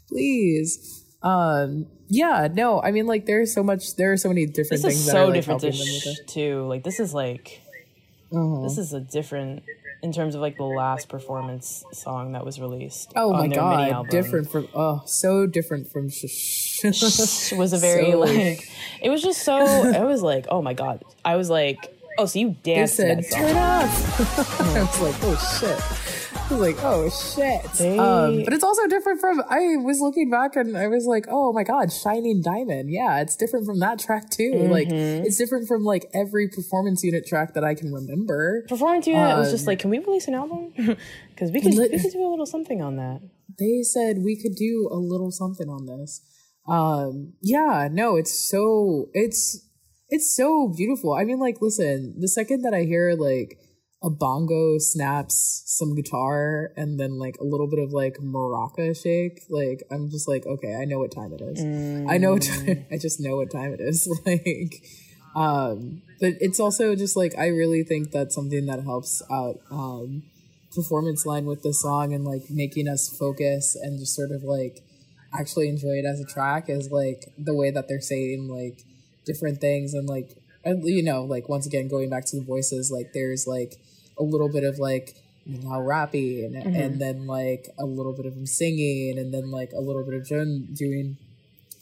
Please. Um, yeah, no, I mean, like, there's so much, there are so many different this things is that so are like, different to sh- too. Like, this is like, this is a different in terms of like the last performance song that was released. Oh my god, different from, oh, so different from, sh- It was a very So- like it was just so I was like oh my god I was like oh so you They danced to said, that song. turn off. I was like, oh shit. I was like, oh shit. They- Um, but it's also different from, I was looking back and I was like, oh my God, Shining Diamond. Yeah, it's different from that track too. Like, Mm-hmm. it's different from like every performance unit track that I can remember. performance unit was just Um, like can we release an album because we could lit- we could do a little something on that They said we could do a little something on this. Um, yeah, no, it's so, it's, it's so beautiful. I mean, like, listen, the second that I hear like a bongo snaps some guitar and then like a little bit of like maraca shake, like I'm just like, okay, I know what time it is. I know what time, I just know what time it is. Like, um, but it's also just like I really think that's something that helps out um performance line with the song and like making us focus and just sort of like actually enjoy it as a track is like the way that they're saying like different things and like you know like once again going back to the voices like there's like a little bit of like now rappy and, and then like a little bit of him singing and then like a little bit of Jun doing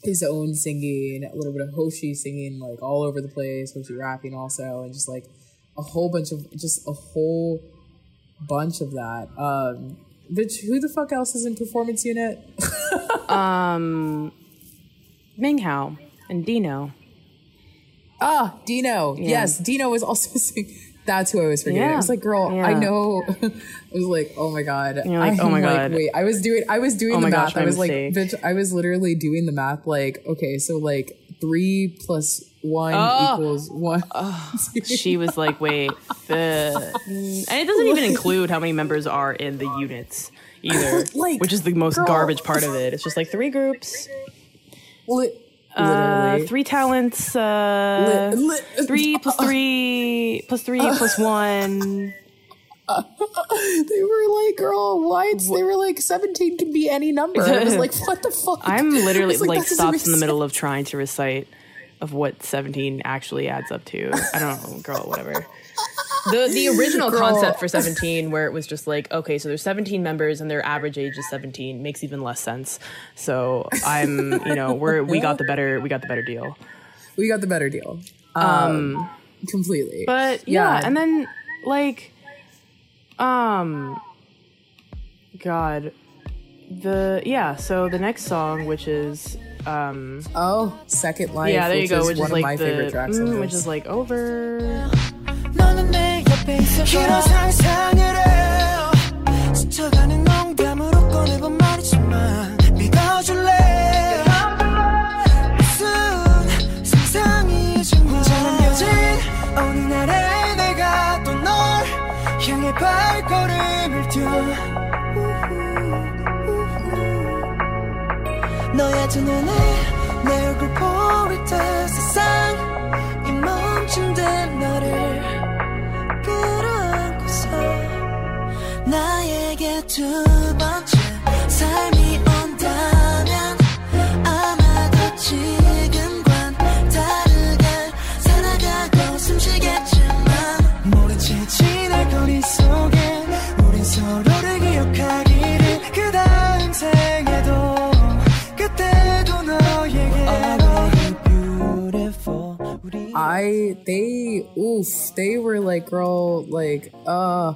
his own singing, a little bit of Hoshi singing like all over the place, Hoshi rapping also, and just like a whole bunch of just a whole bunch of that. Um bitch, who the fuck else is in performance unit? um Ming Hao and Dino Ah, Dino. Yes, Dino was also singing. That's who I was forgetting. Yeah. I was like, girl, I know. I was like, oh my god. You're like, I'm oh my God. Wait, I was doing. I was doing Oh the math. gosh, I was mistake. like, bitch. I was literally doing the math. Like, okay, so like three plus one Oh. equals one. she was like, wait, the, and it doesn't even include how many members are in the units either, Like, which is the most girl. garbage part of it. It's just like three groups, Li- uh, three talents, uh, Li- li- three plus three plus three plus one. They were like, girl, why? It's, they were like, 17 can be any number. I was like, what the fuck? I'm literally was like, stops in the middle of trying to recite of what 17 actually adds up to. I don't know, girl, whatever. The the original Girl. concept for 17 where it was just like, okay, so there's 17 members and their average age is 17 makes even less sense. So I'm, you know, we're we got the better we got the better deal. We got the better deal. Um, completely. But yeah, Yeah. and then like um god the yeah, so the next song which is um oh, Second Life. yeah, there you which go, is which one is of like my the favorite tracks. mm, which is like over 너는 내 옆에 있어줘 이런 상상을 해요. 스쳐가는 농담으로 꺼내본 말이지만 믿어줄래? 무슨 상상이 정말 남겨진 어느 날에 내가 또 널 향해 발걸음을 띄워 너의 두 눈에 내 얼굴 보일 때 세상이 멈춘듯 너를 끌어안고서 나에게 두 번째 삶이 I they oof they were like girl like uh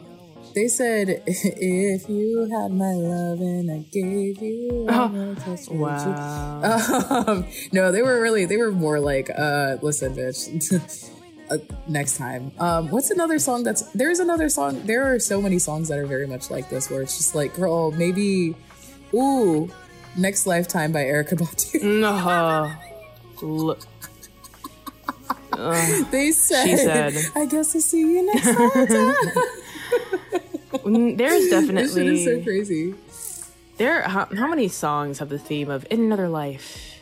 they said if you had my love and I gave you all my touch, would you-" wow. Um, no they were really they were more like uh listen bitch uh, next time. Um what's another song that's there's another song there are so many songs that are very much like this where it's just like girl maybe ooh next lifetime by Erykah Badu. No Look. They said, She said. I guess I'll see you next time Mm, there's definitely this shit is so crazy there how, how many songs have the theme of in another life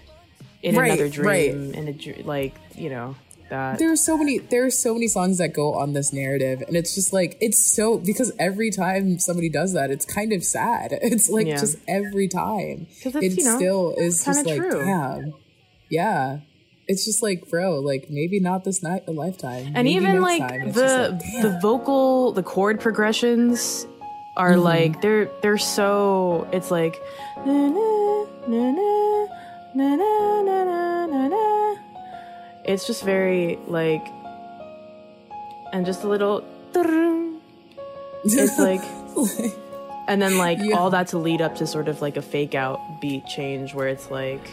in Right, another right. dream in a dr- like you know that there are so many there are so many songs that go on this narrative and it's just like it's so because every time somebody does that it's kind of sad it's like Yeah. just every time it you know, still is just like true. damn yeah it's just like bro like maybe not this night a lifetime and even like. The like, the vocal the chord progressions are Mm-hmm. like they're they're so it's like na, na, na, na, na, na, na, na. it's just very like and just a little it's like and then like Yeah. all that to lead up to sort of like a fake out beat change where it's like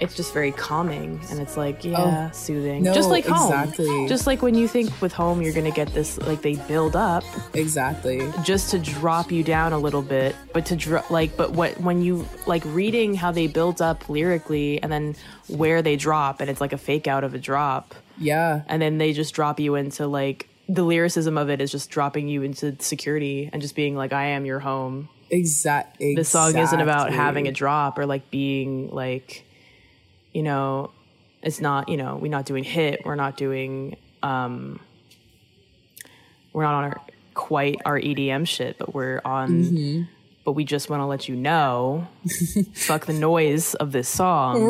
it's just very calming and it's like yeah oh, soothing. Oh. No, just like home. exactly. just like when you think with home you're gonna get this like they build up. Exactly. Just to drop you down a little bit but to drop like but what when you like reading how they build up lyrically and then where they drop and it's like a fake out of a drop. Yeah. And then they just drop you into like the lyricism of it is just dropping you into security and just being like i am your home. Exact the song isn't about having a drop or like being like you know it's not you know we're not doing hit we're not doing um we're not on our quite our edm shit but we're on Mm-hmm. but we just want to let you know fuck the noise of this song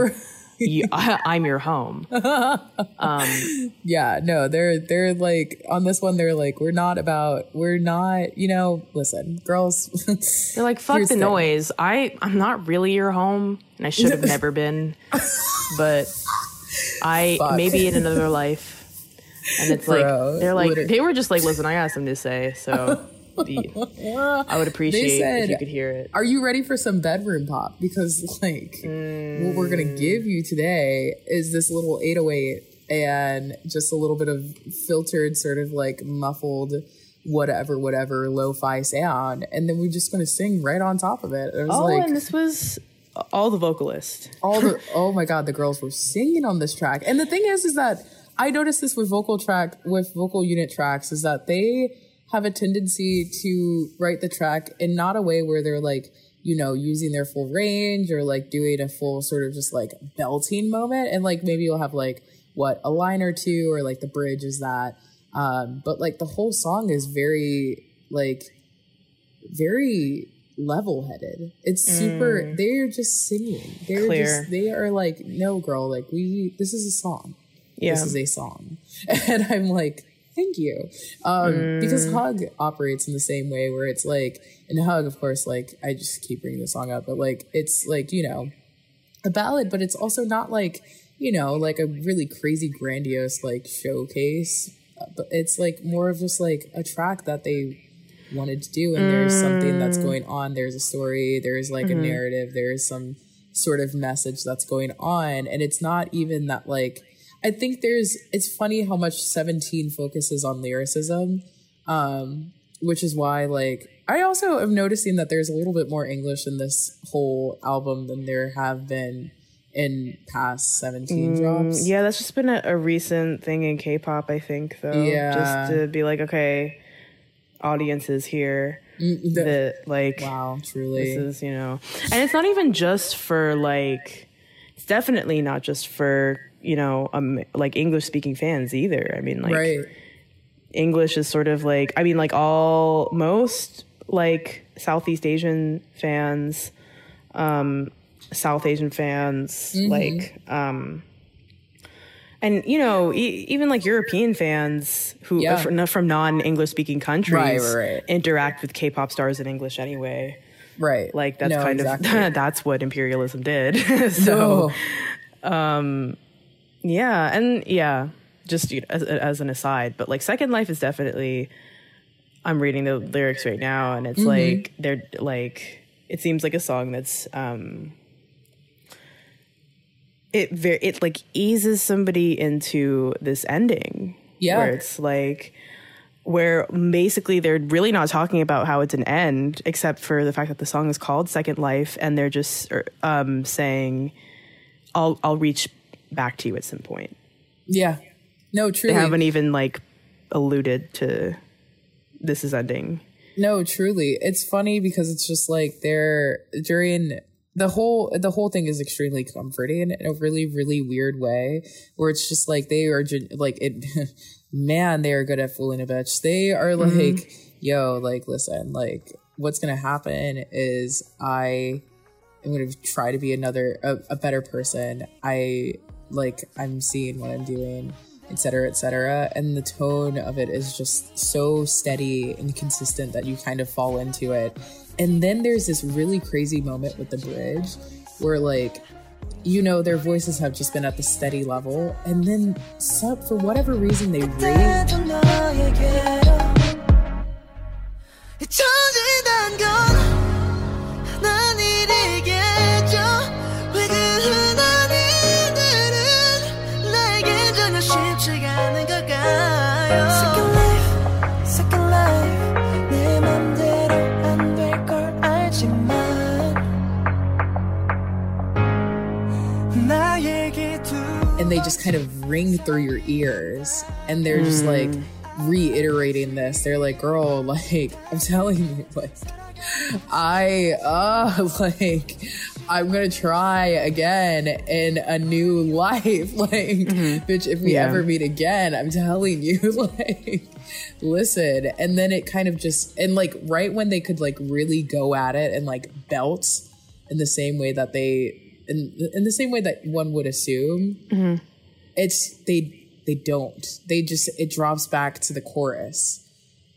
you, I, i'm your home um, yeah no they're they're like on this one they're like we're not about we're not you know listen girls they're like fuck the the thing. noise i i'm not really your home and i should have never been but i Fuck. maybe in another life and it's Bro, like they're like literally. they were just like listen i got something to say so the, i would appreciate said- if you could hear it Are you ready for some bedroom pop? Because like what we're gonna mm. give you today is this little 808 and just a little bit of filtered, sort of like muffled, whatever, whatever, lo-fi sound, and then we're just gonna sing right on top of it. It was Oh, like and this was all the vocalist. all the oh my god, the girls were singing on this track. And the thing is, is that I noticed this with vocal track with vocal unit tracks is that they have a tendency to write the track in not a way where they're like you know using their full range or like doing a full sort of just like belting moment and like maybe you'll have like what a line or two or like the bridge is that um but like the whole song is very like very level headed. It's super they're just singing. They're Mm. Clear. just they are like, no girl, like we this is a song. Yeah. This is a song. And I'm like, thank you. Um because Mm. Hug operates in the same way where it's like and Hug, of course, like I just keep bringing the song up, but like it's like, you know, a ballad, but it's also not like, you know, like a really crazy grandiose like showcase. Uh, But it's like more of just like a track that they wanted to do and there's something that's going on there's a story there's like a narrative there's some sort of message that's going on and it's not even that like i think there's it's funny how much 17 focuses on lyricism um which is why like i also am noticing that there's a little bit more english in this whole album than there have been in past 17 drops Yeah, that's just been a, a recent thing in K-pop, I think, though. Yeah. Just to be like, okay, audiences here. Mm, the- That like wow truly this is, you know. And it's not even just for like it's definitely not just for, you know, um like English speaking fans either. I mean like right English is sort of like I mean like all most like Southeast Asian fans, um South Asian fans, Mm-hmm. like um and you know e- even like European fans who Yeah. from, from non-English speaking countries Right, right, right. interact with K-pop stars in English anyway. right Like that's No, kind exactly. of that's what imperialism did. so no. Yeah, and yeah, just you know, as, as an aside, but like Second Life is definitely. I'm reading the lyrics right now, and it's like they're like it seems like a song that's um. It very it like eases somebody into this ending. Yeah. where it's like where basically they're really not talking about how it's an end, except for the fact that the song is called Second Life, and they're just er, um, saying, "I'll I'll reach back to you at some point." Yeah. No, truly. They haven't even like alluded to this is ending. No, truly. It's funny because it's just like they're during the whole the whole thing is extremely comforting in a really really weird way where it's just like they are like it man they are good at fooling a bitch they are mm-hmm. like yo like listen like what's gonna happen is i am gonna try to be another a, a better person i like i'm seeing what i'm doing etc., cetera, et cetera. And the tone of it is just so steady and consistent that you kind of fall into it. And then there's this really crazy moment with the bridge where, like, you know, their voices have just been at the steady level. And then, some, for whatever reason, they raise. And they just kind of ring through your ears and they're just like reiterating this. They're like girl like i'm telling you like i uh like i'm gonna try again in a new life. Like bitch if we Yeah. ever meet again i'm telling you like listen. And then it kind of just and like right when they could like really go at it and like belt in the same way that they in, in the same way that one would assume it's they they don't. They just it drops back to the chorus.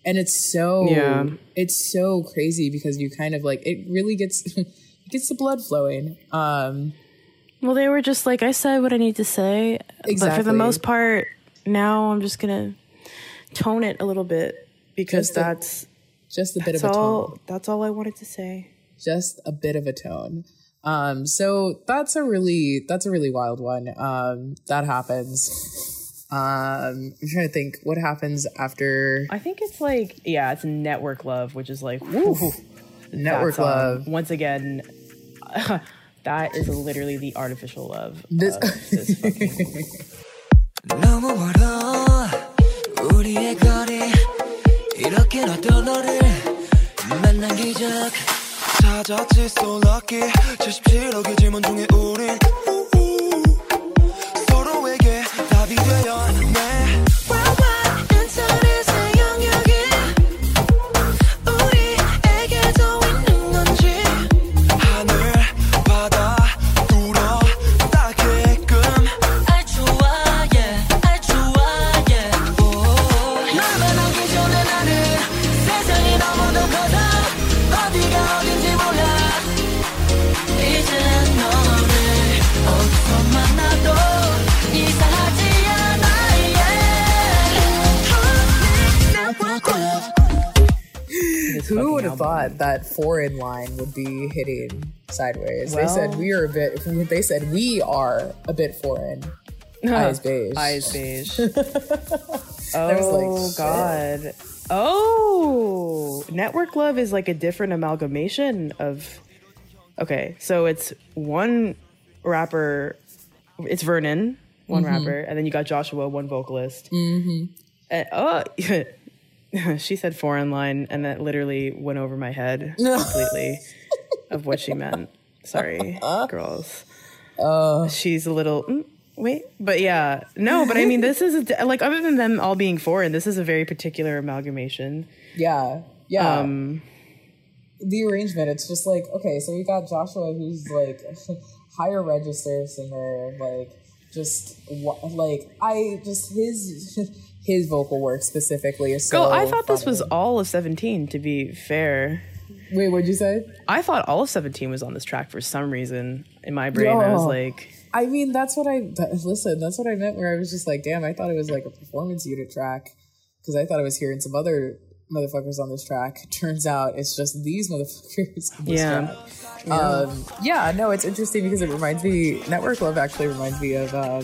And it's so Yeah. it's so crazy because you kind of like it really gets it gets the blood flowing. Um Well, they were just like I said what I need to say, but for the most part, now I'm just gonna tone it a little bit because Just a- that's just a bit of a tone all that's all I wanted to say. just a bit of a tone um so that's a really that's a really wild one um that happens Um, I'm trying to think what happens after I think it's like yeah, it's Network Love, which is like woo, Network that song. Love. Once again, that is literally the artificial love. This- of this fucking 너무 멀어 우리의 거리 이렇게 어떤 너를 만난 기적 찾았지 so lucky. 77억의 질문 중에 우린 thought that foreign line would be hitting sideways? they said we are a bit. They said we are a bit foreign. Eyes beige. Eyes beige. oh like, shit. God. Oh, Network Love is like a different amalgamation of. Okay, so it's one rapper. It's Vernon, one Mm-hmm. rapper, and then you got Joshua, one vocalist. Mm-hmm. And, oh, she said foreign line, and that literally went over my head completely of what she meant. Sorry, girls. She's a little. mm, Wait, but yeah, no, but I mean, this is a, like other than them all being foreign, this is a very particular amalgamation. Yeah, yeah. Um, the arrangement. It's just like okay, so we got Joshua, who's like higher register singer, like just like I just his his vocal work specifically is so. oh, I thought this was all of seventeen. To be fair, Wait, what'd you say? I thought all of seventeen was on this track for some reason. In my brain, I was like, I mean, that's what I that, listen. That's what I meant. Where I was just like, damn, I thought it was like a performance unit track because I thought I was hearing some other motherfuckers on this track. Turns out it's just these motherfuckers. On this Yeah. track. Yeah. Um, yeah. No, it's interesting because it reminds me. Network Love actually reminds me of um,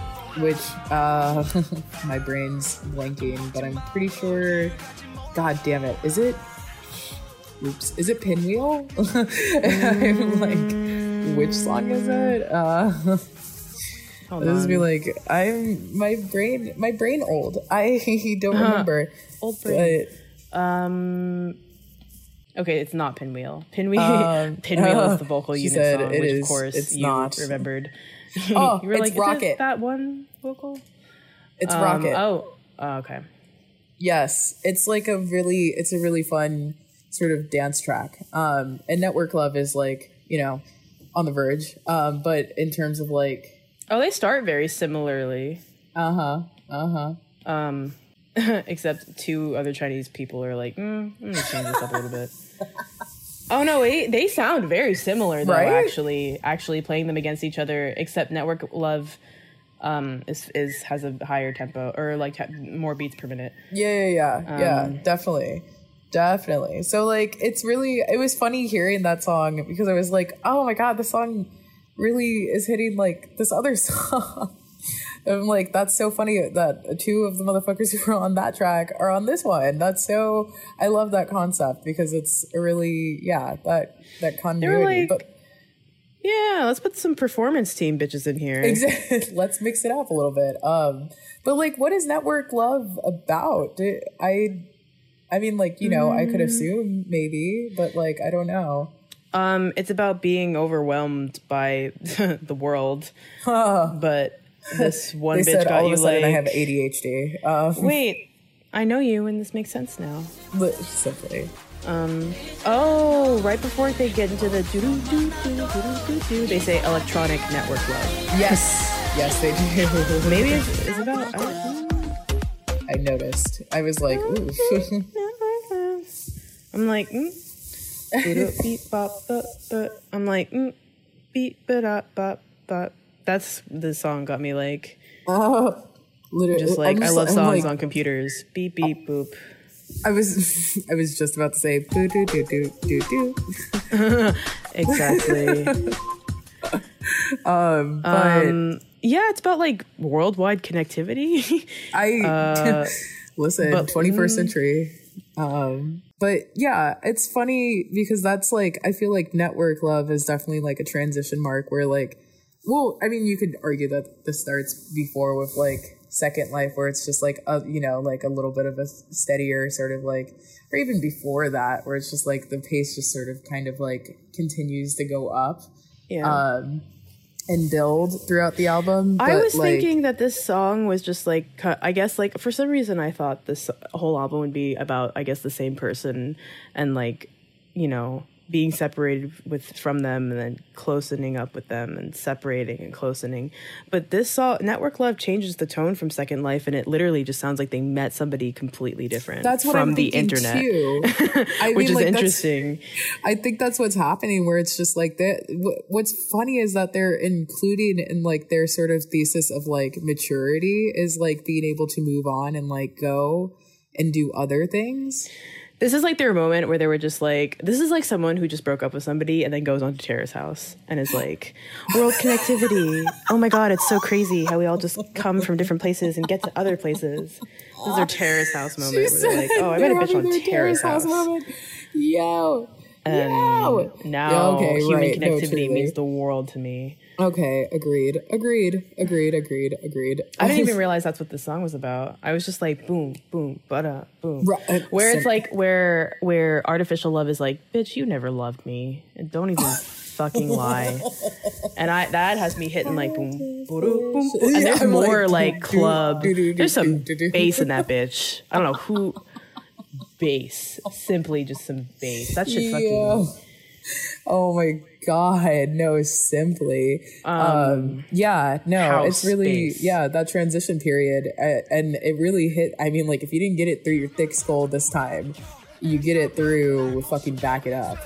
which uh, my brain's blanking, but I'm pretty sure. God damn it! Is it? Oops! Is it Pinwheel? I'm like, which song is it? Uh, hold this is on. be like, I'm my brain, my brain old. I don't remember. Old brain. But um. Okay, it's not Pinwheel. Pinwheel, Um, Pinwheel uh, is the vocal unit song, it which is- of course it's you not. remembered. Oh, you were it's like, Rocket. that one vocal? it's Um, Rocket. Oh, oh, okay. Yes, it's like a really it's a really fun sort of dance track. Um and Network Love is like, you know, on the verge. Um but in terms of like Oh, they start very similarly. uh-huh, uh-huh. Um, except two other Chinese people are like, mm, I'm gonna change this up a little bit. Oh no, wait, they sound very similar though. Right? Actually, actually playing them against each other, except Network Love um is is has a higher tempo or like ha- more beats per minute. Yeah, yeah, yeah. yeah, definitely. Definitely. So like it's really it was funny hearing that song because I was like, "Oh my god, the song really is hitting like this other song." I'm like, that's so funny that two of the motherfuckers who were on that track are on this one. That's so I love that concept because it's really yeah, that that continuity. like- but Yeah, let's put some performance team bitches in here. Exactly. Let's mix it up a little bit. Um, but like, what is network love about? I, I mean, like you know, I Mm. could assume maybe, but like I don't know. Um, it's about being overwhelmed by the world, but this one bitch said got all of a sudden like. I have ADHD. Uh, Wait, I know you, and this makes sense now. li- simply. Um, oh, right before they get into the doo doo doo doo doo doo, they say electronic network love. Yes, yes, they do. Maybe it's, it's about. I, don't- I noticed. I was like, ooh. I'm like, mm. Beep, bop, bop, bop. I'm like, mm. beep, da, bop, bop. That's the song got me like, oh, literally, just like I'm I just- love songs like- on computers. Beep, beep, boop. I was, I was just about to say, boo doo doo doo doo doo. Exactly. Um, but um, yeah, it's about like worldwide connectivity. I uh, listen, but- 21st century. Um, but yeah, it's funny because that's like I feel like network love is definitely like a transition mark where like, well, I mean, you could argue that this starts before with like Second Life, where it's just like a you know like a little bit of a steadier sort of like, or even before that, where it's just like the pace just sort of kind of like continues to go up. yeah. Um, and build throughout the album. I was like, thinking that this song was just like I guess like for some reason I thought this whole album would be about I guess the same person and like you know being separated with from them and then closening up with them and separating and closening. But this song Network Love changes the tone from Second Life and it literally just sounds like they met somebody completely different that's what from I'm the internet. too. I Which mean, is like, interesting. I think that's what's happening where it's just like that. What's funny is that they're including in like their sort of thesis of like maturity is like being able to move on and like go and do other things. This is like their moment where they were just like, this is like someone who just broke up with somebody and then goes on to Tara's house and is like, world connectivity. Oh my God, it's so crazy how we all just come from different places and get to other places. This is their Tara's house moment where they're like, oh, I met a bitch on Tara's house. moment. Yo. And Yo. now Okay, human right. Connectivity truly. means the world to me. Okay, agreed. Agreed. Agreed. Agreed. Agreed. I didn't even realize that's what this song was about. I was just like, boom, boom, but boom. Right, uh, Where it's like where where artificial love is like, bitch, you never loved me, and don't even fucking lie. And I that has me hitting like boom, boom, boom, boom. and there's like, more like club. doo, doo, There's some bass in that bitch. I don't know who. Bass, simply just some bass. That shit fucking. Yo. Oh my god, no, simply. Um, yeah, no, it's really space. yeah, that transition period uh, and it really hit I mean like if you didn't get it through your thick skull this time, you get it through fucking back it up.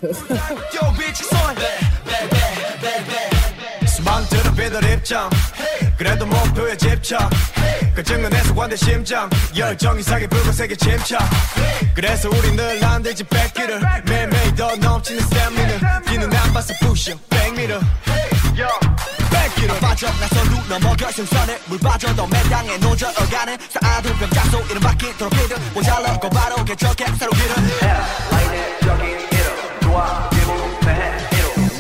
수많은 배들 입장. 그래도 목표에 집착. 끝증은 내 수관대 심장. 열정 이상의 붉은색의 침착. 그래서 우리 늘 안들지 뺏기를. 매일매일 더 넘치는 스태미는. 비는 안 봐서 부셔. 백미를 뺏기를 빠져. 나선 루 넘어 결승선에 물 빠져도 매장에 노져 어가는 쌓아둔 병자소 이름 바뀌도록 기름 모자라 곧바로 개척해. 새로기를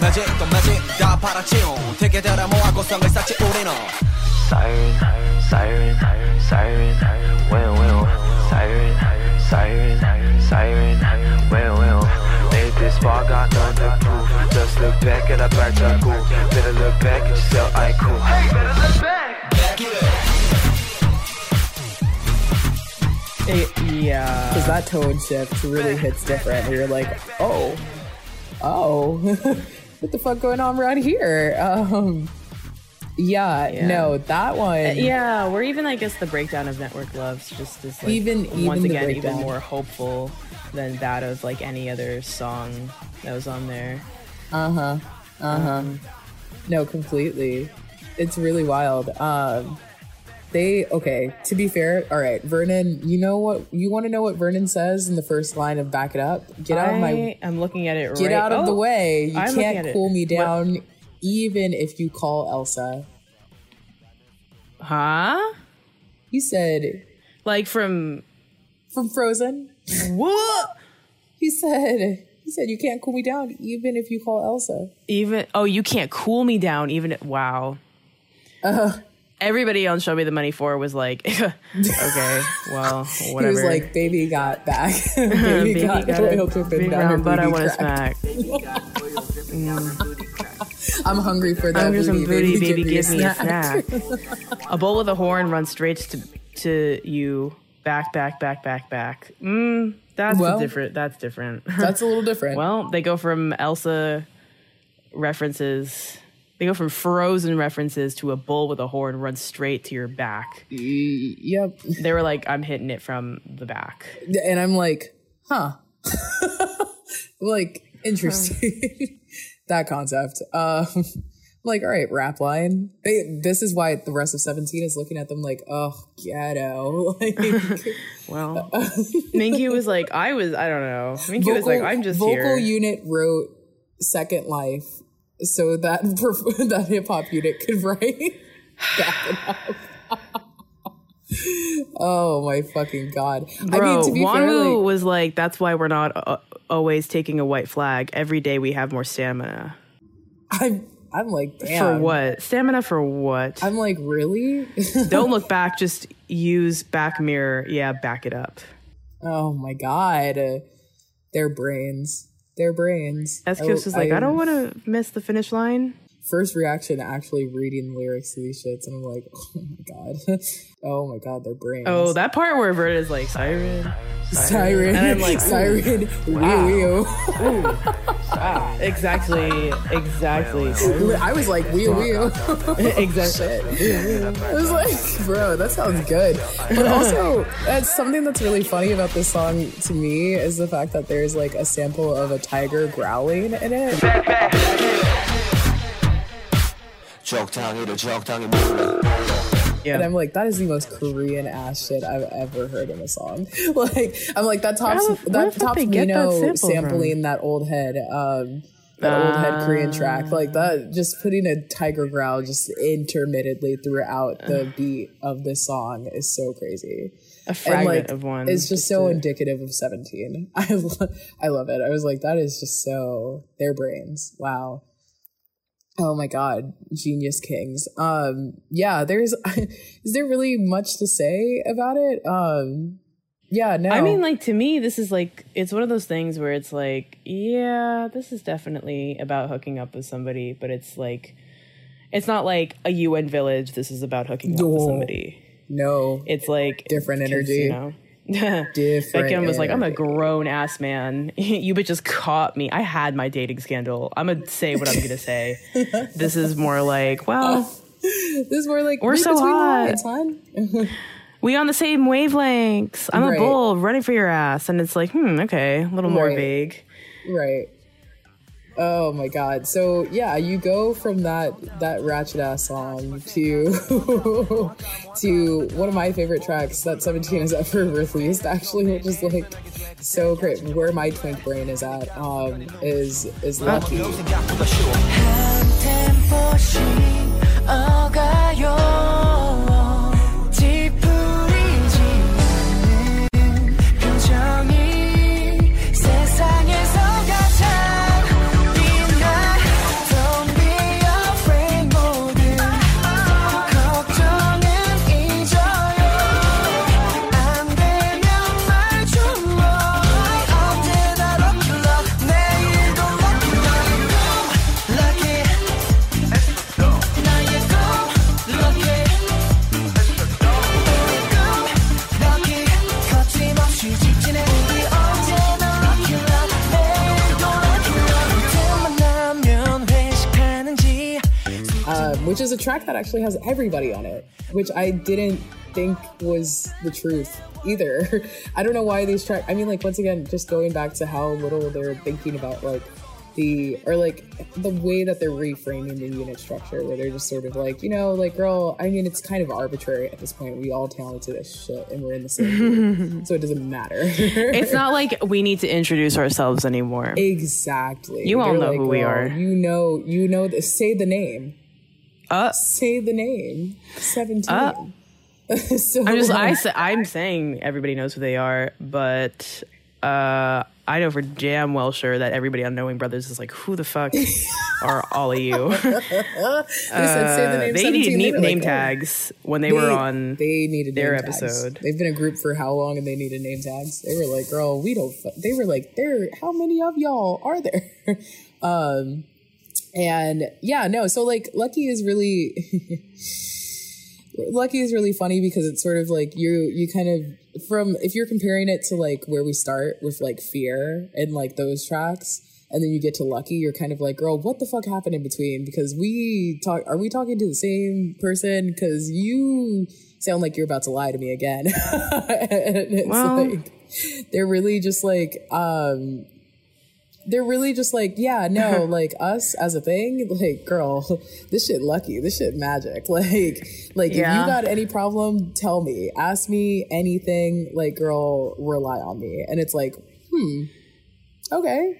매직 또 매직 다 팔아치운 태계들의 모아 고성을 쌓지 우리는 Siren, siren, siren, well, well, siren, siren, siren, well, well. Made this far, got nothing to prove. Just look back at a back to cool. Better look back at yourself, I cool. It- yeah. Cuz that tone shift really hits different. Where you're like, "Oh. Oh. what the fuck going on right here?" Um yeah, Yeah. no, that one. Yeah, or even I guess the breakdown of Network Loves just is like Even- even once again even more hopeful than that of like any other song that was on there. Uh-huh. Uh-huh. no, completely. It's really wild. Um they okay, to be fair, all right, Vernon, you know what you want to know what Vernon says in the first line of back it up? Get out of my way. I am looking at it right get right. out of the oh, way. You I'm can't it. cool me What- down even if you call Elsa. Huh? He said Like from from Frozen. what? He said he said you can't cool me down even if you call Elsa. Even oh, you can't cool me down. Even wow. Uh, Everybody on Show Me the Money for was like, okay, well, whatever. He was like, "Baby got back. baby, Baby got, got oil a dripping big down her round butt I want to crack. smack. I'm hungry for that I'm booty. some booty, baby, me give me a snack. a bowl with a horn runs straight to to you. Back, back, back, back, back. Mm, that's Well, different. That's different. That's a little different. well, they go from Elsa references They go from Frozen references to a bull with a horn runs straight to your back. Yep. They were like, I'm hitting it from the back. And I'm like, huh. like, interesting. that concept. Um, like, all right, rap line. They, this is why the rest of 17 is looking at them like, oh, ghetto. Like, Well, Mingyu was like, I was, I don't know. Mingyu was like, I'm just vocal here. unit wrote Second Life so that that hip hop unit could write back it up. oh my fucking god! Bro, I mean, to be fair, Wonwoo like, was like, that's why we're not uh, always taking a white flag. Every day we have more stamina. I'm I'm like, damn. For what? Stamina for what? I'm like, really? Don't look back, just use back mirror. Yeah, back it up. oh my god, their brains, their brains. Kips was like, I, don't want to miss the finish line. First reaction, actually reading the lyrics to these shits, and I'm like, oh my god, oh my god, their brains. Oh, that part where Vert is like, Siren. siren, And I'm like, siren, wee wee. Exactly, exactly. I was like, wee wee. exactly. I was like, bro, that sounds good. But also, that's something that's really funny about this song to me is the fact that there's like a sample of a tiger growling in it. 적당히를 적당히 몰라 And I'm like, that is the most Korean ass shit I've ever heard in a song. Like, I'm like, that tops Where the- where that the fuck tops they get that Mino sample sampling that old head, um, that old head Korean track. Like that, just putting a tiger growl just intermittently throughout the beat of this song is so crazy. A And, fragment like, of one. It's just so to- indicative of 17. I, lo- I love it. I was like, that is just so their brains. Wow. Oh my god, genius kings. Um yeah, there's is there really much to say about it? Um yeah, no. I mean, like to me, this is like it's one of those things where it's like, yeah, this is definitely about hooking up with somebody, but it's like, it's not like a UN village. This is about hooking up with somebody. no. It's like different energy. You know? Different Baekhyun was like, I'm a grown ass man. you bitches caught me. I had my dating scandal. I'm gonna say what I'm gonna say. this is more like, well, This is more like We're so hot. we on the same wavelengths. I'm Right. a bull running for your ass, and it's like, hmm, okay, a little more Right. vague. Right. Oh my god. So yeah, you go from that that ratchet ass song to to one of my favorite tracks that 17 has ever released actually, which is like so great. Where my twink brain is at, um, is is lucky. Which is a track that actually has everybody on it, which I didn't think was the truth either. I don't know why these tracks. I mean, like once again, just going back to how little they're thinking about like the or like the way that they're reframing the unit structure, where they're just sort of like, you know, like girl. I mean, it's kind of arbitrary at this point. We all talented as shit, and we're in the same, group, so it doesn't matter. It's not like we need to introduce ourselves anymore. exactly. You all They're know like, who we are. You know, you know. The, say the name. Uh, say the name 17 Uh. so I'm just I I'm saying everybody knows who they are, but uh, I know for damn well sure that everybody on Knowing Brothers is like, who the fuck are all of you? they said say the Uh, name they 17, needed name, like, oh. tags when they, were on. they needed their name tags. episode. they've been a group for how long and they needed name tags they were like girl we don't fu-" they were like there how many of y'all are there um and yeah no so like lucky is really lucky is really funny because it's sort of like you you kind of from if you're comparing it to like where we start with like fear and like those tracks and then you get to Lucky, you're kind of like, girl, what the fuck happened in between? Because we talk, are we talking to the same person? Because you sound like you're about to lie to me again. and it's Well- like they're really just like um they're really just like, yeah, no, like us as a thing, like, girl, this shit lucky, this shit magic. Like, like if you got any problem, tell me, ask me anything. Like, girl, rely on me. And it's like, hmm, okay.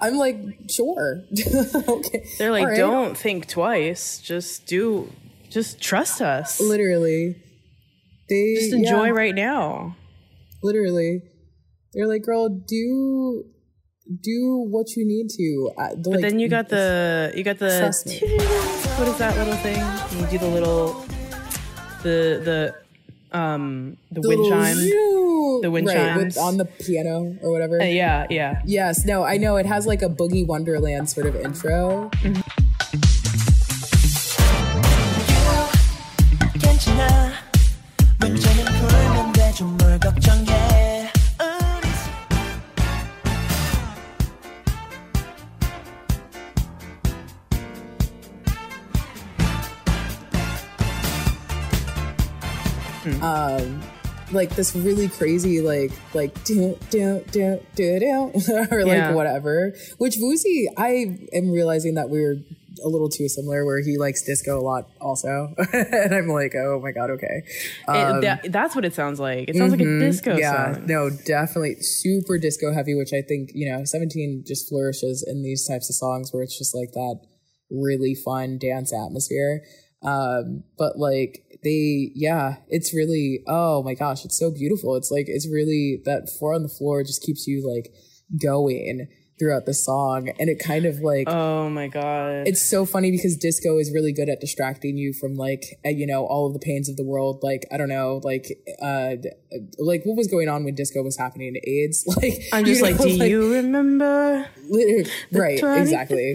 I'm like, sure, okay. They're like, right. don't think twice. Just do, just trust us. literally. They Just enjoy yeah, right now. literally. They're like, girl, do do what you need to. Uh, But then you got the, you got the, what is that little thing? You do the little, the the, um, the wind chimes. The wind right, with- on the piano or whatever. Uh, yeah, yeah. Yes, no, I know it has like a boogie wonderland sort of intro. 괜 Um, like this really crazy like like do do do do do or like Yeah. whatever. Which Woozi, I am realizing that we're a little too similar where he likes disco a lot also. and I'm like, oh my god, okay. It- that, that's what it sounds like. It sounds like a disco Um, mm-hmm. yeah, song. no, definitely super disco heavy, which I think, you know, 17 just flourishes in these types of songs where it's just like that really fun dance atmosphere. Um, but like they, yeah, it's really, oh my gosh, it's so beautiful. It's like, it's really that four on the floor just keeps you like going throughout the song. And it kind of like, Oh my god. it's so funny because disco is really good at distracting you from like uh, you know all of the pains of the world like i don't know like uh like what was going on when disco was happening aids like I'm just you like, know, do you remember? right exactly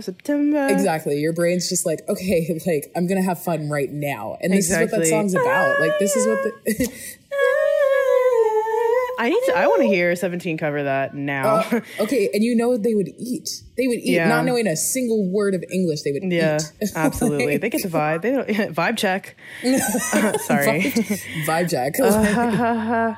September. exactly your brain's just like okay like i'm gonna have fun right now and this is what that song's about like this is what the I need to. I want to hear Seventeen cover that now. Uh, okay and you know they would eat they would eat Yeah. not knowing a single word of english they would yeah, eat absolutely. They get the vibe. They don't vibe check. Uh, sorry. vibe jack Uh,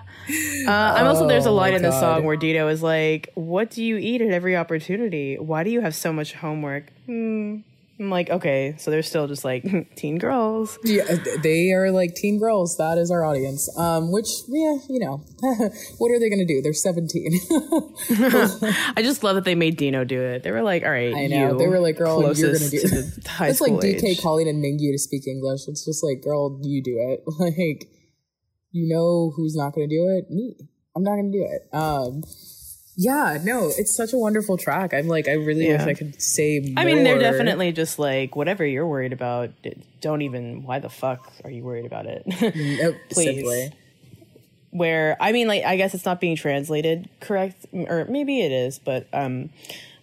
I'm also there's a Oh line my in the song where Dino is like, "What do you eat at every opportunity? Why do you have so much homework?" Hmm. I'm like, okay, so they're still just like teen girls. Yeah, they are like teen girls. That is our audience. Um, which yeah, you know, what are they gonna do? They're seventeen. I just love that they made Dino do it. They were like, all right, I know. they were like, "Girl, you're gonna do." it. it's like DK age. calling in Mingyu to speak English. It's just like, "Girl, you do it." Like, you know who's not gonna do it? Me. I'm not gonna do it. Um, yeah, no, it's such a wonderful track. I'm like, I really wish I could say. More. I mean, they're definitely just like whatever you're worried about. Don't even. Why the fuck are you worried about it? Nope, Please. simply. Where I mean, like, I guess it's not being translated correct, or maybe it is, but um,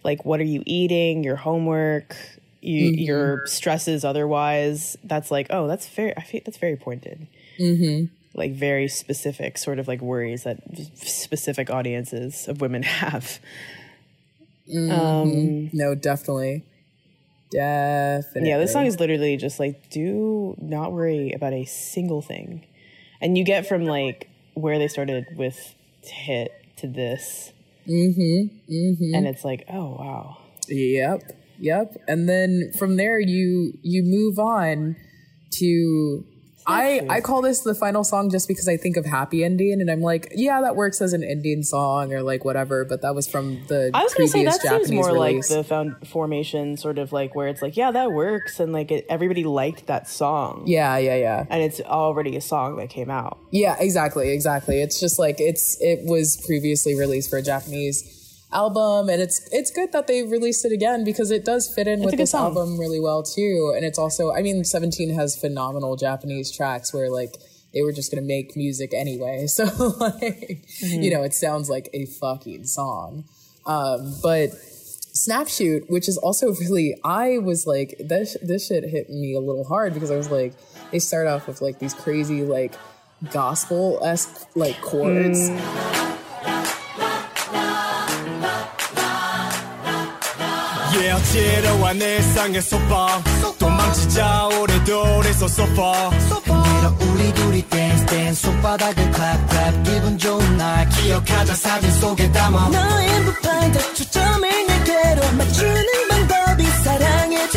like, what are you eating? Your homework, you, Mm-hmm. your stresses. Otherwise, that's like, oh, that's very. I feel that's very pointed. Mm-hmm. Like very specific, sort of like worries that specific audiences of women have. um No, definitely, definitely. Yeah, this song is literally just like, do not worry about a single thing. And you get from like where they started with hit to this. Mm-hmm. Mm-hmm. And it's like, oh wow. Yep. Yep. And then from there you you move on to I I call this the final song just because I think of Happy Ending and I'm like, yeah, that works as an ending song or like whatever, but that was from the I was gonna previous say that Japanese seems more release. like the found formation sort of like where it's like, yeah, that works and like it, everybody liked that song. yeah, yeah, yeah. And it's already a song that came out. Yeah, exactly, exactly. It's just like it's it was previously released for a Japanese album and it's it's good that they released it again because it does fit in a with this song. album really well too. And it's also I mean 17 has phenomenal Japanese tracks where like they were just going to make music anyway. So like you know it sounds like a fucking song. Um but Snapshoot, which is also really, I was like, this this shit hit me a little hard because I was like, they start off with like these crazy like gospel esque like chords. 깨어지러와 내 상의 소방 도망치자 오래도래서 소파. 내려 우리 둘이 댄스 댄스 손바닥을 clap clap. 기분 좋은 날 기억하자. 사진 속에 담아. 너의 무반짝 초점을 내게로 맞추는 방법이 사랑의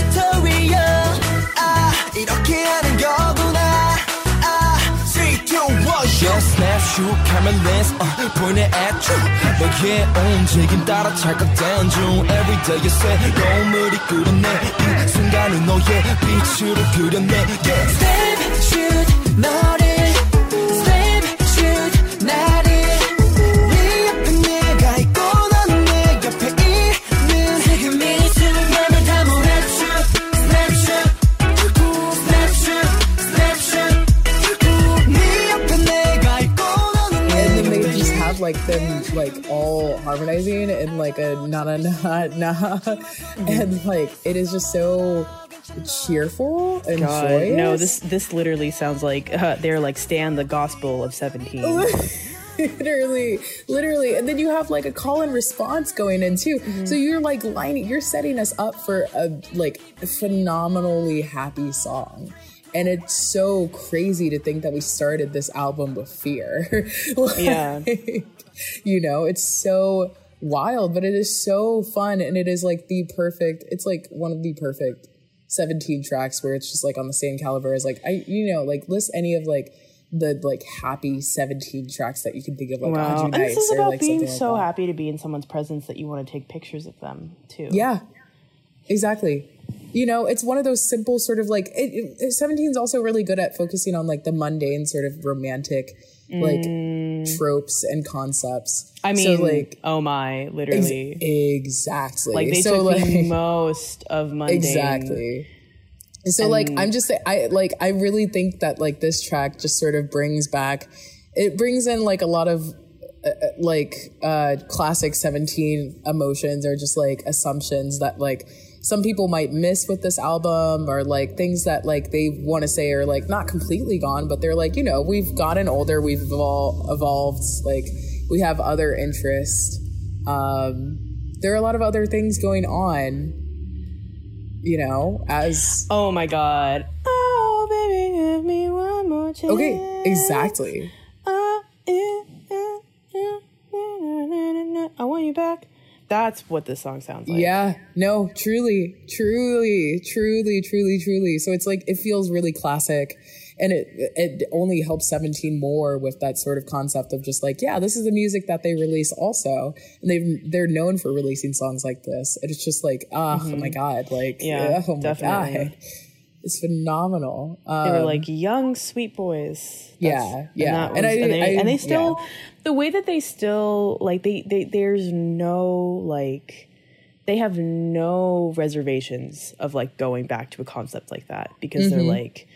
snapshot, camera lens, uh, pointing at you. 너의 움직임 따라 찰칵대는 중. Every day you say, 너물이 끓어내. 이 순간은 너의 빛으로 그려내. Yeah. Step shoot 너를 like them like all harmonizing and like a na na na na. And like it is just so cheerful and God, joyous. no, this this literally sounds like uh, they're like stand the Gospel of seventeen. literally literally. And then you have like a call and response going in too. So you're like lining you're setting us up for a like phenomenally happy song. And it's so crazy to think that we started this album with fear. Yeah. You know it's so wild but it is so fun and it is like the perfect it's like one of the perfect 17 tracks where it's just like on the same caliber as like i you know like list any of like the like happy 17 tracks that you can think of like Wow, and this is about like being something like so happy to be in someone's presence that you want to take pictures of them too. yeah exactly you know it's one of those simple sort of like it, it, 17 is also really good at focusing on like the mundane sort of romantic like tropes and concepts Mm. I mean, so like oh my, ex- literally, exactly like they so took like the most of mundane. Exactly. So like I'm just say- I like I really think that like this track just sort of brings back it brings in like a lot of uh, uh, like uh classic 17 emotions or just like assumptions that like some people might miss with this album or like things that like they want to say are like not completely gone but they're like you know we've gotten older we've evol- evolved like we have other interests um there are a lot of other things going on you know as Oh my god. Oh baby, give me one more chance. okay exactly na. I want you back. That's what this song sounds like. yeah no truly truly truly truly truly so it's like it feels really classic and it it only helps 17 more with that sort of concept of just like yeah this is the music that they release also and they they're known for releasing songs like this and it's just like oh, my god like Mm-hmm. Yeah, oh my definitely. god it's phenomenal um, They were like young, sweet boys. Yeah, yeah. And was- I- and, they, I- and they still, yeah. The way that they still like they, they there's no like they have no reservations of like going back to a concept like that because Mm-hmm. they're like,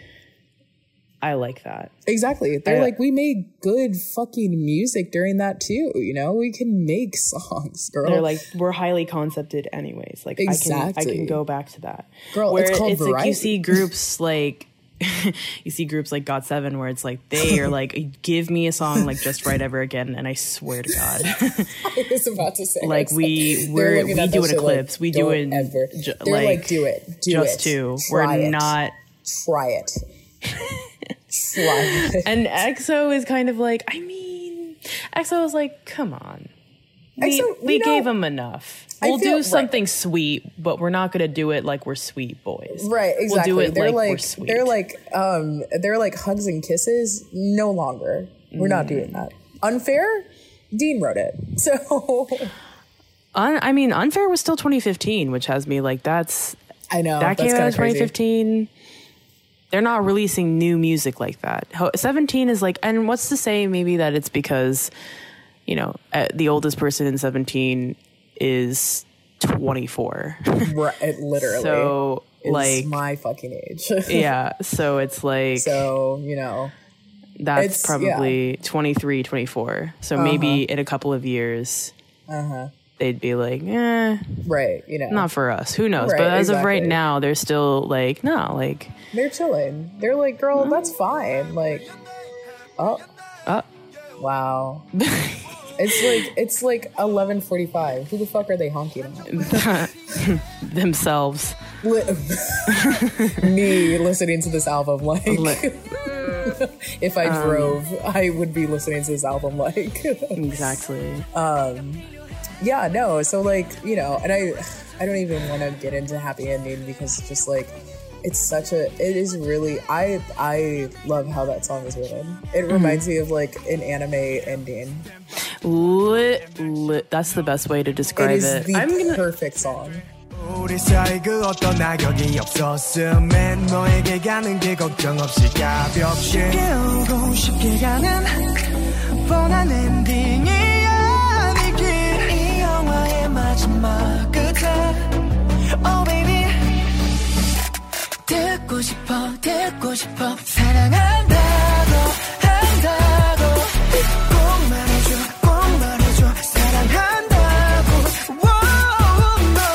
I like that. Exactly. They're I- like, we made good fucking music during that too. You know, we can make songs, girl. They're like we're highly concepted anyways. Like I can I can go back to that. Girl, where it's called like you see groups like you see groups like Got Seven where it's like they are like give me a song like just right ever again and I swear to God I was about to say, like we we're we at do that an shit like, eclipse we do "Don't an ever. ju- like, like, do it, do just it, two. Try We're it. not try it, try it. and EXO is kind of like I mean EXO is like come on. We, EXO, we know, gave them enough. We'll feel- do right. something sweet, but we're not gonna do it like we're sweet boys. Right, exactly. We'll do it they're like, like, we're sweet. they're like um they're like hugs and kisses. No longer. We're Mm. not doing that. Unfair. Dean wrote it, so Un- I mean, Unfair was still 2015, which has me like that's I know that came out in of crazy. 2015. They're not releasing new music like that. 17 is like, and what's to say maybe that it's because, you know, uh, the oldest person in 17 is 24. Right, literally. so like, my fucking age. yeah. So it's like So you know, that's probably 23, 24. So maybe in a couple of years, they'd be like, eh, right? You know, not for us. Who knows? Right, but as of right now, they're still like, no, like, they're chilling. They're like, girl, that's fine. Like, oh, uh, wow. It's like it's like eleven forty five. Who the fuck are they honking at? Themselves. Me listening to this album like Li- if I Um, drove, I would be listening to this album like Exactly. yeah, no. So like, you know, and I I don't even want to get into happy ending because just like it's such a it is really I I love how that song is written. It Mm-hmm. reminds me of like an anime ending. Lit, lit. That's the best way to It describe is it. the I'm gonna. perfect song. 우리 사이 그 어떤 낙엽이 없었음엔 너에게 가는 게 걱정 없이 가볍게 깨우고 쉽게 가는 뻔한 엔딩이 아니길 이 영화의 마지막 끝에 Oh baby 듣고 싶어 듣고 싶어 사랑한다고 한다고 꼭 말해줘 꼭 말해줘 사랑한다고 Whoa, no.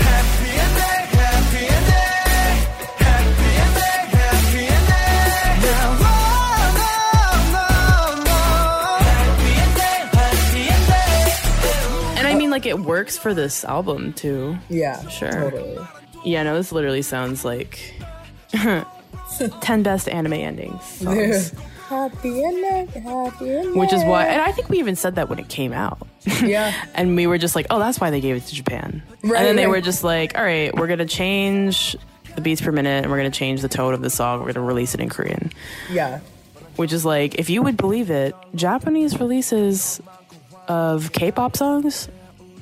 Happy ending, happy ending, happy ending, happy ending. Now, oh, no, no, no. Happy ending, happy ending. And I mean, like, it works for this album too. Yeah, Sure. totally. Yeah, no, this literally sounds like 10 best anime endings. happy ending, happy ending. Which is why, and I think we even said that when it came out. yeah, and we were just like, oh, that's why they gave it to Japan. Right, and then they were just like, all right, we're gonna change the beats per minute, and we're gonna change the tone of the song. We're gonna release it in Korean, yeah. which is like, if you would believe it, Japanese releases of K-pop songs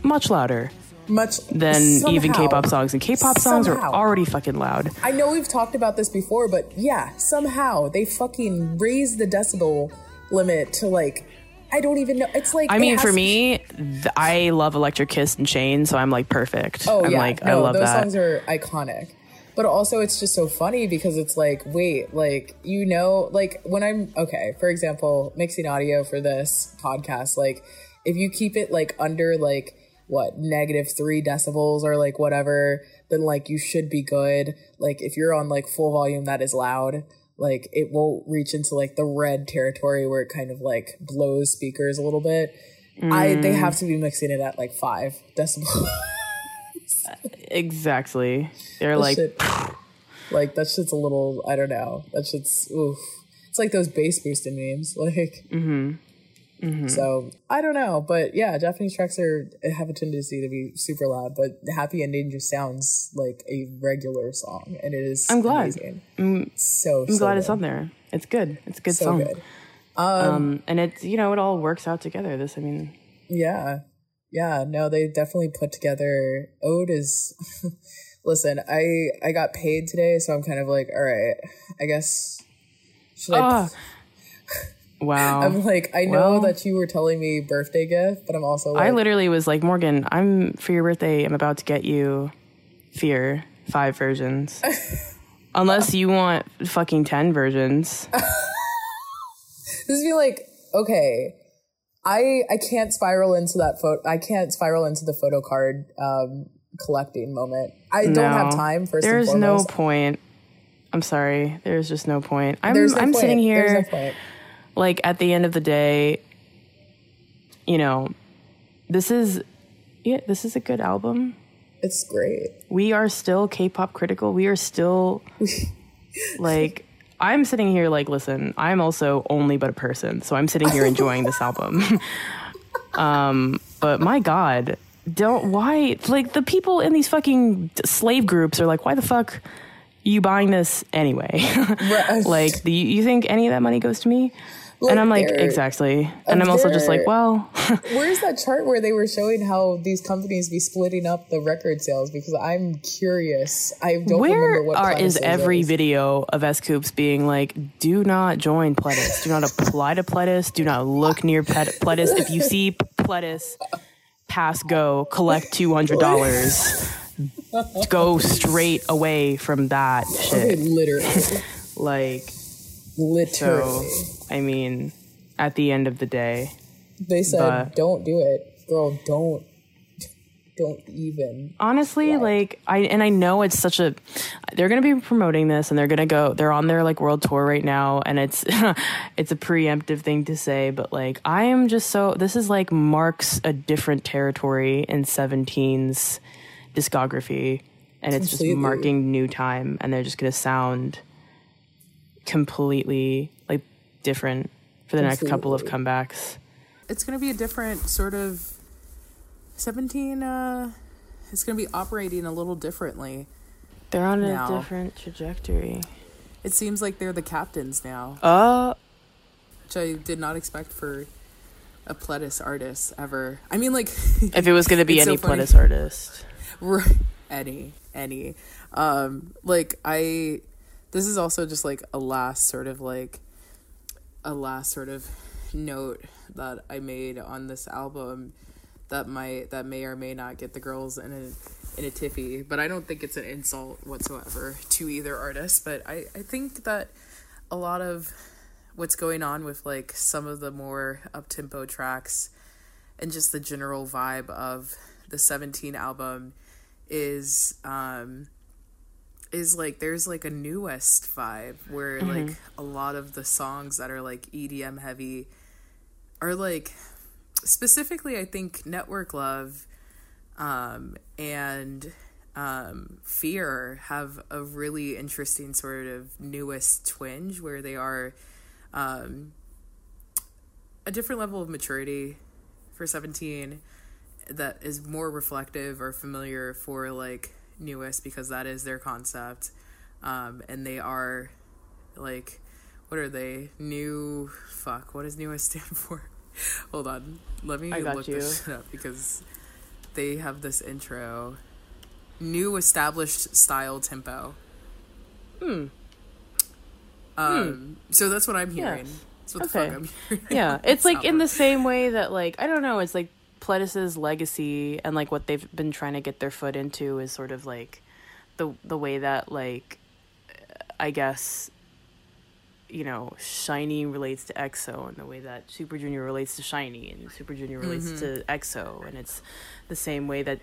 much louder Much than even K-pop songs, and K-pop songs are already fucking loud. I know we've talked about this before, but yeah, somehow they fucking raise the decibel limit to like I don't even know. It's like I mean, for me, th- I love Electric Kiss and Chain, so I'm like perfect. Oh I'm yeah, like, no, I love those that. songs are iconic. But also, it's just so funny because it's like, wait, like you know, like when I'm okay. For example, mixing audio for this podcast, like if you keep it like under like what negative three decibels or like whatever, then like you should be good. Like if you're on like full volume, that is loud. Like it won't reach into like the red territory where it kind of like blows speakers a little bit. I they have to be mixing it at like five decibels. exactly. They're That like, shit- like that shit's a little. I don't know. That shit's oof. It's like those bass boosted memes. Like, Mm-hmm. So I don't know, but yeah, Japanese tracks are have a tendency to be super loud. But Happy Ending just sounds like a regular song, and it is. I'm glad. Amazing. Mm, So I'm so glad it's on there. It's good. It's a good So song. good. Um, and it's you know it all works out together. This, I mean, Yeah. Yeah, no, they definitely put together Ode is listen, I I got paid today, so I'm kind of like, all right, I guess should I Ah. Wow. I'm like, I know Well- that you were telling me birthday gift, but I'm also like I literally was like, Morgan, I'm for your birthday. I'm about to get you Fear five versions, unless you want fucking ten versions. this be like, okay, I I can't spiral into that photo I can't spiral into the photo card um collecting moment. I don't have No. time first There's no point. I'm sorry. There's just no point. I'm no I'm point. sitting There's here no point. Like at the end of the day, you know, this is yeah, this is a good album. It's great. We are still K-pop critical. We are still like I'm sitting here like listen, I'm also only but a person. So I'm sitting here enjoying this album. um but my god, don't why like the people in these fucking slave groups are like why the fuck you buying this anyway? like the, you think any of that money goes to me? And I'm like exactly. And I'm also just like, well, Where's that chart where they were showing how these companies be splitting up the record sales? Because I'm curious. I don't Where remember what are, is every is. video of S.Coups being like, do not join Pledis, do not apply to Pledis, do not look near Ped- Pledis. If you see Pledis, pass go, collect two hundred dollars, go straight away from that Okay, shit. literally, Like, literally. so I mean, at the end of the day, they said, but- "Don't do it, girl. Don't." don't even. honestly like i and i know it's such a they're gonna be promoting this and they're gonna go they're on their like world tour right now and it's it's a preemptive thing to say but like i am just so this is like marks a different territory in 17's discography and it's just marking new time and they're just gonna sound completely different for the next couple of comebacks It's gonna be a different sort of seventeen. uh It's gonna be operating a little differently. they're on a different trajectory It seems like they're the captains now, uh which I did not expect for a Pledis artist ever. I mean, like if it was gonna be It's so any funny. Pledis artist Right. Any, any. Um, like I this is also just like a last sort of like a last sort of note that I made on this album that might that may or may not get the girls in a in a tiffy, but I don't think it's an insult whatsoever to either artist. But I, I think that a lot of what's going on with like some of the more up tempo tracks and just the general vibe of the 17 album is um is like there's like a NU'EST vibe where like a lot of the songs that are like EDM heavy are like specifically I think Network Love um and um Fear have a really interesting sort of NU'EST twinge where they are um a different level of maturity for 17 that is more reflective or familiar for like NU'EST because that is their concept. Um and they are like what are they? New fuck what does NU'EST stand for? Hold on. Let me look you. this shit up because they have this intro. New established style tempo. Hmm. um so that's what i'm hearing. Yes. that's what the Okay. fuck i'm hearing. Yeah, it's like in the same way that like I don't know, it's like Pledis's legacy and like what they've been trying to get their foot into is sort of like the the way that like I guess you know SHINee relates to EXO and the way that Super Junior relates to SHINee and Super Junior relates mm-hmm. to EXO and it's the same way that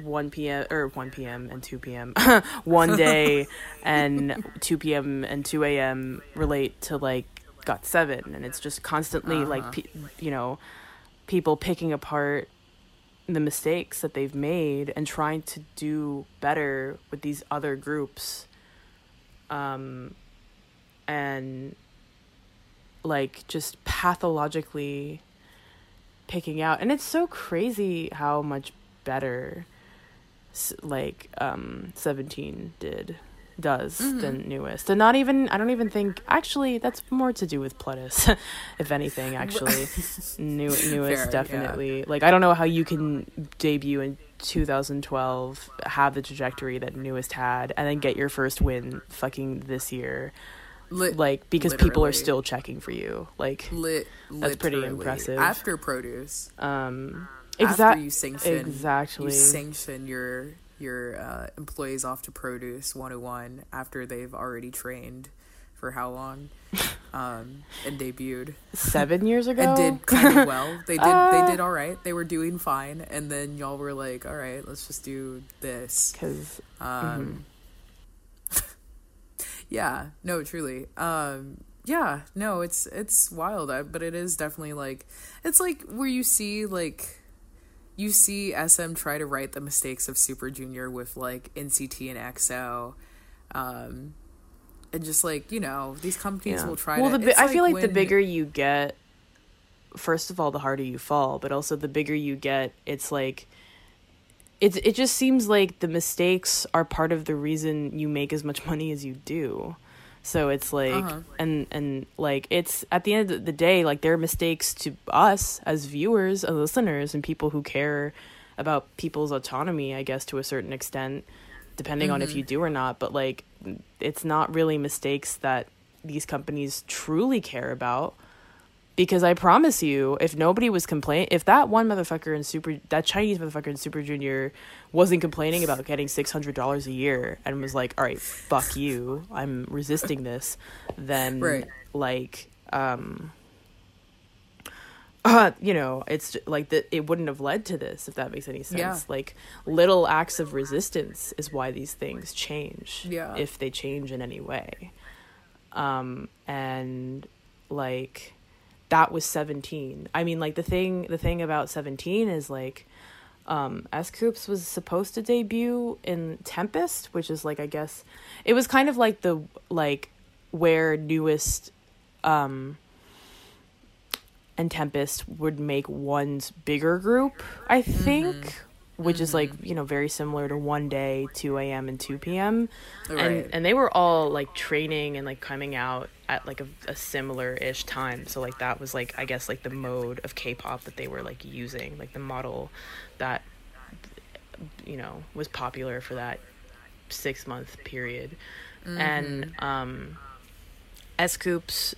1 p.m. or 1 p.m. and 2 p.m. one day and 2 p.m. and 2 a.m. relate to like got seven and it's just constantly like uh-huh. you know people picking apart the mistakes that they've made and trying to do better with these other groups. Um and like just pathologically picking out. And it's so crazy how much better like um 17 did does the NU'EST. And not even i don't even think actually that's more to do with Pledis if anything actually. New NU'EST Fair, yeah. definitely. Like i don't know how you can debut in 2012 have the trajectory that NU'EST had and then get your first win fucking this year. Lit- like because people are still checking for you. Like lit That's pretty impressive. after produce. Um after exactly you sanction exactly. you sanction your your uh, employees off to produce 101 after they've already trained for how long? Um and debuted. Seven years ago? And did kind of well. They did Uh, they did all right. They were doing fine. And then y'all were like all right let's just do this. Because um yeah no truly. Um yeah no it's it's wild. I, but it is definitely like it's like where you see like you see sm try to right the mistakes of super junior with like nct and exo um and just like you know these companies Yeah. will try well, to the bi- it's I feel like the when- bigger you get, first of all, the harder you fall, but also the bigger you get, it's like it it just seems like the mistakes are part of the reason you make as much money as you do. So it's like Uh-huh. and and like it's at the end of the day like there are mistakes to us as viewers, as listeners and people who care about people's autonomy, I guess to a certain extent, depending on Mm-hmm. if you do or not, but like it's not really mistakes that these companies truly care about because I promise you, if nobody was complaining, if that one motherfucker in Super, that Chinese motherfucker in Super Junior wasn't complaining about getting six hundred dollars a year and was like, "All right, fuck you, I'm resisting this," then Right. like, um, uh, you know, it's like that. It wouldn't have led to this if that makes any sense. Yeah. Like little acts of resistance is why these things change. Yeah. if they change in any way. Um, and like that was 17 i mean like the thing the thing about 17 is like um S.Coups was supposed to debut in tempest which is like i guess it was kind of like the like where NU'EST um and tempest would make one's bigger group i think which is like you know very similar to one day 2 a.m and 2 p.m Right. and and they were all like training and like coming out at like a, a similar ish time. So like that was like i guess like the mode of k-pop that they were like using like the model that you know was popular for that six month period. And um S.Coups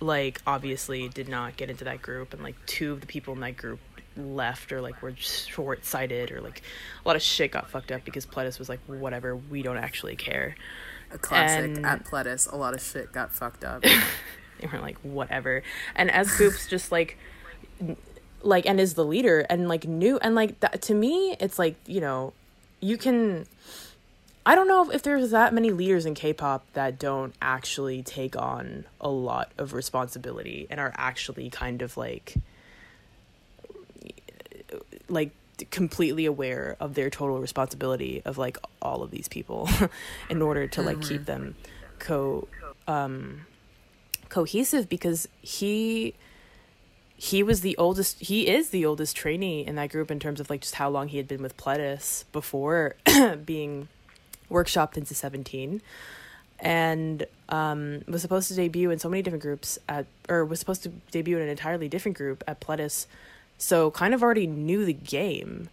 like obviously did not get into that group. And like two of the people in that group left or like were short sighted or like a lot of shit got fucked up because Pledis was like whatever we don't actually care A classic And- at Pledis. A lot of shit got fucked up. they were like whatever and S.Coups just like like and is the leader and like new and like that to me it's like you know you can I don't know if there's that many leaders in K-pop that don't actually take on a lot of responsibility and are actually kind of like like completely aware of their total responsibility of like all of these people in order to like keep them co um cohesive because he he was the oldest he is the oldest trainee in that group in terms of like just how long he had been with Pledis before being workshopped into 17 and um, was supposed to debut in so many different groups at or was supposed to debut in an entirely different group at Pledis so kind of already knew the game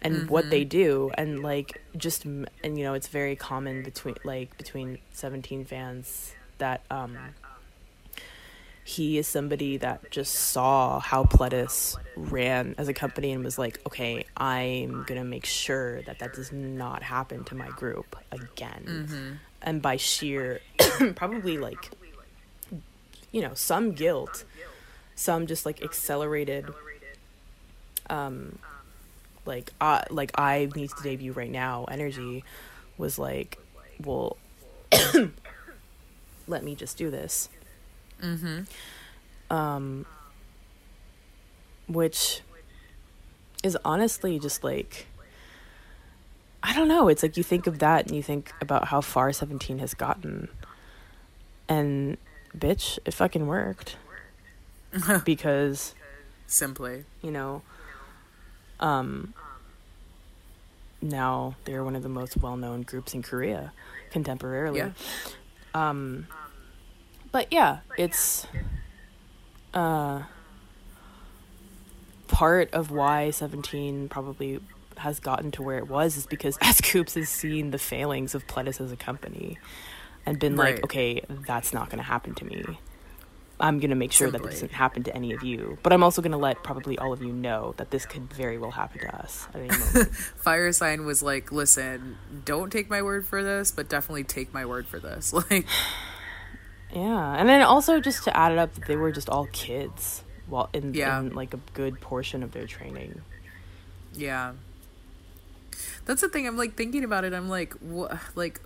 and what they do and like just and you know it's very common between like between 17 fans that um he is somebody that just saw how Pledis ran as a company and was like, okay, I'm gonna make sure that that does not happen to my group again. And by sheer, probably like, you know, some guilt, some just like accelerated, um, like, uh, like I need to debut right now. Energy was like, well, let me just do this um which is honestly just like I don't know, it's like you think of that and you think about how far 17 has gotten. And bitch, it fucking worked. because, Simply. you know, um now they're one of the most well-known groups in Korea contemporarily. Yeah. Um but yeah, it's uh part of why 17 probably has gotten to where it was is because S.Coups has seen the failings of Pledis as a company and been Right. like, okay, that's not going to happen to me. I'm going to make sure that this doesn't happen to any of you. But I'm also going to let probably all of you know that this could very well happen to us at any moment. Fire sign was like, listen, don't take my word for this, but definitely take my word for this. Like, Yeah, and then also just to add it up, that they were just all kids, while in, Yeah. in like a good portion of their training. yeah. That's the thing. I'm like thinking about it. I'm like, what? Like,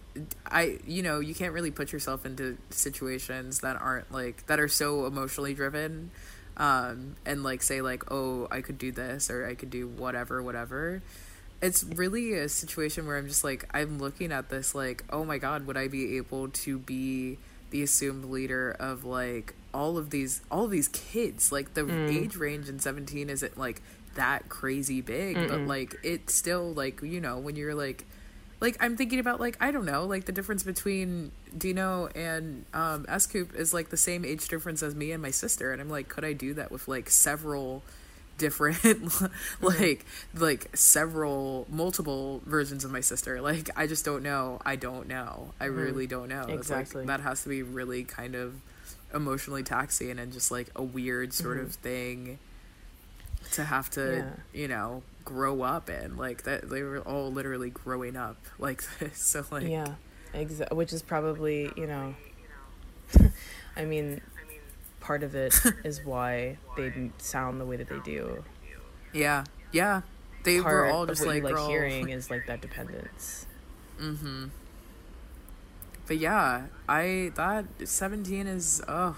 I, you know, you can't really put yourself into situations that aren't like that are so emotionally driven, um, and like say like, oh, I could do this or I could do whatever, whatever. It's really a situation where I'm just like, I'm looking at this like, oh my god, would I be able to be the assumed leader of like all of these all of these kids? Like the age range in 17 isn't like that crazy big, but like it's still like you know when you're like like I'm thinking about like I don't know like the difference between Dino and um S Coop is like the same age difference as me and my sister and I'm like could I do that with like several different mm-hmm. like like several multiple versions of my sister? Like I just don't know. I don't know. I mm-hmm. really don't know. It's like, Exactly. that has to be really kind of emotionally taxing and just like a weird sort mm-hmm. of thing to have to Yeah. you know grow up in like that they were all literally growing up like this so like yeah, exa- which is probably you know, I mean, part of it is why they sound the way that they do. Yeah, yeah. They part were all just like, like girl. hearing is like that dependence. Mm-hmm. But yeah, I that seventeen is oh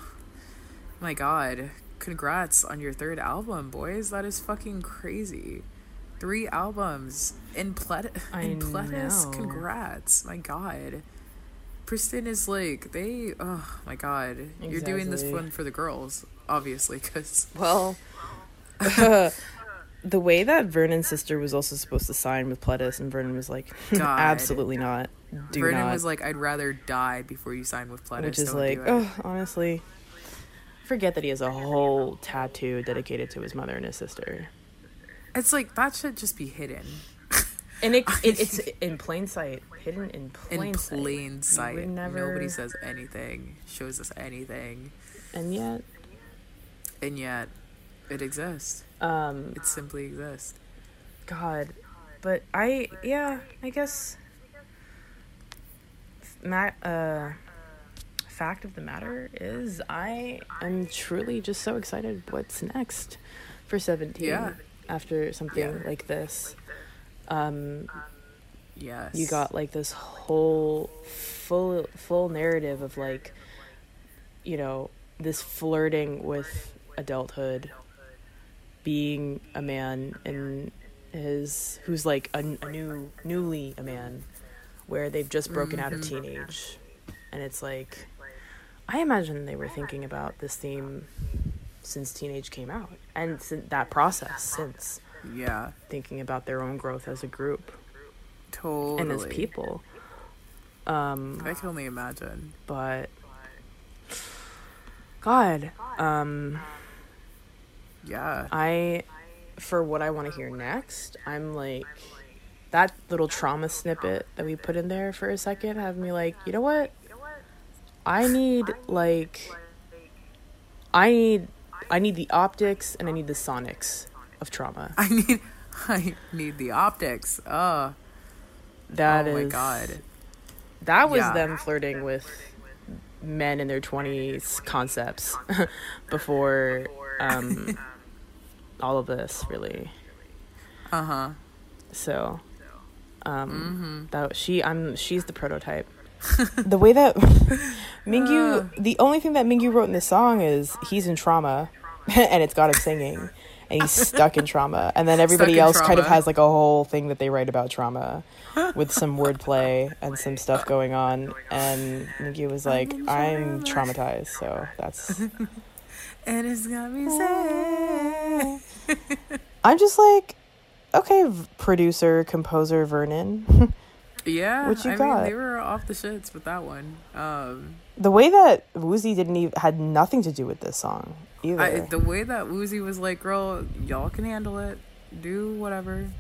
my god. Congrats on your third album, boys. That is fucking crazy. Three albums in Plet I in Pledis. know. Congrats. My god. Pristin is like they oh my god. You're doing this one for the girls, obviously, because Well, the way that Vernon's sister was also supposed to sign with Pledis, and Vernon was like, hmm, absolutely not. Do Vernon not. was like, I'd rather die before you sign with Pledis. which is Don't like, do it." oh, honestly, forget that he has a whole tattoo dedicated to his mother and his sister, It's like that should just be hidden. and it, it it's in plain sight, hidden in in plain, plain sight. sight. Never, Nobody says anything, shows us anything, and yet, and yet it exists. um, It simply exists. God, but I yeah, I guess. Ma- uh, fact of the matter is, I am truly just so excited. What's next for Seventeen? Yeah. After something Yeah. like this, um, Yes. you got like this whole full full narrative of like, you know, this flirting with adulthood, being a man and his who's like a, a new newly a man where they've just broken out of teenage and it's like i imagine they were thinking about this theme since teenage came out and since that process since Yeah. thinking about their own growth as a group Totally. and as people um I can only imagine. but god um Yeah. I, for what I want to hear next, I'm like, that little trauma snippet that we put in there for a second have me like, you know what? I need like, I need, I need the optics and I need the sonics of trauma. I need. I need the optics. Oh. That is oh my god. That was Yeah. them flirting with men in their twenties concepts before um, all of this really. Uh huh. So, um, Mm-hmm. that she, I'm, she's the prototype. the way that Mingyu, uh. the only thing that Mingyu wrote in this song is he's in trauma, and it's got him singing, and he's stuck in trauma, and then everybody else kind of has like a whole thing that they write about trauma, with some wordplay and some stuff going on, and Mingyu was like, I'm traumatized, so that's. And it's got me oh. sad. I'm just like, okay, producer, composer Vernon. Yeah. What you I got? mean, they were off the shits with that one. Um, the way that Woozi didn't even had nothing to do with this song either. I, the way that Woozi was like, "Girl, y'all can handle it. Do whatever."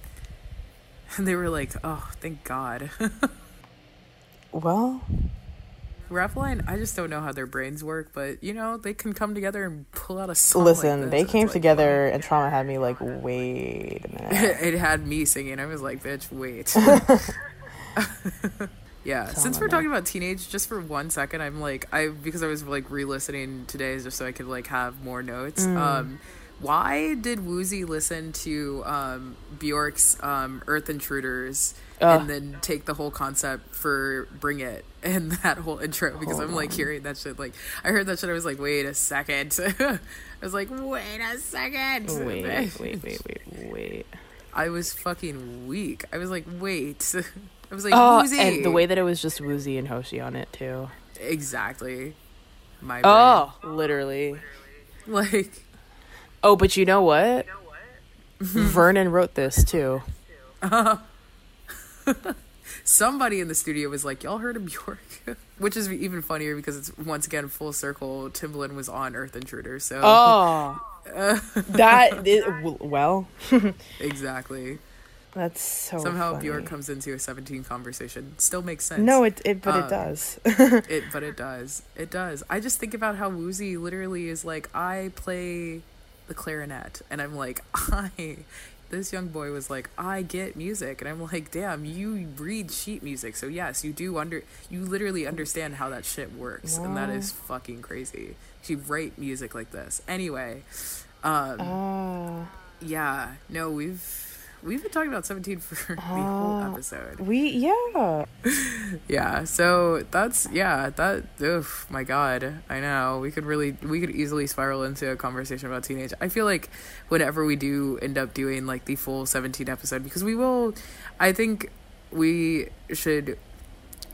And they were like, "Oh, thank God." well, Rapline, I just don't know how their brains work, but you know they can come together and pull out a song. like listen, this. they came like, together and trauma had me like, wait a minute. it had me singing. I was like, "Bitch, wait." yeah. Since we're talking about teenage, just for one second, I'm like, I because I was like re-listening today just so I could like have more notes. Mm. Um, why did Woozi listen to um, Bjork's um, Earth Intruders Ugh. and then take the whole concept for Bring It and that whole intro? Because I'm like hearing that shit. Like I heard that shit, I was like, wait a second. I was like, wait a second. wait, wait, wait, wait, wait. I was fucking weak. I was like, wait. I was like, Oh, Woozi. and the way that it was just Woozi and Hoshi on it too. exactly. My Oh, literally. like Oh, but you know what? Vernon wrote this too. somebody in the studio was like, "Y'all heard of Bjork?" Which is even funnier because it's once again full circle. Timbaland was on Earth Intruder, so Oh, that it, well, exactly. That's so Somehow funny. Bjork comes into a 17 conversation. Still makes sense. No, it, it but Um, it does. it but it does it does i just think about how Woozi literally is like i play the clarinet and i'm like i this young boy was like, I get music. And I'm like, damn, you read sheet music. So, yes, you do under, you literally understand how that shit works. And that is fucking crazy. She write music like this. Anyway, um, Oh. yeah, no, we've, we've been talking about 17 for the whole oh, episode. We yeah. Yeah, so that's yeah, that oof, my god. I know. We could really we could easily spiral into a conversation about teenage. I feel like whenever we do end up doing like the full 17 episode because we will I think we should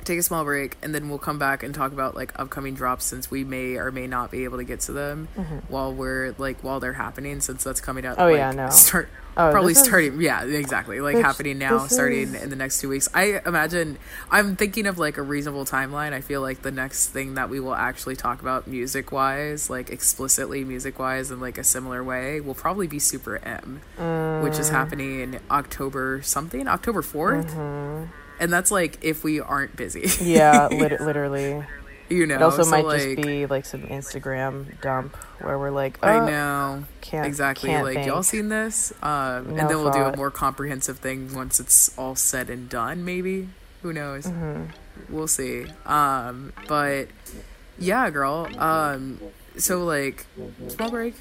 take a small break and then we'll come back and talk about like upcoming drops since we may or may not be able to get to them while we're like while they're happening since that's coming out Mm-hmm. Oh, like, yeah, no. start Oh, probably this is- starting yeah exactly like Bitch, happening now starting is- in the next two weeks i imagine i'm thinking of like a reasonable timeline i feel like the next thing that we will actually talk about music wise like explicitly music wise in like a similar way will probably be super m which Mm. is happening october something october 4th and that's like if we aren't busy. Yeah, lit- literally. you know It also so, might like, just be like some Instagram dump where we're like, I "Uh, know. can't- exactly. can't like y'all seen this? Um, No and then we'll do a more comprehensive thing once it's all said and done. Maybe who knows? Mm-hmm. We'll see. Um, but yeah, girl. Um, so like small break.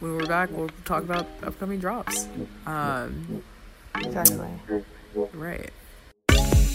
When we're back, we'll talk about upcoming drops. Um, Exactly. right.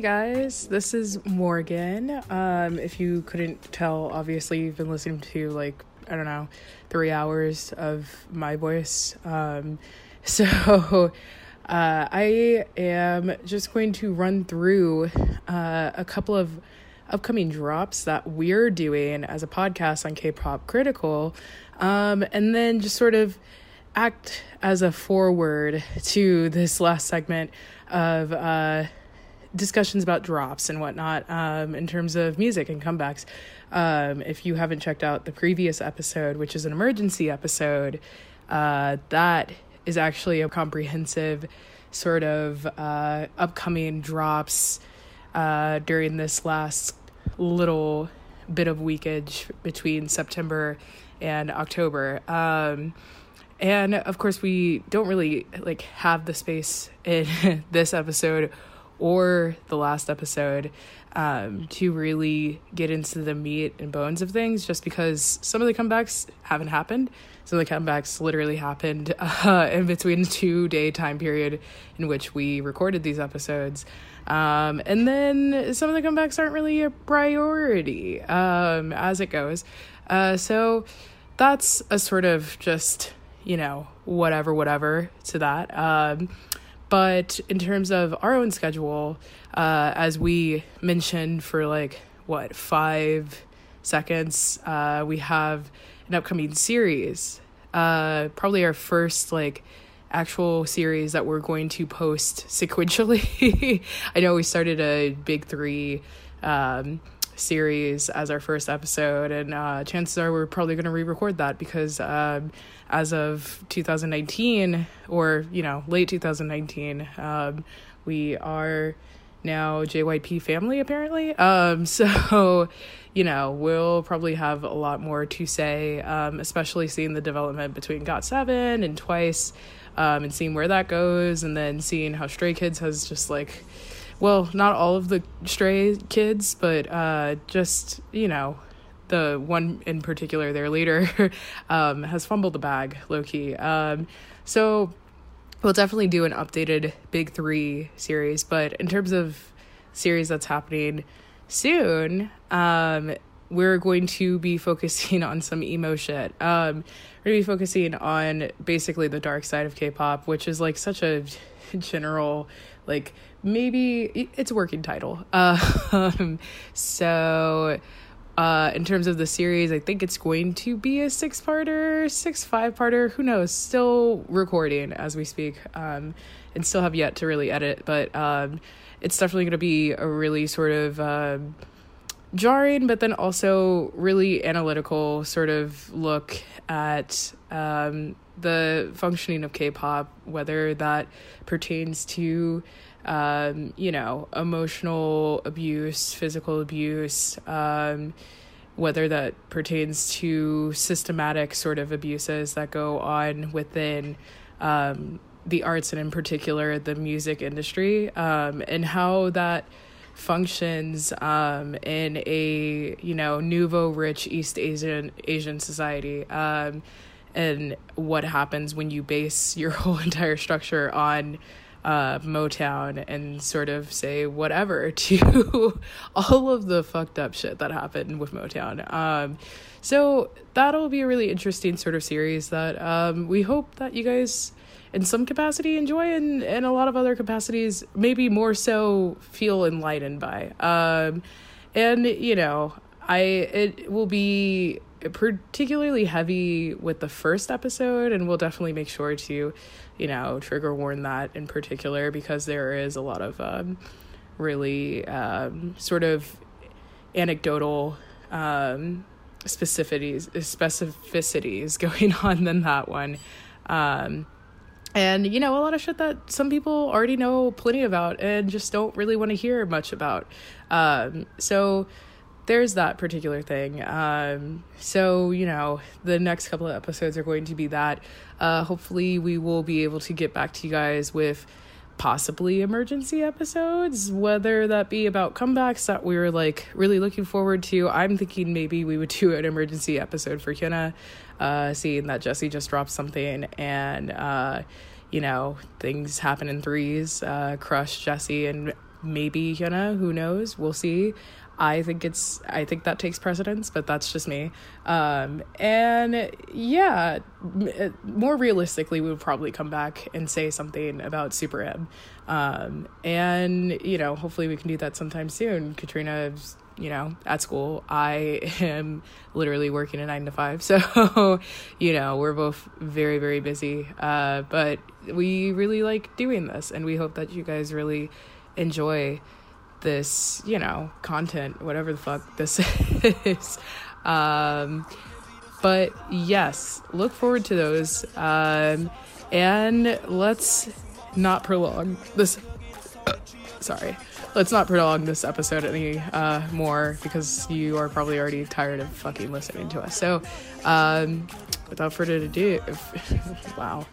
Guys, this is Morgan. Um, if you couldn't tell, obviously you've been listening to like I don't know, three hours of my voice. Um, so uh, I am just going to run through uh, a couple of upcoming drops that we're doing as a podcast on K-pop Critical, um, and then just sort of act as a forward to this last segment of uh, discussions about drops and whatnot um, in terms of music and comebacks. Um, if you haven't checked out the previous episode, which is an emergency episode, uh, that is actually a comprehensive sort of uh, upcoming drops uh, during this last little bit of weekage between September and October. Um, and of course, we don't really like have the space in this episode or the last episode um, to really get into the meat and bones of things, just because some of the comebacks haven't happened. Some of the comebacks literally happened uh, in between two day time period in which we recorded these episodes. Um, and then some of the comebacks aren't really a priority um, as it goes. Uh, so that's a sort of just, you know, whatever, whatever to that. Um, but in terms of our own schedule, uh, as we mentioned for like, what, five seconds, uh, we have an upcoming series. Uh, probably our first, like, actual series that we're going to post sequentially. I know we started a big three um, series as our first episode, and uh, chances are we're probably going to re record that because um, as of 2019, or, you know, late 2019, um, we are now JYP family apparently. Um, so, you know, we'll probably have a lot more to say, um, especially seeing the development between Got Seven and Twice, um, and seeing where that goes, and then seeing how Stray Kids has just like, well, not all of the Stray Kids, but uh, just you know. The one in particular, their leader, um, has fumbled the bag, low key. Um, so we'll definitely do an updated big three series. But in terms of series that's happening soon, um, we're going to be focusing on some emo shit. Um, we're gonna be focusing on basically the dark side of K-pop, which is like such a general, like maybe it's a working title. Um, so uh, in terms of the series, I think it's going to be a six parter, six five parter. Who knows? Still recording as we speak, um, and still have yet to really edit. But um, it's definitely going to be a really sort of um, jarring, but then also really analytical sort of look at um, the functioning of K-pop, whether that pertains to um, you know, emotional abuse, physical abuse, um, whether that pertains to systematic sort of abuses that go on within um, the arts and in particular the music industry, um, and how that functions um, in a you know nouveau rich East Asian Asian society. Um, and what happens when you base your whole entire structure on uh, Motown and sort of say whatever to all of the fucked up shit that happened with Motown. Um, so that'll be a really interesting sort of series that um, we hope that you guys, in some capacity, enjoy, and in a lot of other capacities, maybe more so feel enlightened by. Um, and you know, I it will be particularly heavy with the first episode and we'll definitely make sure to you know trigger warn that in particular because there is a lot of um, really um, sort of anecdotal um, specificities specificities going on than that one. Um, and you know a lot of shit that some people already know plenty about and just don't really want to hear much about. Um, so there's that particular thing. Um, so, you know, the next couple of episodes are going to be that. Uh, hopefully, we will be able to get back to you guys with possibly emergency episodes, whether that be about comebacks that we were like really looking forward to. I'm thinking maybe we would do an emergency episode for Hyuna, uh, seeing that Jessi just dropped something and, uh, you know, things happen in threes, uh, crush Jessi and maybe Hyuna, who knows? We'll see. I think it's I think that takes precedence, but that's just me. Um, and yeah, m- more realistically, we would probably come back and say something about Super M. Um, and you know, hopefully we can do that sometime soon. Katrina's you know at school. I am literally working a nine to five, so you know we're both very very busy. Uh, but we really like doing this, and we hope that you guys really enjoy this, you know, content, whatever the fuck this is. Um, but yes, look forward to those. Um, and let's not prolong this. sorry. Let's not prolong this episode any uh, more because you are probably already tired of fucking listening to us. So, um, without further ado, wow.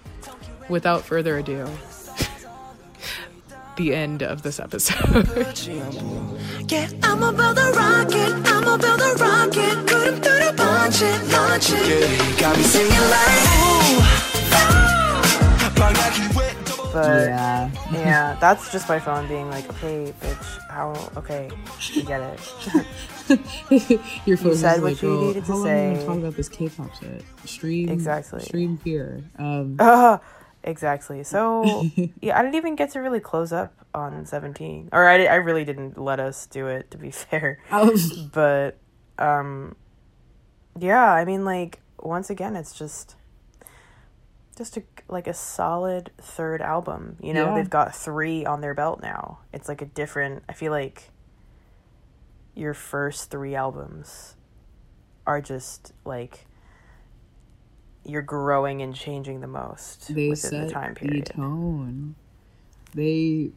Without further ado, the end of this episode. Yeah, I'ma build a rocket, I'ma build a rocket, couldn't do it, launch it, launch it. Got me singing like, But Yeah. yeah, that's just my phone being like, okay, bitch, how? Okay, you get it. Your phone said what like, you well, needed to how long are we gonna say. talk about this K-pop shit? Stream Exactly. Stream fear. Um, Uh, exactly. So yeah, I didn't even get to really close up on Seventeen, or I, I really didn't let us do it to be fair. um, But um, yeah, I mean, like once again, it's just just a, like a solid third album. You know, Yeah. they've got three on their belt now. It's like a different. I feel like your first three albums are just like you're growing and changing the most they within the time period. the tone. They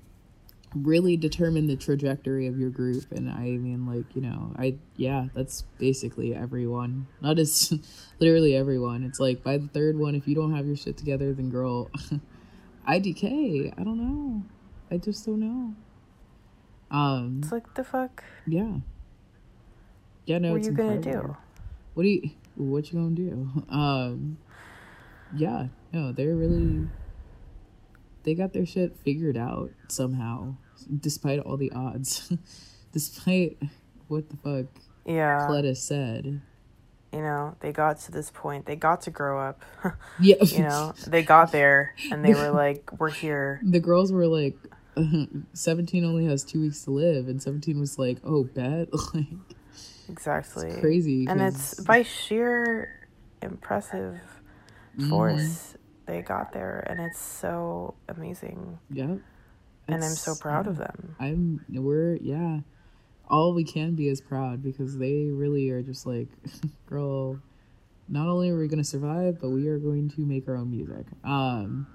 really determine the trajectory of your group, and I mean, like you know, I yeah, that's basically everyone. Not as literally everyone. It's like by the third one, if you don't have your shit together, then girl, IDK. I don't know. I just don't know. Um. It's like the fuck. Yeah. Yeah. No. what are you gonna do? What do you? What you gonna do? Um. Yeah. No, they're really they got their shit figured out somehow, despite all the odds, despite what the fuck Yeah. Cleta said. You know, they got to this point. They got to grow up. Yeah. you know, they got there and they were like, "We're here." The girls were like, 17 only has two weeks to live, and 17 was like, oh, bet. like, Exactly. crazy, And it's by sheer impressive Mm-hmm. force they got there, and it's so amazing. yeah. And I'm so It's- proud of them. I'm, we're, yeah. All we can be is proud because they really are just like, girl, not only are we going to survive, but we are going to make our own music. Um,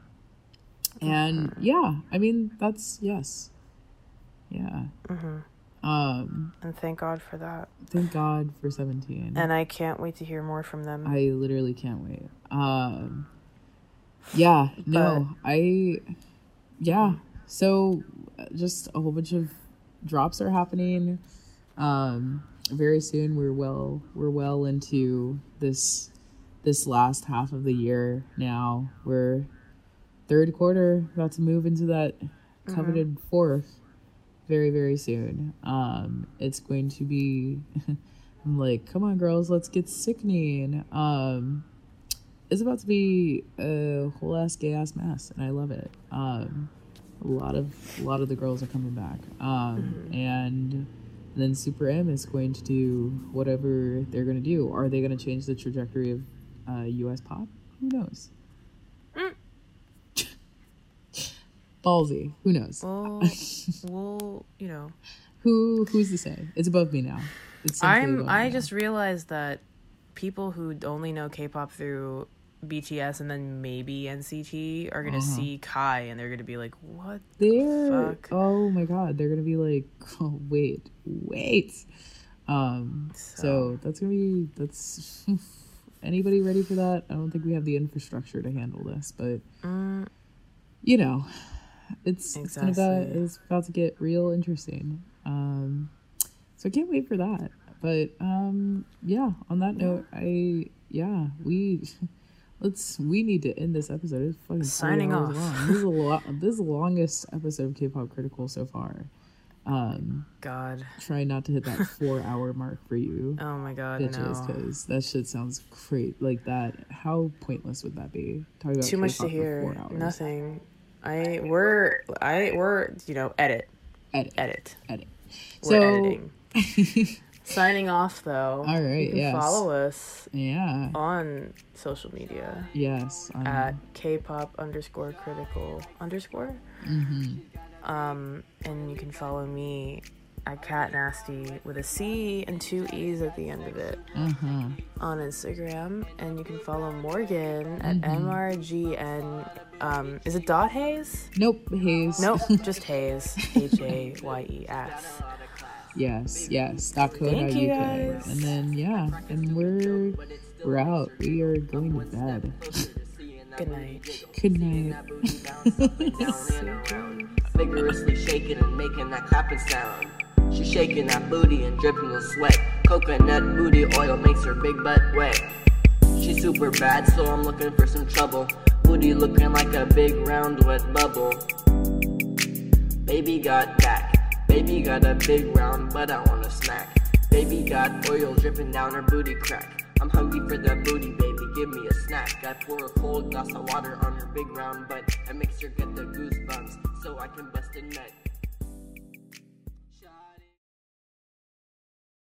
and Mm-hmm. yeah, I mean, that's, yes. Yeah. hmm Um, And thank God for that. thank God for 17. And I can't wait to hear more from them. I literally can't wait. Um, yeah, no, I, yeah. So, just a whole bunch of drops are happening. Um, very soon. We're well, we're well into this, this last half of the year now. We're third quarter, about to move into that coveted fourth very very soon. Um it's going to be i'm like come on girls let's get sickening. Um it's about to be a whole ass gay ass mess and i love it. Um a lot of a lot of the girls are coming back. Um and then super m is going to do whatever they're going to do. Are they going to change the trajectory of uh us pop? Who knows ballsy who knows We'll, we'll, you know. who who's to say it's above me now it's I'm. I now. just realized that people who only know K-pop through BTS and then maybe NCT are gonna Uh-huh. see Kai and they're gonna be like, "What they're fuck?" oh my god they're gonna be like oh wait wait um so, that's gonna be that's anybody ready for that i don't think we have the infrastructure to handle this but Mm, you know it's it's gonna about, Exactly. it's about to get real interesting um so i can't wait for that but um yeah on that note i yeah we let's we need to end this episode it's fucking Signing off. long. this is a lot this is the longest episode of k-pop critical so far um God. try not to hit that four hour mark for you Oh my God. bitches no. because that shit sounds great like that how pointless would that be talking about Too much to K-pop hear. Nothing. I we're I we're you know edit edit edit edit We're so editing. Signing off though. All right, You can yes. follow us yeah on social media yes um, at K-pop underscore critical underscore. mhm. Um, and you can follow me at Cat Nasty with a C and two E's at the end of it uh-huh on Instagram. And you can follow Morgan at Mm-hmm. MRGN. Um, is it dot Hayes? nope Hayes. Nope, just Hayes. H A Y E S. yes yes dot co Thank you, UK. guys. and then yeah and we're we're out we are going to bed Good night. good night vigorously shaking and making that clapping sound. She's shaking that booty and dripping with sweat. Coconut booty oil makes her big butt wet. She's super bad, so I'm looking for some trouble. Booty looking like a big round wet bubble. Baby got back. Baby got a big round, but I want a snack. Baby got oil dripping down her booty crack. I'm hungry for that booty, baby. Give me a snack. I pour a cold glass of water on her big round butt. It makes her get the goosebumps, so I can bust a nut.